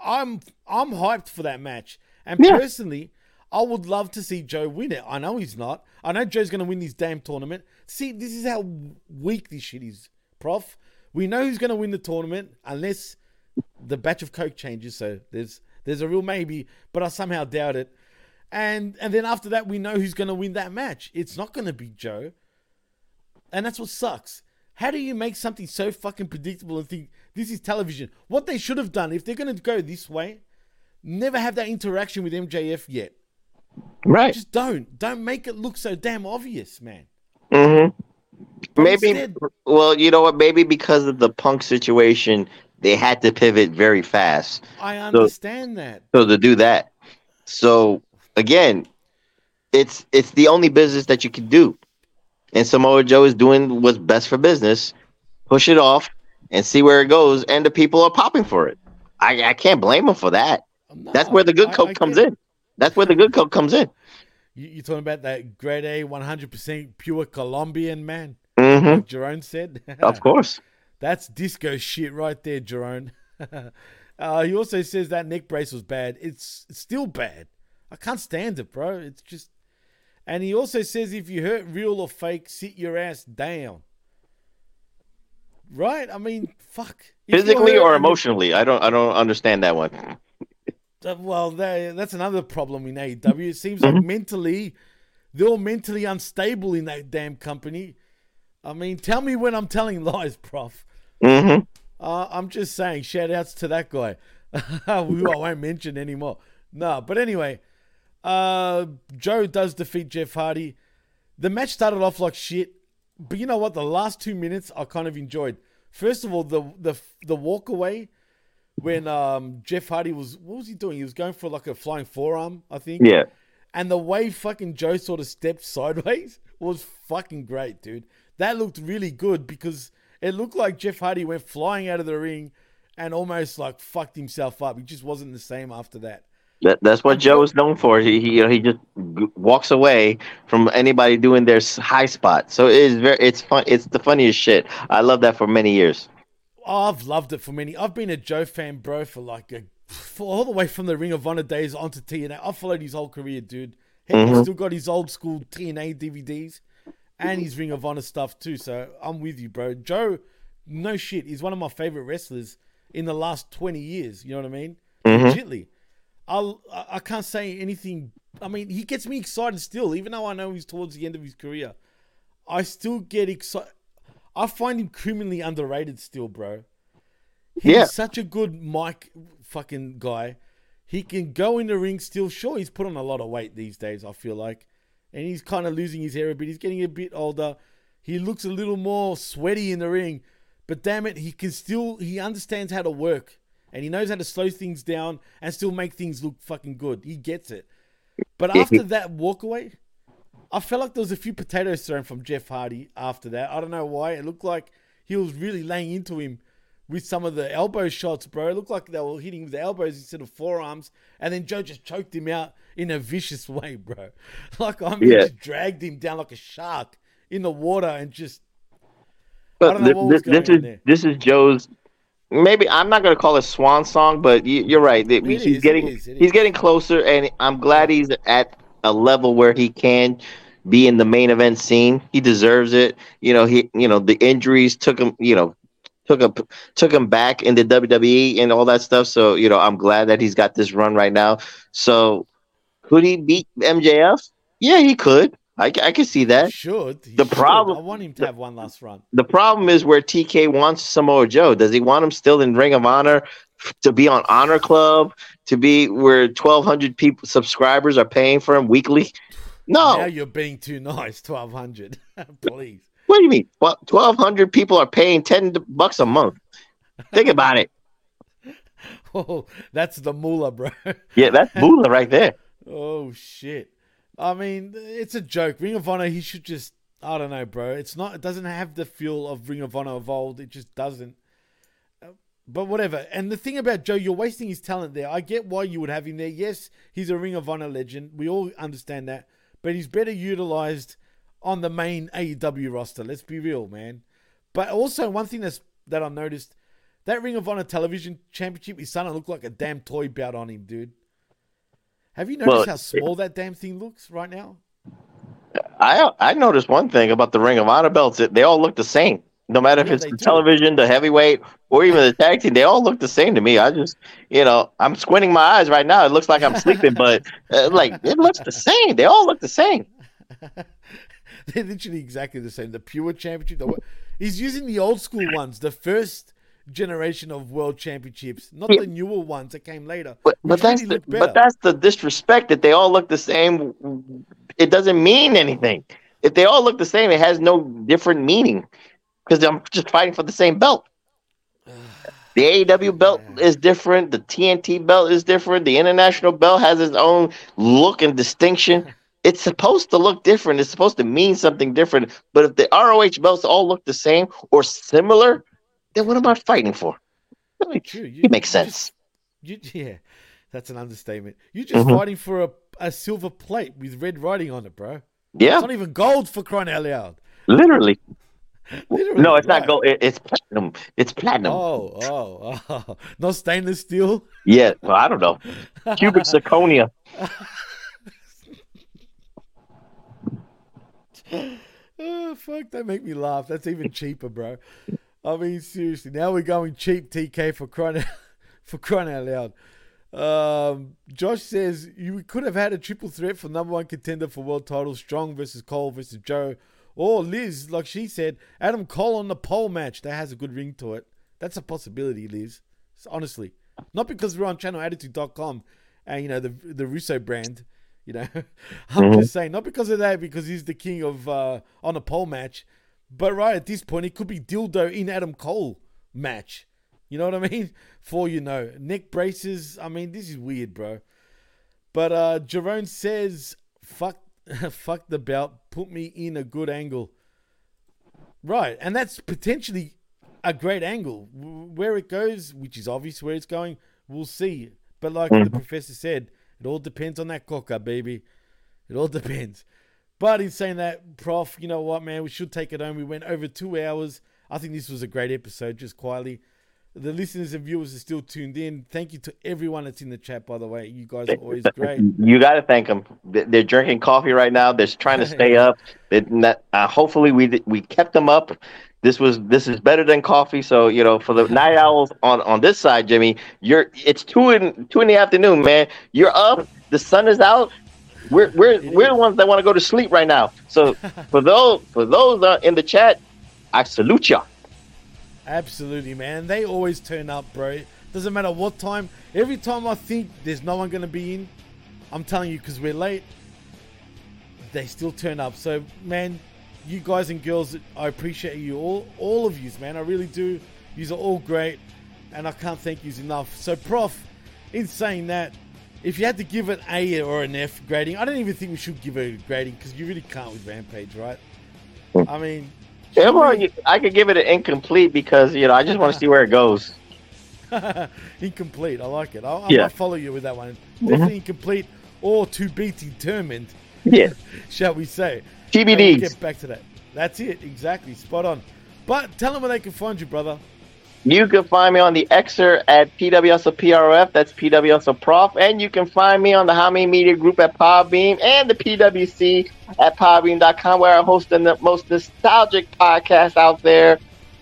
I'm I'm hyped for that match. And Yeah. personally, I would love to see Joe win it. I know he's not. I know Joe's going to win this damn tournament. See, this is how weak this shit is, Prof. We know who's going to win the tournament unless the batch of coke changes. So there's there's a real maybe, but I somehow doubt it. And and then after that, we know who's going to win that match. It's not going to be Joe, and that's what sucks. How do you make something so fucking predictable and think this is television? What they should have done if they're going to go this way, never have that interaction with MJF yet. Right. Just don't. Don't make it look so damn obvious, man. hmm Maybe. instead- well, you know what? Maybe because of the punk situation, they had to pivot very fast. I So- understand that. So to do that, so again, it's it's the only business that you can do, and Samoa Joe is doing what's best for business. Push it off and see where it goes, and the people are popping for it. I I can't blame him for that. That's where the good I- coke I comes in. That's where the good coke comes in. You, you're talking about that grade A, 100% pure Colombian man. Mhm. Like Jerome said. Of course. That's disco shit right there, Jerome. uh, he also says that neck brace was bad. It's, it's still bad. I can't stand it, bro. It's just. And he also says if you hurt real or fake, sit your ass down. Right? I mean, fuck. Physically hurt or emotionally, I don't I don't understand that one. Uh, well, that, that's another problem in AEW. It seems like mentally, they're all mentally unstable in that damn company. I mean, tell me when I'm telling lies, Prof. Mm-hmm. Uh, I'm just saying, shout outs to that guy, I won't mention anymore. No, but anyway, uh, Joe does defeat Jeff Hardy. The match started off like shit, but you know what? The last two minutes I kind of enjoyed. First of all, the the the walk away when um, Jeff Hardy was what was he doing? He was going for like a flying forearm, I think. Yeah. And the way fucking Joe sort of stepped sideways was fucking great, dude. That looked really good because it looked like Jeff Hardy went flying out of the ring and almost like fucked himself up. He just wasn't the same after that. That, that's what Joe is known for. He, he you know he just walks away from anybody doing their high spot. So it is very it's fun. It's the funniest shit. I love that for many years. I've loved it for many. I've been a Joe fan, bro, for like a for all the way from the Ring of Honor days onto TNA. I've followed his whole career, dude. Heck, he's Mhm. still got his old school TNA DVDs and his Ring of Honor stuff too. So I'm with you, bro. Joe, no shit, he's one of my favorite wrestlers in the last 20 years. You know what I mean? Mhm. Legitly. I'll, I I can't say anything. I mean, he gets me excited still, even though I know he's towards the end of his career. I still get excited. I find him criminally underrated still, bro. He's Yeah. such a good mic fucking guy. He can go in the ring still. Sure, he's put on a lot of weight these days, I feel like. And he's kind of losing his hair a bit. He's getting a bit older. He looks a little more sweaty in the ring. But damn it, he can still, he understands how to work. And he knows how to slow things down and still make things look fucking good. He gets it. But after that walkaway, I felt like there was a few potatoes thrown from Jeff Hardy after that. I don't know why. It looked like he was really laying into him with some of the elbow shots, bro. It looked like they were hitting with the elbows instead of forearms, and then Joe just choked him out in a vicious way, bro. Like I mean, Yeah. just dragged him down like a shark in the water and just. I But don't know thi- what was this, this is there. this is Joe's. Maybe I'm not going to call it swan song, but you, you're right. It he's is, getting is, it he's is. getting closer, and I'm glad he's at a level where he can be in the main event scene. He deserves it. You know, he you know the injuries took him. You know, took him took him back into WWE and all that stuff. So you know, I'm glad that he's got this run right now. So could he beat MJF? Yeah, he could. I, I can see that. He Should he The should. problem- I want him to have one last run. The problem is where TK wants Samoa Joe. Does he want him still in Ring of Honor to be on Honor Club to be where 1,200 people subscribers are paying for him weekly? Now No. you're being too nice. Twelve hundred, please. What do you mean? Well, 1,200 people are paying 10 bucks a month. Think about it. Oh, that's the moolah, bro. Yeah, that's moolah right there. Oh shit! I mean, it's a joke. Ring of Honor, he should just. I don't know, bro. It's not. It doesn't have the feel of Ring of Honor of old. It just doesn't. Uh, But whatever. And the thing about Joe, you're wasting his talent there. I get why you would have him there. Yes, he's a Ring of Honor legend. We all understand that. But he's better utilized on the main AEW roster. Let's be real, man. But also, one thing that's that I noticed, that Ring of Honor Television Championship is starting to look like a damn toy bout on him, dude. Have you noticed Well, how small that damn thing looks right now? I I noticed one thing about the Ring of Honor belts. They all look the same. No matter if it's the do. television, the heavyweight, or even the tag team, they all look the same to me. I just, you know, I'm squinting my eyes right now. It looks like I'm sleeping, but uh, like it looks the same. They all look the same. They're literally exactly the same. The Pure Championship. The, he's using the old school ones, the first generation of World Championships, not Yeah. the newer ones that came later. But, but that's the, but that's the disrespect that they all look the same. It doesn't mean anything. If they all look the same, it has no different meaning because I'm just fighting for the same belt. The AEW belt is different. The TNT belt is different. The international belt has its own look and distinction. It's supposed to look different. It's supposed to mean something different. But if the ROH belts all look the same or similar, then what am I fighting for? True. You, It makes sense. just- you, yeah, that's an understatement. You're just Mhm. fighting for a, a silver plate with red writing on it, bro. Yeah. It's not even gold for crying out loud. Literally. Literally, no, it's right. not gold. It, it's platinum. It's platinum. Oh, oh, oh. Not stainless steel? Yeah. Well, I don't know. Cubic zirconia. oh, fuck, that make me laugh. That's even cheaper, bro. I mean, seriously, now we're going cheap TK for crying out, for crying out loud. Um, Josh says you could have had a triple threat for number one contender for world title, Strong versus Cole versus Joe, or Liz, like she said, Adam Cole on the pole match. That has a good ring to it. That's a possibility, Liz. Honestly, not because we're on channelattitude.com and you know the the Russo brand. You know, I'm Mhm. just saying not because of that, because he's the king of uh, on a pole match. But right at this point, it could be dildo in Adam Cole match. You know what I mean? For you know, neck braces. I mean, this is weird, bro. But uh Jerome says, "Fuck, fuck the belt. Put me in a good angle." Right, and that's potentially a great angle. Where it goes, which is obvious where it's going, we'll see. But like the Mhm. professor said, it all depends on that cocker, baby. It all depends. But in saying that, Prof, you know what, man, we should take it home. We went over two hours. I think this was a great episode, just quietly. The listeners and viewers are still tuned in. Thank you to everyone that's in the chat, by the way. You guys are always great. You got to thank them. They're drinking coffee right now. They're trying to stay up. Not- uh, hopefully, we we kept them up. This was this is better than coffee. So you know, for the night owls on on this side, Jimmy, you're it's two in two in the afternoon, man. You're up. The sun is out. We're we're we're the ones that want to go to sleep right now. So for those for those uh, in the chat, I salute y'all. Absolutely, man. They always turn up, bro. Doesn't matter what time. Every time I think there's no one going to be in, I'm telling you, because we're late, they still turn up. So, man, you guys and girls, I appreciate you all, all of yous, man. I really do. Yous are all great, and I can't thank yous enough. So, Prof, in saying that, if you had to give an A or an F grading, I don't even think we should give a grading because you really can't with Rampage, right? Hmm. I mean, Yeah, well, you, I could give it an incomplete because you know I just want to see where it goes. incomplete. I like it. I'll, Yeah. follow you with that one. Mm-hmm. Definitely incomplete or to be determined. Yeah. shall we say? We'll get back to that. That's it. Exactly. Spot on. But tell them where they can find you, brother. You can find me on the Xer at PWSOPROF, that's PWSOPROF, and you can find me on the How Many Media Group at Podbean and the PWC at Podbean.com, where I host the most nostalgic podcast out there,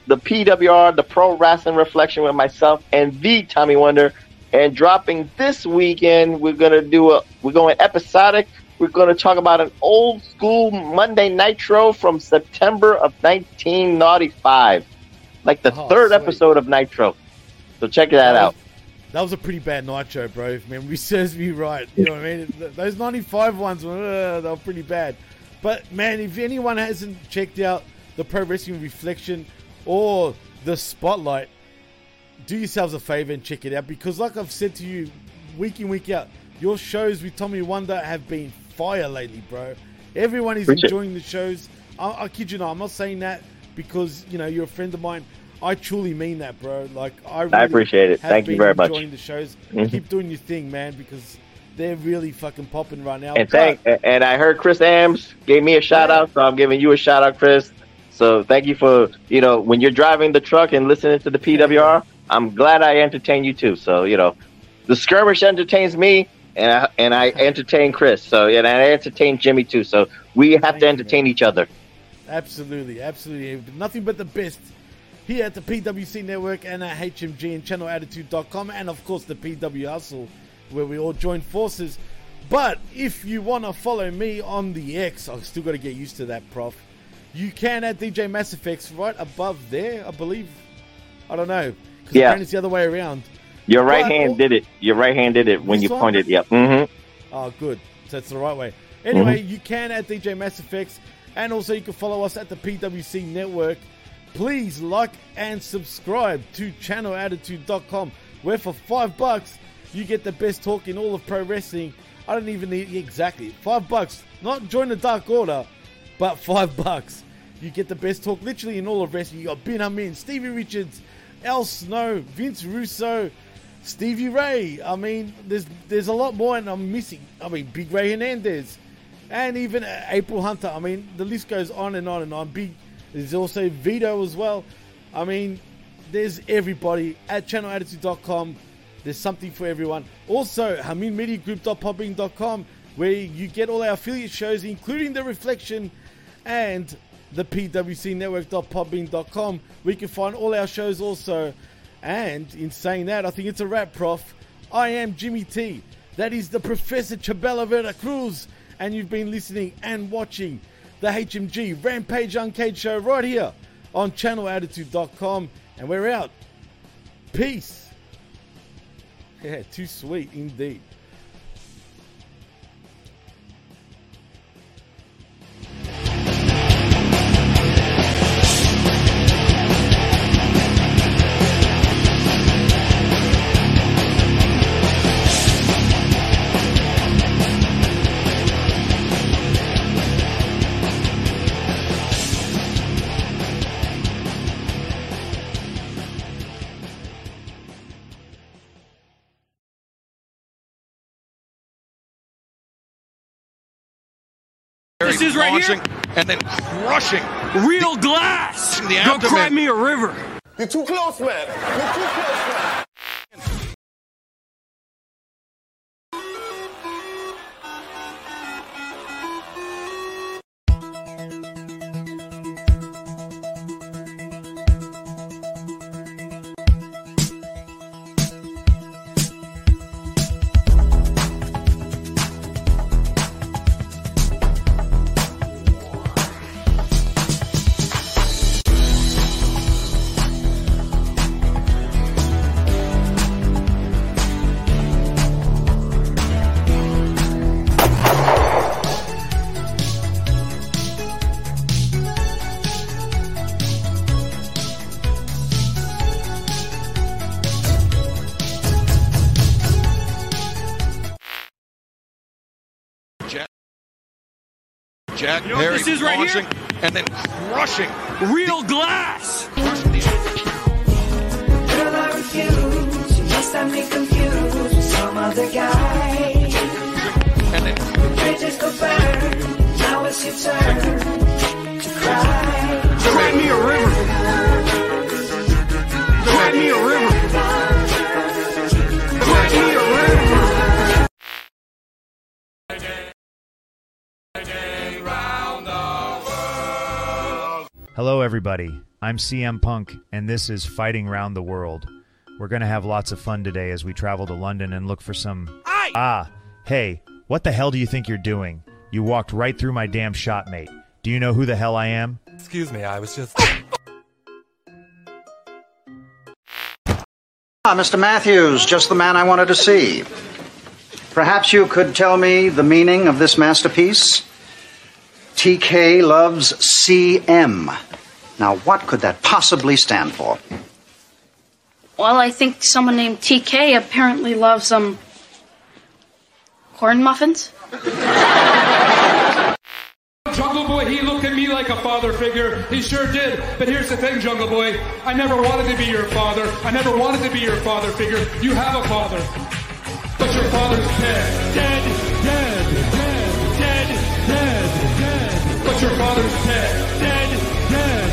the PWR, the Pro Wrestling Reflection with myself and the Tommy Wonder. And dropping this weekend, we're gonna do a we're going episodic. We're gonna talk about an old school Monday Nitro from September of 1995 like the Oh, third sweet. episode of Nitro. So check that out. That was a pretty bad nitro, bro. If memory serves me right, you know what I mean. Those '95 ones were uh, they were pretty bad. But man, if anyone hasn't checked out the Pro Wrestling Reflection or the Spotlight, do yourselves a favor and check it out because, like I've said to you, week in week out, your shows with Tommy Wonder have been fire lately, bro. Everyone is Appreciate- enjoying the shows. I, I kid you not, I'm not saying that because you know you're a friend of mine. I truly mean that, bro. Like I, really appreciate it. Thank you very much. Enjoying the shows. Mhm. Keep doing your thing, man, because they're really fucking popping right now. And But- thank and I heard Chris Ambs gave me a shout out, so I'm giving you a shout out, Chris. So thank you for you know when you're driving the truck and listening to the PWR. I'm glad I entertain you too. So you know, the skirmish entertains me, and I, and I entertain Chris. So yeah, and I entertain Jimmy too. So we have to entertain each other. Absolutely, absolutely. Nothing but the best here at the PWC Network and at HMG and channelattitude.com and of course the PW Hustle where we all join forces. But if you want to follow me on the X, I've still got to get used to that, Prof. You can at DJ Mass Effects right above there, I believe. I don't know. Yeah. it's the other way around. Your right But- hand did it. Your right hand did it when you one? pointed. Yep. Mm-hmm. Oh, good. So it's the right way. Anyway, you can at DJ Mass Effects, and also you can follow us at the PWC Network. Please like and subscribe to channelattitude.com, where for five bucks you get the best talk in all of pro wrestling. I don't even need exactly five bucks. Not join the Dark Order, but five bucks. You get the best talk literally in all of wrestling. You got Ben Amin, Stevie Richards, Al Snow, Vince Russo, Stevie Ray. I mean, there's there's a lot more, and I'm missing. I mean, Big Ray Hernandez, and even uh, April Hunter. I mean, the list goes on and on and on. Big. There's also Vito as well. I mean, there's everybody at channelattitude.com. There's something for everyone. Also, HaminMediaGroup.popping.com, where you get all our affiliate shows, including The Reflection and the PWCNetwork.popping.com. where you can find all our shows also. And in saying that, I think it's a wrap, Prof. I am Jimmy T. That is the Professor Chabela Vera Cruz. And you've been listening and watching the HMG Rampage Uncaged show right here on channelattitude.com. And we're out. Peace. Yeah, too sweet indeed. This is right launching here. and then crushing Real glass. the Don't cry me a river. You're too close, man. You're too close, man. Jack You know Perry this is right here? and then crushing real glass. Girl, I refuse. You just have confused with some other guy. Bridges go burn. Now it's your turn to cry. Write me a river. Hello, everybody. I'm CM Punk, and this is Fighting Round the World. We're going to have lots of fun today as we travel to London and look for some. Ah, hey, what the hell do you think you're doing? You walked right through my damn shot, mate. Do you know who the hell I am? Excuse me, I was just. Ah, Mr. Matthews, just the man I wanted to see. Perhaps you could tell me the meaning of this masterpiece? TK loves CM. Now, what could that possibly stand for? Well, I think someone named TK apparently loves um corn muffins. Jungle Boy, he looked at me like a father figure. He sure did. But here's the thing, Jungle Boy. I never wanted to be your father. I never wanted to be your father figure. You have a father. But your father's dead. Dead, dead, dead, father's dead. Dead, dead,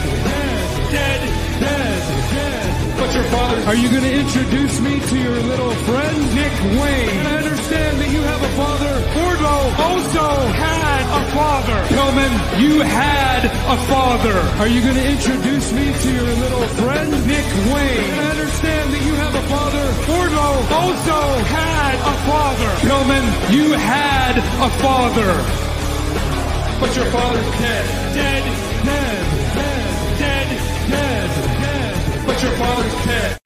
dead, dead, dead. But your father's Are you going to introduce me to your little friend, Nick Wayne? I understand that you have a father. Wardlow also had a father. Pillman, you had a father. Are you going to introduce me to your little friend, Nick Wayne? I understand that you have a father. Wardlow also had a father. Pillman, you had a father. But your father's dead. Dead, dead, dead, dead, dead, dead. But your father's dead.